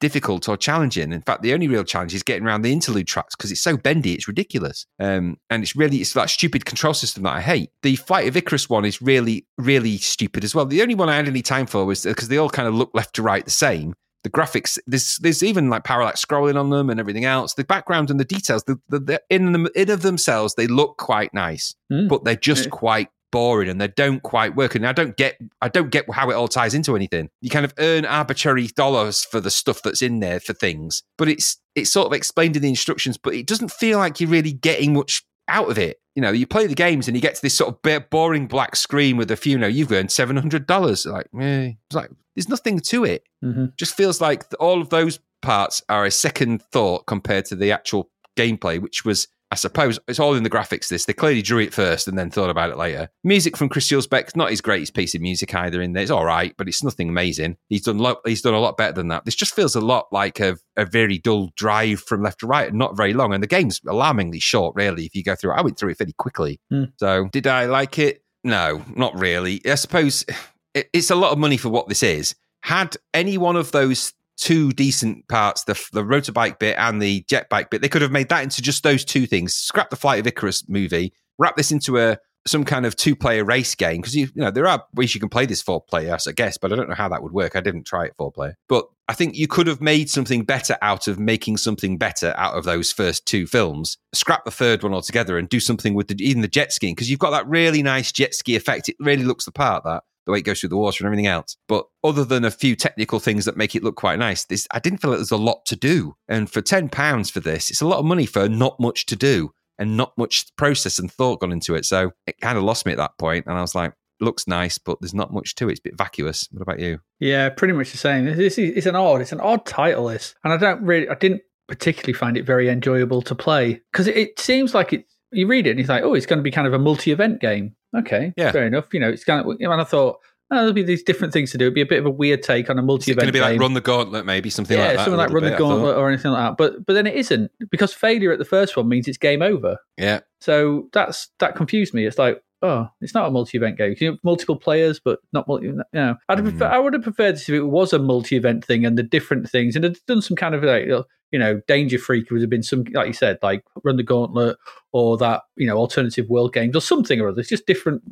difficult or challenging. In fact, the only real challenge is getting around the interlude tracks because it's so bendy, it's ridiculous. Um, and it's really, it's that stupid control system that I hate. The Flight of Icarus one is really, really stupid as well. The only one I had any time for was because they all kind of look left to right the same. The graphics, there's there's even like parallax scrolling on them and everything else. The background and the details, the, the, the in them in of themselves, they look quite nice, Mm. but they're just Yeah. quite boring and they don't quite work. And I don't get I don't get how it all ties into anything. You kind of earn arbitrary dollars for the stuff that's in there for things, but it's it's sort of explained in the instructions, but it doesn't feel like you're really getting much out of it. You know, you play the games and you get to this sort of boring black screen with a few, you know, you've earned seven hundred dollars. Like, eh. it's like there's nothing to it. hmm Just feels like all of those parts are a second thought compared to the actual gameplay, which was, I suppose, it's all in the graphics. This they clearly drew it first and then thought about it later. Music from Chris Beck, not his greatest piece of music either. In there, it's all right, but it's nothing amazing. He's done lo- he's done a lot better than that. This just feels a lot like a, a very dull drive from left to right and not very long. And the game's alarmingly short, really. If you go through it, I went through it fairly quickly. Hmm. So, did I like it? No, not really. I suppose it, it's a lot of money for what this is. Had any one of those two decent parts, the the rotor bike bit and the jet bike bit, they could have made that into just those two things. Scrap the Flight of Icarus movie, wrap this into a some kind of two player race game because you, you know there are ways you can play this four player, I guess, but I don't know how that would work. I didn't try it four player, but I think you could have made something better out of making something better out of those first two films. Scrap the third one altogether and do something with the, even the jet skiing because you've got that really nice jet ski effect. It really looks the part that the way it goes through the water and everything else. But other than a few technical things that make it look quite nice, this I didn't feel like there's a lot to do. And for ten pounds for this, it's a lot of money for not much to do and not much process and thought gone into it. So it kind of lost me at that point, and I was like, looks nice, but there's not much to it. It's a bit vacuous. What about you? Yeah, pretty much the same. This is it's an odd, it's an odd title. This, and I don't really, I didn't particularly find it very enjoyable to play because it, it seems like it. You read it and you think, oh, it's going to be kind of a multi-event game. Okay, Yeah. fair enough. You know, it's kind of. And I thought, oh, there'll be these different things to do. It'd be a bit of a weird take on a multi-event It's going to be like game. Run the Gauntlet, maybe something yeah, like that? Yeah, something like Run the bit, thought. Gauntlet or anything like that. But but then it isn't because failure at the first one means it's game over. Yeah, So that's that confused me. It's like, oh, it's not a multi-event game. You have multiple players, but not multi. You know, I'd prefer, Mm. I would have preferred this if it was a multi-event thing and the different things, and had done some kind of like, you know, Danger Freak would have been some, like you said, like Run the Gauntlet or that, you know, alternative world games or something or other. It's just different,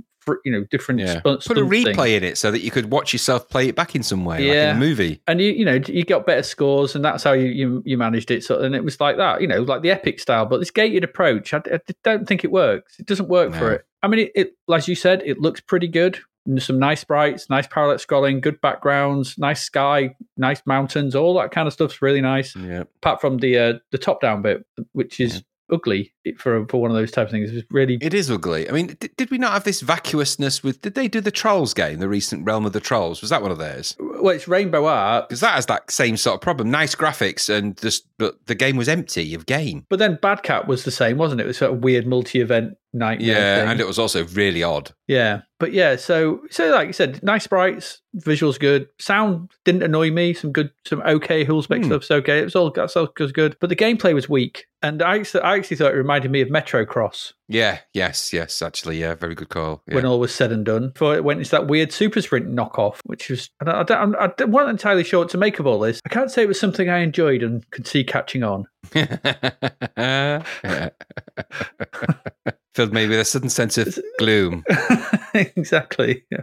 you know, different. yeah. Spun, Put a stunt things. replay in it so that you could watch yourself play it back in some way, like in Yeah. a movie. and you you know you got better scores and that's how you you, you managed it so and it was like that you know like the epic style but this gated approach i, I don't think it works it doesn't work for it i mean it, it as you said it looks pretty good some nice sprites, nice parallel scrolling, good backgrounds, nice sky, nice mountains, all that kind of stuff's really nice. Yeah. Apart from the uh, the top down bit, which is ugly for for one of those type of things. It's really It is ugly. I mean, did, did we not have this vacuousness with? Did they do the Trolls game, the recent Realm of the Trolls? Was that one of theirs? well, it's rainbow art, Because that has that same sort of problem. Nice graphics, and just but the game was empty of game. but then Bad Cat was the same, wasn't it? It was sort of weird multi-event nightmare. Yeah, thing. and it was also really odd. Yeah, but yeah, so so like you said, nice sprites, visuals good, sound didn't annoy me. Some good, some okay Hülsbeck Hmm. stuff's okay. It was all that stuff was good, but the gameplay was weak, and I actually, I actually thought it reminded me of Metro-Cross Yeah, yes, yes. Actually, yeah, very good call. Yeah. when all was said and done. Before it went into that weird Super Sprint knockoff, which was I don't, I don't, I don't- wasn't entirely sure what to make of all this. I can't say it was something I enjoyed and could see catching on. Filled me with a sudden sense of gloom. exactly.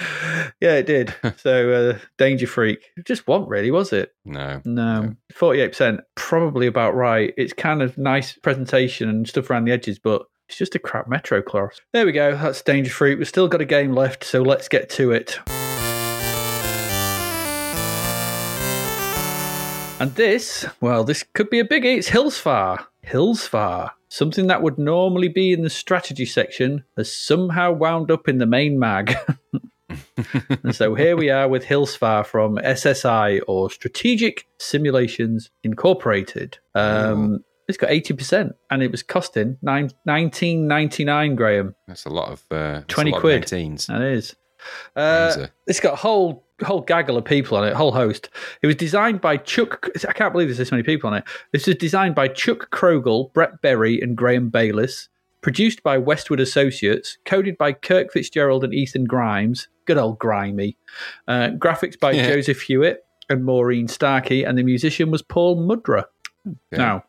yeah, it did. So, uh, Danger Freak. Just wasn't really, was it? No. No, forty-eight percent, probably about right. It's kind of nice presentation and stuff around the edges, but it's just a crap Metro-Cross. There we go. That's Danger Freak. We've still got a game left, so let's get to it. And this, well, this could be a biggie. It's Hillsfar. Hillsfar. Something that would normally be in the strategy section has somehow wound up in the main mag. and so here we are with Hillsfar from SSI or Strategic Simulations Incorporated. Um, it's got 80% and it was costing nine, 19.99 Graham. That's a lot of uh, 20 lot of quid. 19s. That is. Uh, it's got a whole whole gaggle of people on it, whole host. It was designed by Chuck. I can't believe there's this many people on it. This was designed by Chuck Kroegel, Brett Sperry, and Graham Bayliss. Produced by Westwood Associates, coded by Kirk Fitzgerald and Ethan Grimes. Good old grimy. Uh, graphics by Yeah. Joseph Hewitt and Maureen Starkey, and the musician was Paul Mudra. Yeah. Now,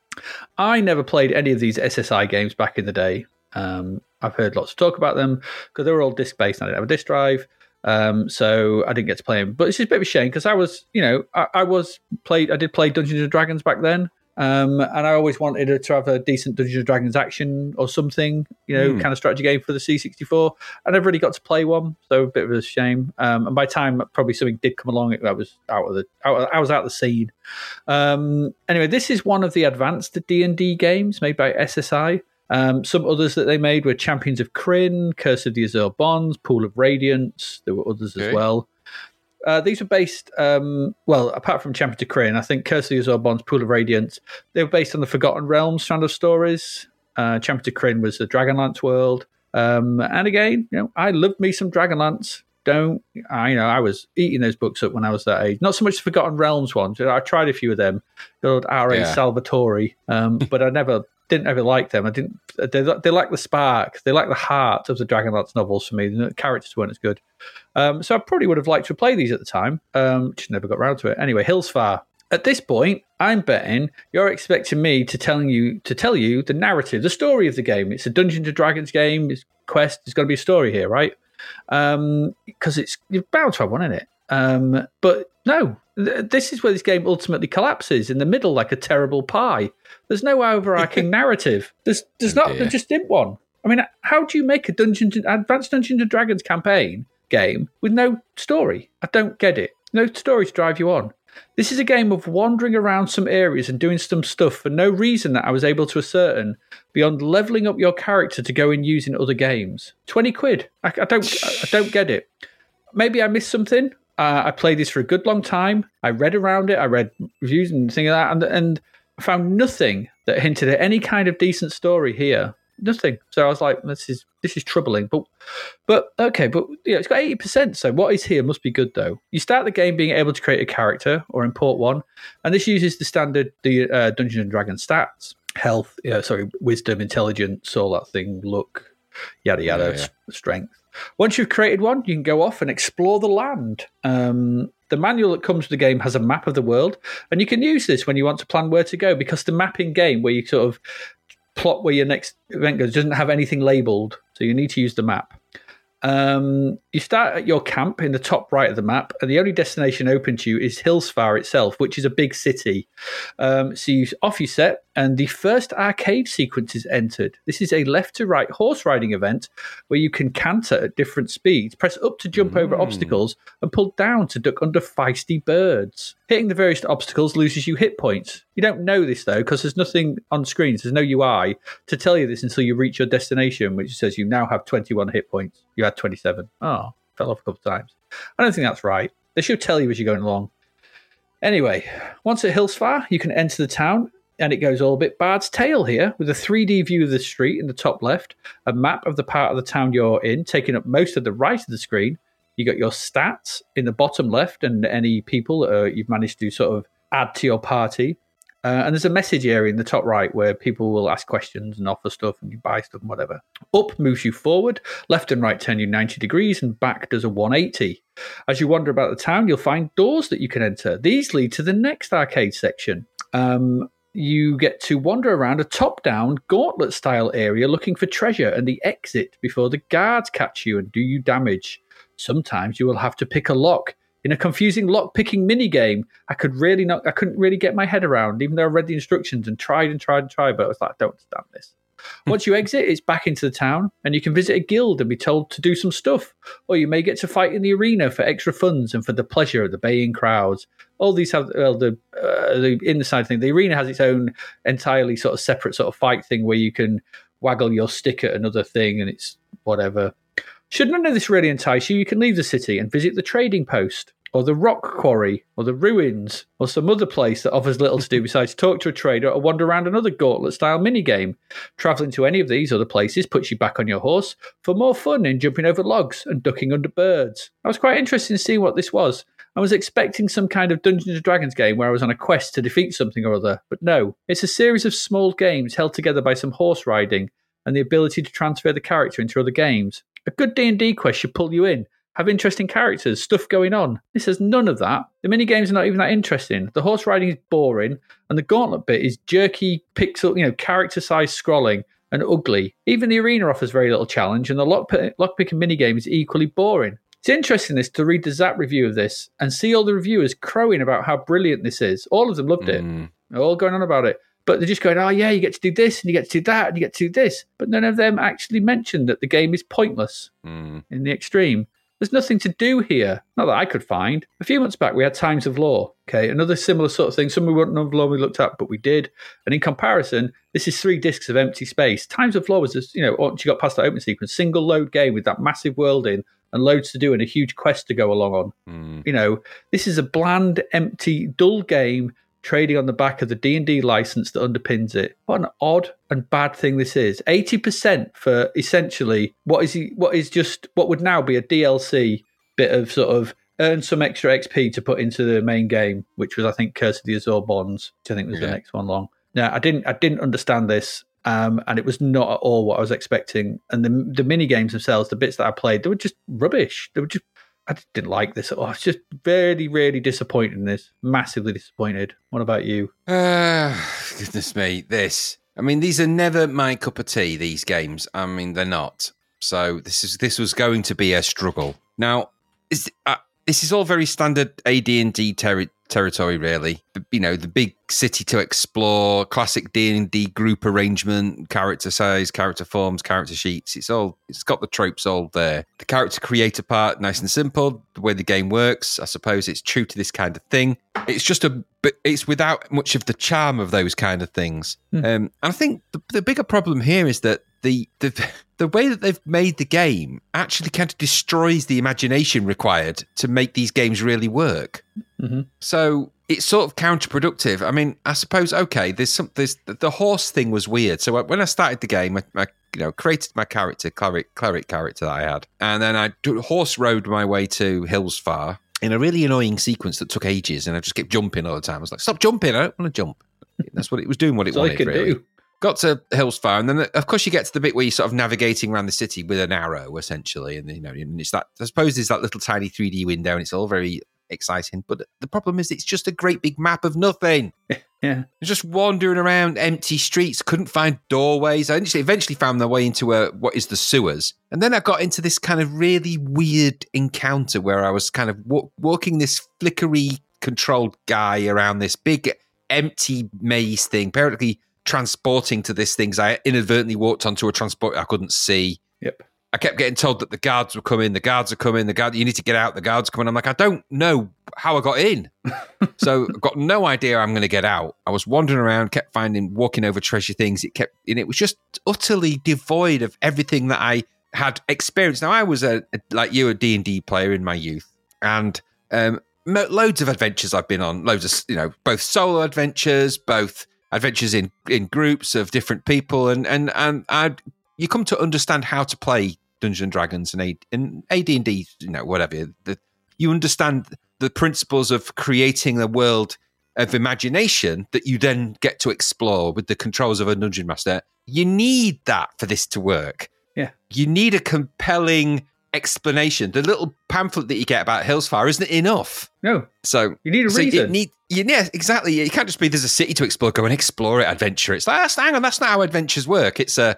I never played any of these SSI games back in the day. Um, I've heard lots of talk about them because they were all disc based and I didn't have a disc drive. Um, so I didn't get to play them. But it's just a bit of a shame because I was, you know, I, I was played, I did play Dungeons and Dragons back then. Um, and I always wanted to have a decent Dungeons and Dragons action or something, you know, Hmm. kind of strategy game for the C64. I never really got to play one, so a bit of a shame. Um, and by the time probably something did come along, I was out of the, out, of, I was out of the scene. Um, anyway, this is one of the advanced D and D games made by SSI. Um, some others that they made were Champions of Kryn, Curse of the Azure Bonds, Pool of Radiance. There were others as well. Uh, these were based, um, well, apart from Champion of Kryn, I think Curse of the Bonds, Pool of Radiance, they were based on the Forgotten Realms strand of stories. Uh, Champions of Kryn was the Dragonlance world. Um, and again, you know, I loved me some Dragonlance. Don't I? You know, I was eating those books up when I was that age. Not so much the Forgotten Realms ones. I tried a few of them. The old R. A. Yeah. Salvatore, um, but I never didn't ever like them. I didn't. They they lack the spark. They lack the heart of the Dragonlance novels for me. The characters weren't as good. Um, so I probably would have liked to play these at the time. Um, just never got around to it. Anyway, Hillsfar. At this point, I'm betting you're expecting me to telling you to tell you the narrative, the story of the game. It's a Dungeons and Dragons game. It's quest. There's to be a story here, right? Because it's you're bound to have one in it. Um, but no, th- this is where this game ultimately collapses in the middle like a terrible pie. There's no overarching narrative. There's there's Oh, not. There just isn't one. I mean, how do you make a dungeon and Advanced Dungeons and Dragons campaign game with no story? I don't get it. No story to drive you on. This is a game of wandering around some areas and doing some stuff for no reason that I was able to ascertain beyond leveling up your character to go and use in other games. Twenty quid. I, I don't. I don't get it. Maybe I missed something. Uh, I played this for a good long time. I read around it. I read reviews and things like that, and and I found nothing that hinted at any kind of decent story here. Nothing. So I was like, this is this is troubling. But but okay, but yeah, it's got eighty percent. So what is here must be good though. You start the game being able to create a character or import one, and this uses the standard the uh, Dungeons and Dragons stats: health, yeah, sorry, wisdom, intelligence, all that thing, look, yada yada, Yeah, yeah. strength. Once you've created one, you can go off and explore the land. Um, the manual that comes with the game has a map of the world, and you can use this when you want to plan where to go because the mapping game where you sort of plot where your next event goes doesn't have anything labeled, so you need to use the map. Um, you start at your camp in the top right of the map, and the only destination open to you is Hillsfar itself, which is a big city. Um, so you off you set, and the first arcade sequence is entered. This is a left to right horse riding event where you can canter at different speeds, press up to jump over obstacles, and pull down to duck under feisty birds. Hitting the various obstacles loses you hit points. You don't know this though, because there's nothing on screens, there's no UI to tell you this until you reach your destination, which says you now have 21 hit points. You had 27. Oh, fell off a couple of times. I don't think that's right. They should tell you as you're going along. Anyway, once at Hillsfar, you can enter the town, and it goes all a bit Bard's Tale here, with a 3D view of the street in the top left, a map of the part of the town you're in, taking up most of the right of the screen. You got your stats in the bottom left, and any people uh, you've managed to sort of add to your party. Uh, and there's a message area in the top right where people will ask questions and offer stuff and you buy stuff and whatever. Up moves you forward, left and right turn you 90 degrees, and back does a 180. As you wander about the town, you'll find doors that you can enter. These lead to the next arcade section. Um, you get to wander around a top down gauntlet style area looking for treasure and the exit before the guards catch you and do you damage. Sometimes you will have to pick a lock. In a confusing lock picking mini game, I could really not I couldn't really get my head around, even though I read the instructions and tried and tried and tried, but I was like, I don't understand this. Once you exit, it's back into the town, and you can visit a guild and be told to do some stuff. Or you may get to fight in the arena for extra funds and for the pleasure of the baying crowds. All these have well, the uh, the inside thing. The arena has its own entirely sort of separate sort of fight thing where you can waggle your stick at another thing, and it's whatever. Should none of this really entice you, you can leave the city and visit the trading post, or the rock quarry, or the ruins, or some other place that offers little to do besides talk to a trader or wander around another gauntlet style minigame. Travelling to any of these other places puts you back on your horse for more fun in jumping over logs and ducking under birds. I was quite interested in seeing what this was. I was expecting some kind of Dungeons and Dragons game where I was on a quest to defeat something or other, but no. It's a series of small games held together by some horse riding and the ability to transfer the character into other games. A good D&D quest should pull you in, have interesting characters, stuff going on. This has none of that. The mini games are not even that interesting. The horse riding is boring, and the gauntlet bit is jerky pixel, you know, character-sized scrolling and ugly. Even the arena offers very little challenge, and the lockpick, lockpick and mini game is equally boring. It's interesting this to read the Zap review of this and see all the reviewers crowing about how brilliant this is. All of them loved it. They're all going on about it. But they're just going, oh, yeah, you get to do this and you get to do that and you get to do this. But none of them actually mentioned that the game is pointless Mm. in the extreme. There's nothing to do here. Not that I could find. A few months back, we had Times of Lore. Okay, another similar sort of thing. Some we wouldn't have law we looked at, but we did. And in comparison, this is three discs of empty space. Times of Lore was just, you know, once you got past that open sequence, single load game with that massive world in and loads to do and a huge quest to go along on. Mm. You know, this is a bland, empty, dull game trading on the back of the D&D license that underpins it. What an odd and bad thing this is. 80% for essentially what is what is just what would now be a DLC bit of sort of earn some extra XP to put into the main game, which was I think Curse of the Azure Bonds, which I think was the next one long. Now I didn't I didn't understand this. Um, and it was not at all what I was expecting. And the the mini games themselves, the bits that I played, they were just rubbish. They were just I just didn't like this at all. I was just really, really disappointed in this. Massively disappointed. What about you? Ah, goodness me, this. I mean, these are never my cup of tea. These games. I mean, they're not. So this is this was going to be a struggle. Now, is uh, this is all very standard AD and D terri- territory, really. You know, the big city to explore, classic D and D group arrangement, character size, character forms, character sheets. It's all it's got the tropes all there. The character creator part, nice and simple. The way the game works, I suppose it's true to this kind of thing. It's just a but it's without much of the charm of those kind of things. Um, and I think the, the bigger problem here is that the the the way that they've made the game actually kind of destroys the imagination required to make these games really work. Mhm. So it's sort of counterproductive. I mean, I suppose okay. There's some. There's the horse thing was weird. So when I started the game, I, I you know created my character, cleric, cleric character that I had, and then I horse rode my way to Hillsfar in a really annoying sequence that took ages, and I just kept jumping all the time. I was like, "Stop jumping! I don't want to jump." That's what it was doing. What it wanted. could really do. got to Hillsfar, and then of course you get to the bit where you're sort of navigating around the city with an arrow, essentially, and you know, and it's that I suppose there's that little tiny 3D window, and it's all very exciting. But the problem is, it's just a great big map of nothing. Yeah. Just wandering around empty streets, couldn't find doorways. I eventually, found my way into a, what is the sewers. And then I got into this kind of really weird encounter where I was kind of wa- walking this flickery controlled guy around this big empty maze thing, apparently transporting to this thing. I inadvertently walked onto a transport I couldn't see. Yep. I kept getting told that the guards were coming, the guards are coming, the guard you need to get out, the guards are coming. I'm like, I don't know how I got in. so I've got no idea how I'm gonna get out. I was wandering around, kept finding walking over treasure things. It kept and it was just utterly devoid of everything that I had experienced. Now I was a, a like you, a D&D player in my youth, and um loads of adventures I've been on, loads of you know, both solo adventures, both adventures in in groups of different people, and and and I you come to understand how to play Dungeons and Dragons and AD and D, you know, whatever. The, you understand the principles of creating a world of imagination that you then get to explore with the controls of a dungeon master. You need that for this to work. Yeah. You need a compelling explanation. The little pamphlet that you get about Hillsfar isn't enough. No, So you need a so you reason. need, you, yeah, exactly. You can't just be there's a city to explore. Go and explore it. Adventure. It's like that's, hang on, that's not how adventures work. It's a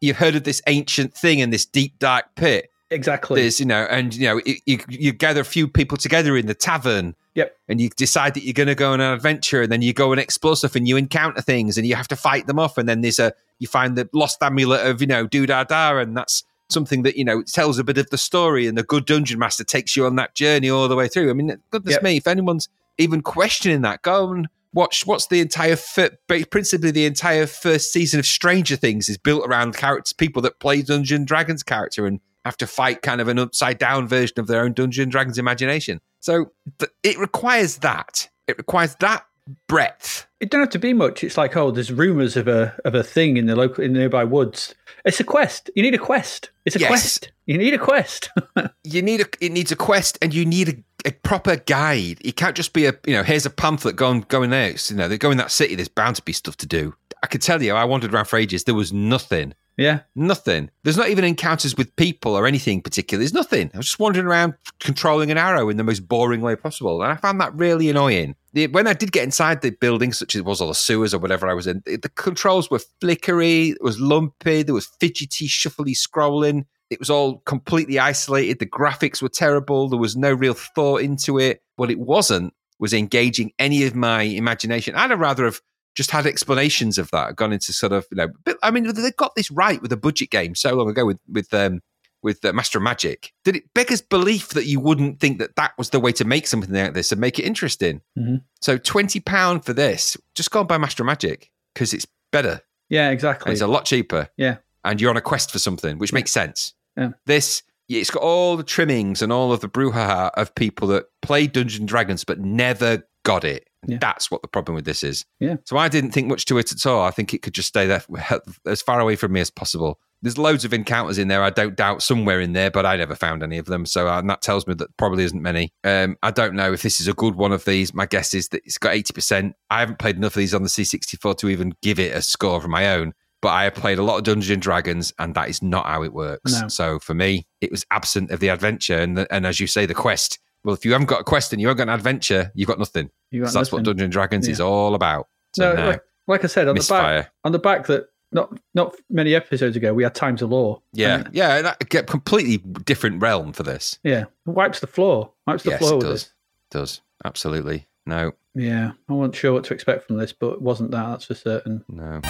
you've heard of this ancient thing in this deep dark pit. exactly. There's you know, and you know, it, you you gather a few people together in the tavern. Yep. And you decide that you're going to go on an adventure, and then you go and explore stuff, and you encounter things, and you have to fight them off, and then there's a you find the lost amulet of you know do da da, and that's something that you know tells a bit of the story, and the good dungeon master takes you on that journey all the way through. I mean, goodness Yep. me, if anyone's even questioning that, go and watch. What's the entire fir- principally the entire first season of Stranger Things is built around characters, people that play Dungeon Dragons character and have to fight kind of an upside down version of their own Dungeon Dragons imagination. So th- it requires that. It requires that breadth. it don't have to be much. It's like, oh, there's rumors of a of a thing in the local in the nearby woods. It's a quest. You need a quest. It's a Yes. quest. You need a quest. You need a it needs a quest and you need a, a proper guide. It can't just be a you know here's a pamphlet going going out. You know they go in that city. There's bound to be stuff to do. I could tell you, I wandered around for ages. There was nothing. yeah. Nothing. There's not even encounters with people or anything particular. There's nothing. I was just wandering around controlling an arrow in the most boring way possible. And I found that really annoying. When I did get inside the building, such as it was all the sewers or whatever I was in, the the controls were flickery, it was lumpy, there was fidgety, shuffly scrolling. It was all completely isolated. The graphics were terrible. There was no real thought into it. What it wasn't was engaging any of my imagination. I'd have rather have just had explanations of that, gone into sort of, you know, but, I mean, they got this right with a budget game so long ago with with um, with uh, Master of Magic. Did it beggars belief that you wouldn't think that that was the way to make something like this and make it interesting? Mhm. So twenty pound for this, just go and buy Master of Magic because it's better Yeah, and exactly. it's a lot cheaper. Yeah. and you're on a quest for something, which makes sense. Yeah. This. It's got all the trimmings and all of the brouhaha of people that play Dungeons and Dragons but never got it. Yeah. That's what the problem with this is. Yeah. So I didn't think much to it at all. I think it could just stay there as far away from me as possible. There's loads of encounters in there. I don't doubt somewhere in there, but I never found any of them. So uh, and that tells me that probably isn't many. Um, I don't know if this is a good one of these. My guess is that it's got 80%. I haven't played enough of these on the C64 to even give it a score of my own. But I have played a lot of Dungeons and Dragons, and that is not how it works. No. So for me, it was absent of the adventure, and the, and as you say, the quest. Well, if you haven't got a quest and you haven't got an adventure, you've got nothing. You got So that's what. Dungeons and Dragons Yeah. is all about. So no, no, like, like I said on the back on the back that not not many episodes ago we had Times of Lore. Yeah, And, yeah, that, get completely different realm for this. yeah. It wipes the floor. Wipes the yes, floor it with does. this. Does absolutely no, Yeah, I wasn't sure what to expect from this, but it wasn't that. That's for certain. no.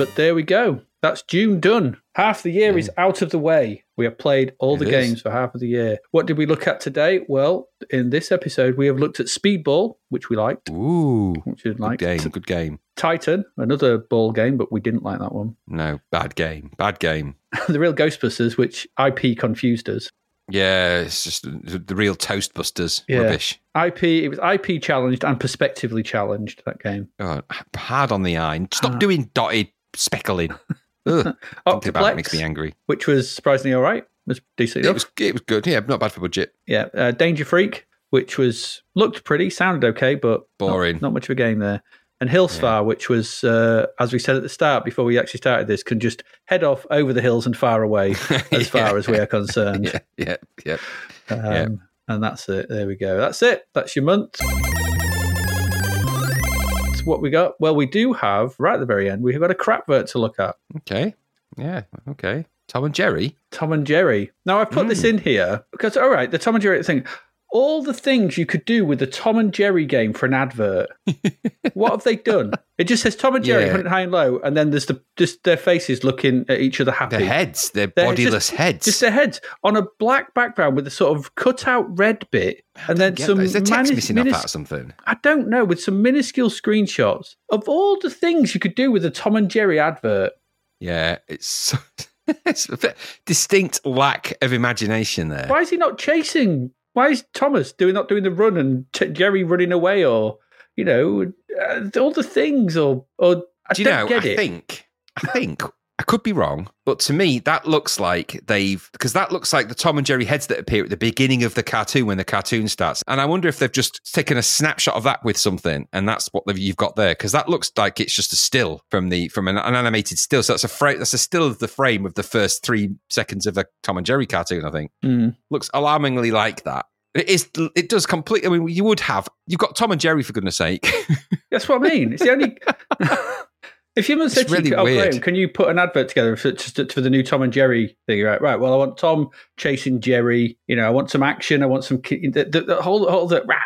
But there we go. That's June done. Half the year is out of the way. We have played all the It is. games for half of the year. What did we look at today? Well, in this episode, we have looked at Speedball, which we liked, Ooh, which we good liked. game, good game. Titan, another ball game, but we didn't like that one. No, bad game, bad game. the real Ghostbusters, which IP confused us. Yeah, it's just the, the real Toastbusters Yeah. rubbish. IP, it was IP challenged and perspectively challenged, that game. Oh, hard on the eye. Stop Ah. doing dotted speckling. Ugh, thinking about it makes me angry. which was surprisingly all right. Was decent It was it was good. Yeah, not bad for budget. Yeah, uh, Danger Freak, which was looked pretty, sounded okay, but Boring. Not, much of a game there. And Hillsfar, which was, uh, as we said at the start, before we actually started this, can just head off over the hills and far away as far as we are concerned. Yeah, yeah, yeah. Um, Yeah. And that's it. There we go. That's it. That's your month. What we got. Well, we do have, right at the very end, we've got a crapvert to look at. Okay. Yeah. Okay. Tom and Jerry. Tom and Jerry. Now, I've put Hmm. this in here because, all right, the Tom and Jerry thing, all the things you could do with the Tom and Jerry game for an advert. what have they done? It just says Tom and Jerry, Yeah. hunt high and low, and then there's the just their faces looking at each other happy. Their heads. Their They're bodiless just- heads. Just their heads on a black background with a sort of cut out red bit, and then some. is there text manis- missing off minis- that or something? I don't know, with some minuscule screenshots of all the things you could do with a Tom and Jerry advert. Yeah. It's, so- it's a distinct lack of imagination there. Why is he not chasing? Why is Thomas doing not doing the run and t- Jerry running away, or you know, uh, all the things, or or I Do you don't know? get I it. think. I think. I could be wrong, but to me, that looks like they've because that looks like the Tom and Jerry heads that appear at the beginning of the cartoon when the cartoon starts, and I wonder if they've just taken a snapshot of that with something, and that's what you've got there because that looks like it's just a still from the from an, an animated still. So that's a frame. That's a still of the frame of the first three seconds of a Tom and Jerry cartoon. I think Mm. looks alarmingly like that. It is. It does completely. I mean, you would have. You've got Tom and Jerry for goodness sake. That's what I mean. It's the only. if you said to really you, oh. Graham, can you put an advert together for, just for the new Tom and Jerry thing? Right, right. Well, I want Tom chasing Jerry. You know, I want some action. I want some the, the, the whole whole the "Rah!"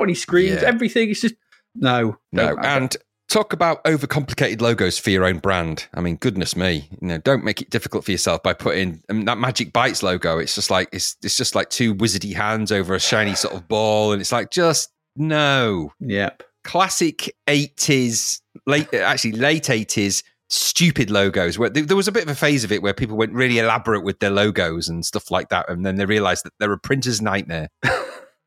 when he screams. Yeah. Everything. It's just no, No, and talk about overcomplicated logos for your own brand. I mean, goodness me, you know, don't make it difficult for yourself by putting I mean, that Magic Bites logo. It's just like it's it's just like two wizardy hands over a shiny sort of ball, and it's like just no yep. classic eighties, late uh, actually late eighties. Stupid logos. Where there was a bit of a phase of it where people went really elaborate with their logos and stuff like that, and then they realised that they're a printer's nightmare.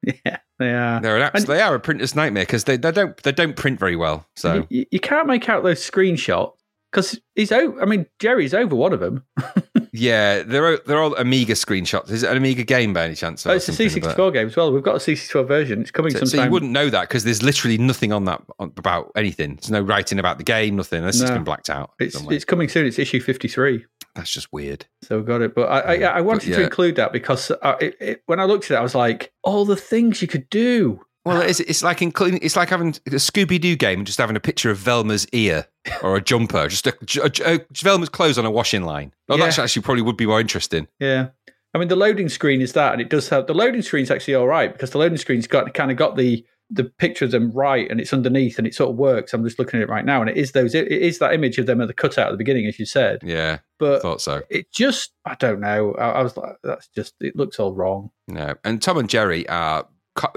Yeah, they are. They're an they are a printer's nightmare because they, they don't they don't print very well. So you, you can't make out those screenshots because he's over. I mean, Jerry's over one of them. Yeah, they're all- they're all Amiga screenshots. Is it an Amiga game by any chance? Oh, it's a something, but- C64 game as well. We've got a C64 version. It's coming So, so sometime. you wouldn't know that because there's literally nothing on that about anything. There's no writing about the game, nothing. Just No. been blacked out. it's somewhere. it's coming soon. It's issue 53. That's just weird. So we got it, but I I, I wanted to yeah. include that because I, it, it, when I looked at it, I was like, all the things you could do. Well, it's, it's like including it's like having a Scooby Doo game and just having a picture of Velma's ear or a jumper, just a, a, a- oh, Velma's clothes on a washing line. Oh, Yeah. that's actually probably would be more interesting. Yeah, I mean the loading screen is that, and it does have the loading screen's actually all right because the loading screen's got kind of got the the picture of them right, and it's underneath, and it sort of works. I'm just looking at it right now, and it is those. It, it is that image of them at the cutout at the beginning, as you said. Yeah, But thought so. it just, I don't know. I, I was like, that's just, it looks all wrong. No, and Tom and Jerry are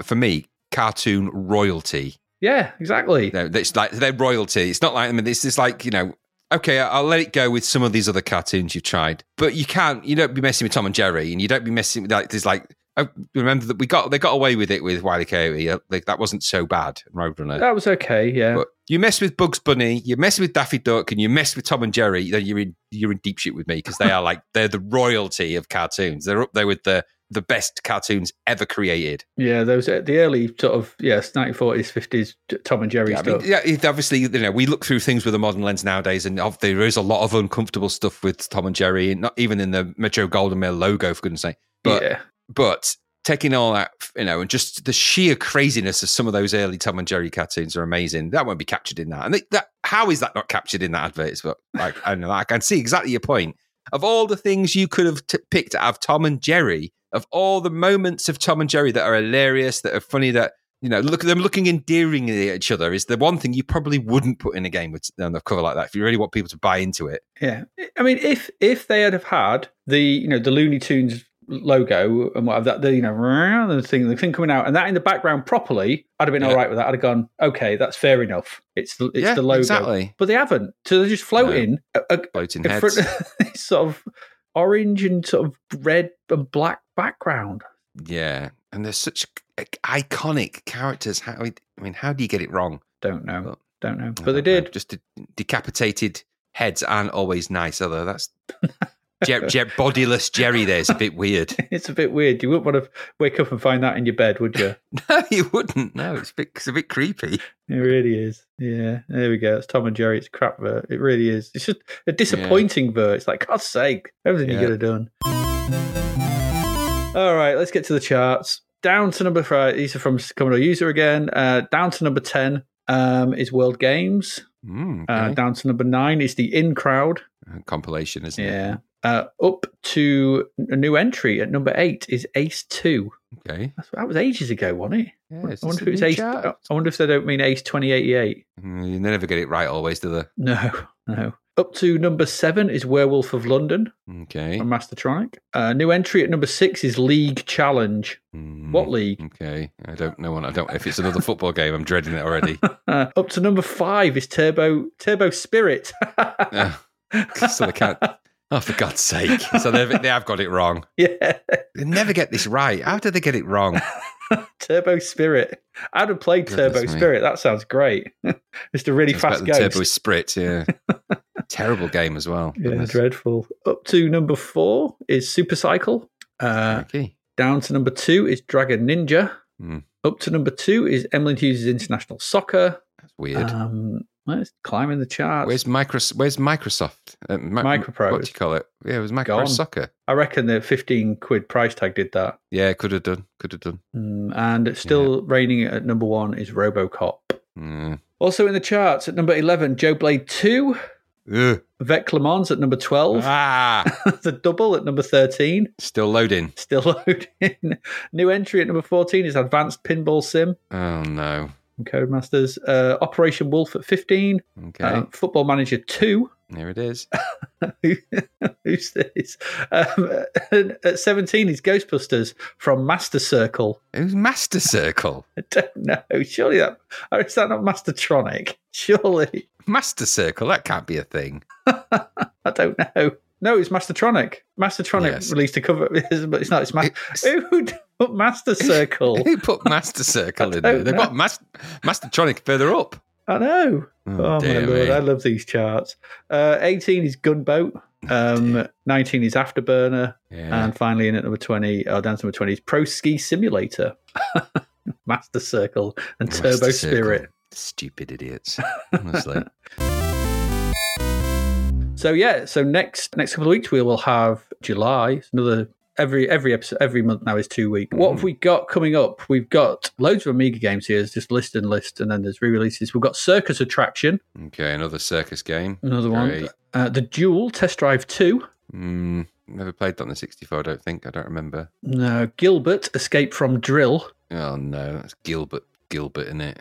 for me cartoon royalty. Yeah, exactly. No, it's like they're royalty. It's not like I mean, it's just like you know. Okay, I'll let it go with some of these other cartoons you've tried, but you can't. You don't be messing with Tom and Jerry, and you don't be messing with like. There's like. I remember that we got they got away with it with Wiley Coyote. Uh, Like that wasn't so bad. Roadrunner. That was okay. Yeah. But you mess with Bugs Bunny, you mess with Daffy Duck, and you mess with Tom and Jerry, then you're in you're in deep shit with me because they are like they're the royalty of cartoons. They're up there with the the best cartoons ever created. Yeah, those uh, the early sort of yes, nineteen forties, fifties Tom and Jerry Yeah, I stuff. mean, yeah, it- obviously, you know, we look through things with a modern lens nowadays, and there is a lot of uncomfortable stuff with Tom and Jerry, and not even in the Metro-Goldwyn-Mayer logo, for goodness sake. But yeah, but taking all that, you know, and just the sheer craziness of some of those early Tom and Jerry cartoons are amazing. That won't be captured in that. And they, that how is that not captured in that advert? But like, I know. I can see exactly your point. Of all the things you could have t- picked out of Tom and Jerry, of all the moments of Tom and Jerry that are hilarious, that are funny, that you know, look at them looking endearingly at each other is the one thing you probably wouldn't put in a game with on the cover like that if you really want people to buy into it. yeah. I mean, if if they had have had the you know the Looney Tunes logo and whatever that the you know the thing the thing coming out and that in the background properly, I'd have been Yeah. all right with that. I'd have gone okay, that's fair enough. It's the it's Yeah, the logo, exactly. but they haven't. So they're just floating a, a, Floating in heads. front sort of orange and sort of red and black background. Yeah, and they're such iconic characters. How I mean, how do you get it wrong? Don't know, Well, don't know, but they don't know. did. Just decapitated heads aren't always nice, although that's Jer- Jer- bodiless Jerry there's a bit weird. It's a bit weird. You wouldn't want to wake up and find that in your bed, would you? No, you wouldn't. No, it's a bit, it's a bit creepy. It really is. Yeah, there we go. It's Tom and Jerry. It's crap vert. It really is. It's just a disappointing vert. It's like, God's sake, everything Yeah. you could have done. All right, let's get to the charts. Down to number five. These are from Commodore User again. Uh, down to number 10 um, is World Games. Mm, Uh, down to number nine is the In Crowd. Uh, Compilation, isn't it? Yeah. it? Uh, up to a new entry at number eight is Ace 2. Okay. That's, that was ages ago, wasn't it? Yeah, I wonder if a it was Ace. chart? I wonder if they don't mean Ace 2088. Mm, You never get it right always, do they? No, no. Up to number seven is Werewolf of London Okay. from Mastertronic. Uh, new entry at number six is League Challenge. Mm, What league? Okay. I don't know. I don't. If it's another football game, I'm dreading it already. Uh, up to number five is Turbo Turbo Spirit. Uh, so they can't. Oh, for God's sake! So they've, they have got it wrong. yeah, They never get this right. How did they get it wrong? Turbo Spirit. I'd have played Goodness Turbo me. Spirit. That sounds great. Just a really It's better fast game. Turbo Spirit, Yeah. Terrible game as well. Yeah, Goodness. dreadful. Up to number four is Super Cycle. Uh, Okay. down to number two is Dragon Ninja. Hmm. Up to number two is Emlyn Hughes' International Soccer. That's weird. Um, let's climbing the charts. Where's Microsoft? Where's Microsoft? Uh, Microprose. What do you call it? Yeah, it was Microprose Gone. Soccer. I reckon the 15 quid price tag did that. Yeah, could have done. Could have done. Mm, and still reigning at number one is Robocop. Mm. Also in the charts at number 11, Joe Blade 2. Ugh. Vec Le at number 12. Ah, the double at number 13. still loading. Still loading. New entry at number 14 is Advanced Pinball Sim Oh no. From Codemasters. Uh, Operation Wolf at 15. Okay, Uh, Football Manager 2. here it is. Who's this? Um, at 17 is Ghostbusters from Master Circle. Who's Master Circle? I don't know. Surely that or is that not Mastertronic? Surely. Master Circle. That can't be a thing. I don't know. No, it's Mastertronic. Mastertronic Yes. released a cover, but it's not. It's Ma- It's- who put Master Circle? Who put Master Circle in there? They've got Mas- Mastertronic further up. I know. Oh, Oh, my dear lord, me. I love these charts. Uh, 18 is Gunboat. Um, 19 is Afterburner, Yeah. and finally in at number 20, oh, down to number 20 is Pro Ski Simulator, Master Circle, and Master Turbo Circle. Spirit. Stupid idiots. Honestly. So yeah, so next next couple of weeks we will have July. It's another every every episode every month now is two weeks. What have we got coming up? We've got loads of Amiga games here. It's just list and list, and then there's re-releases. We've got Circus Attraction, okay, another circus game. another one. Uh, the Duel Test Drive Two. Mm, never played that on the 64, I don't think. I don't remember. No, Gilbert Escape from Drill. Oh, no. That's Gilbert. Gilbert, in it?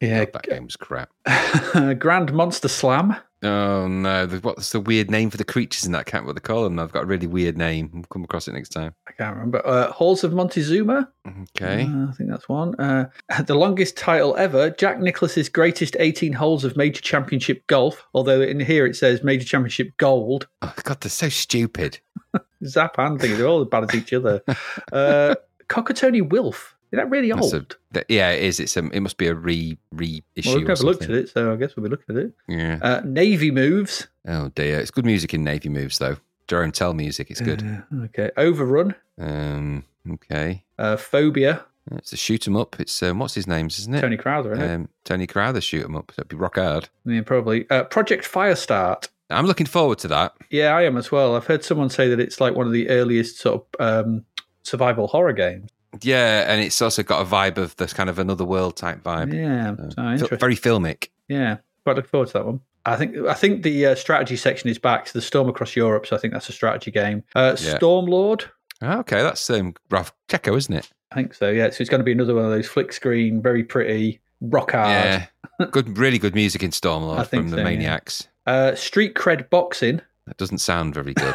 Yeah, that game was crap. Grand Monster Slam. Oh, no. The, what's the weird name for the creatures in that? I can't remember what they call them. I've got a really weird name. We'll come across it next time. I can't remember. Uh, Halls of Montezuma. Okay. Uh, I think that's one. Uh, the longest title ever, Jack Nicklaus's greatest 18 holes of Major Championship Golf. Although in here it says Major Championship Gold. Oh, God, they're so stupid. Zap and thing, they're all as bad as each other. Uh, Cockatony Wilf. Is that really That's old? a- that- yeah, it is. It's um, It must be a re reissue. well, we've never looked at it, so I guess we'll be looking at it. Yeah. Uh, Navy Moves. Oh, dear. It's good music in Navy Moves, though. Jerome Tell music. It's good. Uh, okay. Overrun. Um, okay. Uh, Phobia. It's a shoot 'em up. It's um, what's his name's, isn't it? Tony Crowther, isn't it? Um, Tony Crowther shoot 'em up. That'd be rock hard. Yeah, probably. Uh, Project Firestart. I'm looking forward to that. Yeah, I am as well. I've heard someone say that it's like one of the earliest sort of um, survival horror games. Yeah, and it's also got a vibe of this kind of another world type vibe. Yeah, so very filmic. Yeah, quite looking forward to that one. I think I think the uh, strategy section is back to the Storm Across Europe, so I think that's a strategy game. Uh, Yeah. Stormlord, Oh, okay, that's um, Raffaele Cecco, isn't it? I think so. Yeah, so it's going to be another one of those flick screen, very pretty, rock hard. Yeah, good, really good music in Stormlord from the so, yeah. Maniacs. Uh, Street Cred Boxing. That doesn't sound very good.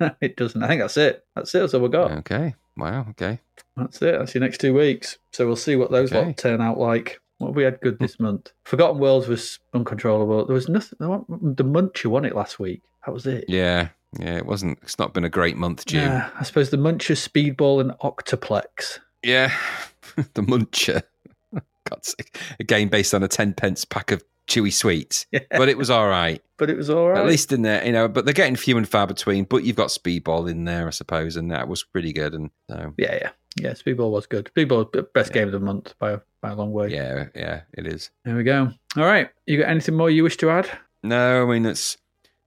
it doesn't. I think that's it. That's it. That's all we got. okay, wow, okay. That's it. That's your next two weeks. So we'll see what those Okay. lot turn out like. What have we had good hmm. this month? Forgotten Worlds was uncontrollable. There was nothing. The Muncher won it last week. That was it. Yeah, yeah, it wasn't. It's not been a great month, June. Yeah, I suppose the Muncher, Speedball, and Octoplex. Yeah, the Muncher. God's sake. A game based on a 10 pence pack of chewy sweets, but it was all right. but it was all right. At least in there, you know. But they're getting few and far between. But you've got Speedball in there, I suppose, and that was pretty good. And so, yeah, yeah, yeah. Speedball was good. Speedball best game of the month by a, by a long way. yeah, yeah, it is. There we go. All right. You got anything more you wish to add? No, I mean it's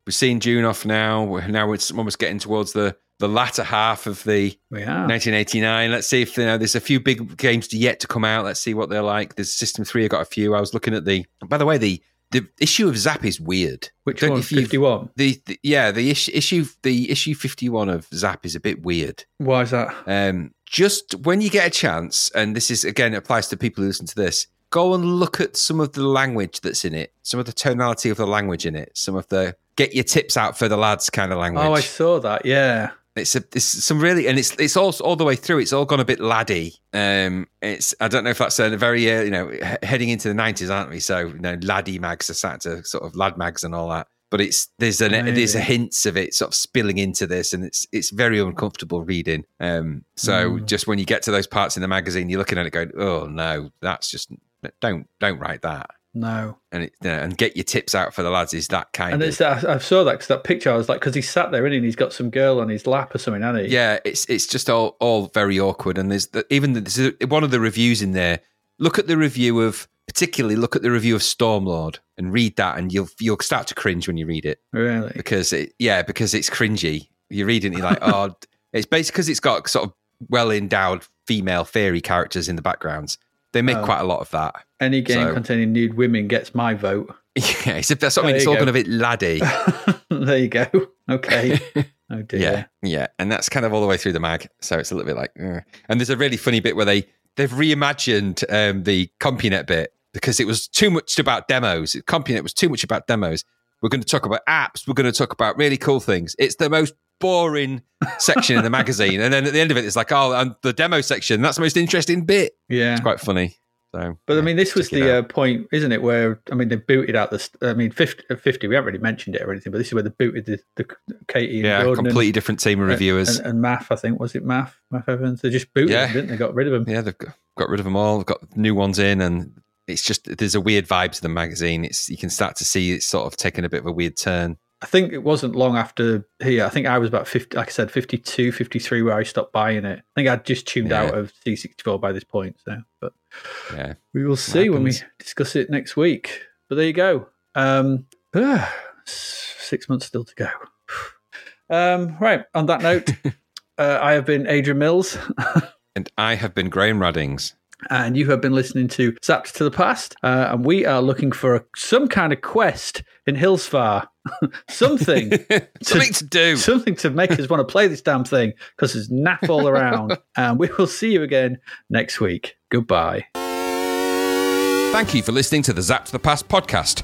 we're seeing June off now. We're- Now it's almost getting towards the the latter half of the 1989. Let's see if you know. There's a few big games yet to come out. Let's see what they're like. There's System Three. I got a few. I was looking at the. By the way, the the issue of Zap is weird. Which Don't- one? Fifty-one. The, the yeah the issue issue the issue 51 of Zap is a bit weird. Why is that? Um, just when you get a chance, and this is again applies to people who listen to this, go and look at some of the language that's in it, some of the tonality of the language in it, some of the get your tips out for the lads kind of language. Oh, I saw that. Yeah. It's a it's some really and it's it's all all the way through. It's all gone a bit laddie. Um, it's I don't know if that's a very uh, you know heading into the nineties, aren't we? So you know laddie mags are sat to sort of lad mags and all that. But it's there's an there's a hints of it sort of spilling into this, and it's it's very uncomfortable reading. Um, so Mm. just when you get to those parts in the magazine, you're looking at it going, oh no, that's just don't don't write that. No. And it, you know, and get your tips out for the lads is that kind And of it's that I saw that because that picture I was like, because he sat there, and he's got some girl on his lap or something, hasn't he? Yeah, it's it's just all all very awkward. And there's the, even the, one of the reviews in there. Look at the review of particularly look at the review of Stormlord and read that, and you'll you'll start to cringe when you read it Really? because it yeah because it's cringy. You're reading it you're like oh it's basically because it's got sort of well endowed female fairy characters in the backgrounds. They make Oh. quite a lot of that. Any game So- containing nude women gets my vote. Yeah, it's, that's what I mean. It's all go. gone a bit laddie. there you go. Okay. Oh dear. Yeah, yeah, and that's kind of all the way through the mag. So it's a little bit like, "Ugh." and there's a really funny bit where they they've reimagined um, the CompuNet bit because it was too much about demos. CompuNet was too much about demos. We're going to talk about apps. We're going to talk about really cool things. It's the most boring section in the magazine, and then at the end of it, it's like, oh, and the demo section. That's the most interesting bit. Yeah. It's quite funny. So, But I mean, this was the uh, point, isn't it? Where I mean, they booted out the. I mean, 50, uh, 50 We haven't really mentioned it or anything, but this is where they booted the, the Katie and yeah, Jordan completely different team of and, reviewers. and, and Maff. I think was it Maff? Math Evans. They just booted Yeah. them, didn't they? Got rid of them. yeah, they've got, got rid of them all. They've got new ones in, and it's just there's a weird vibe to the magazine. It's you can start to see it's sort of taking a bit of a weird turn. I think it wasn't long after here. I think I was about 50, like I said, 52, 53 where I stopped buying it. I think I'd just tuned Yeah. out of C64 by this point. So, but Yeah, we will see when we discuss it next week. But there you go. Um, six months still to go. Um, right. On that note, uh, I have been Adrian Mills, and I have been Graham Raddings. And you have been listening to Zapped to the Past. Uh, and we are looking for a, some kind of quest in Hillsfar, something. Something to do. something to make us want to play this damn thing because there's nap all around. and we will see you again next week. Goodbye. Thank you for listening to the Zapped to the Past podcast.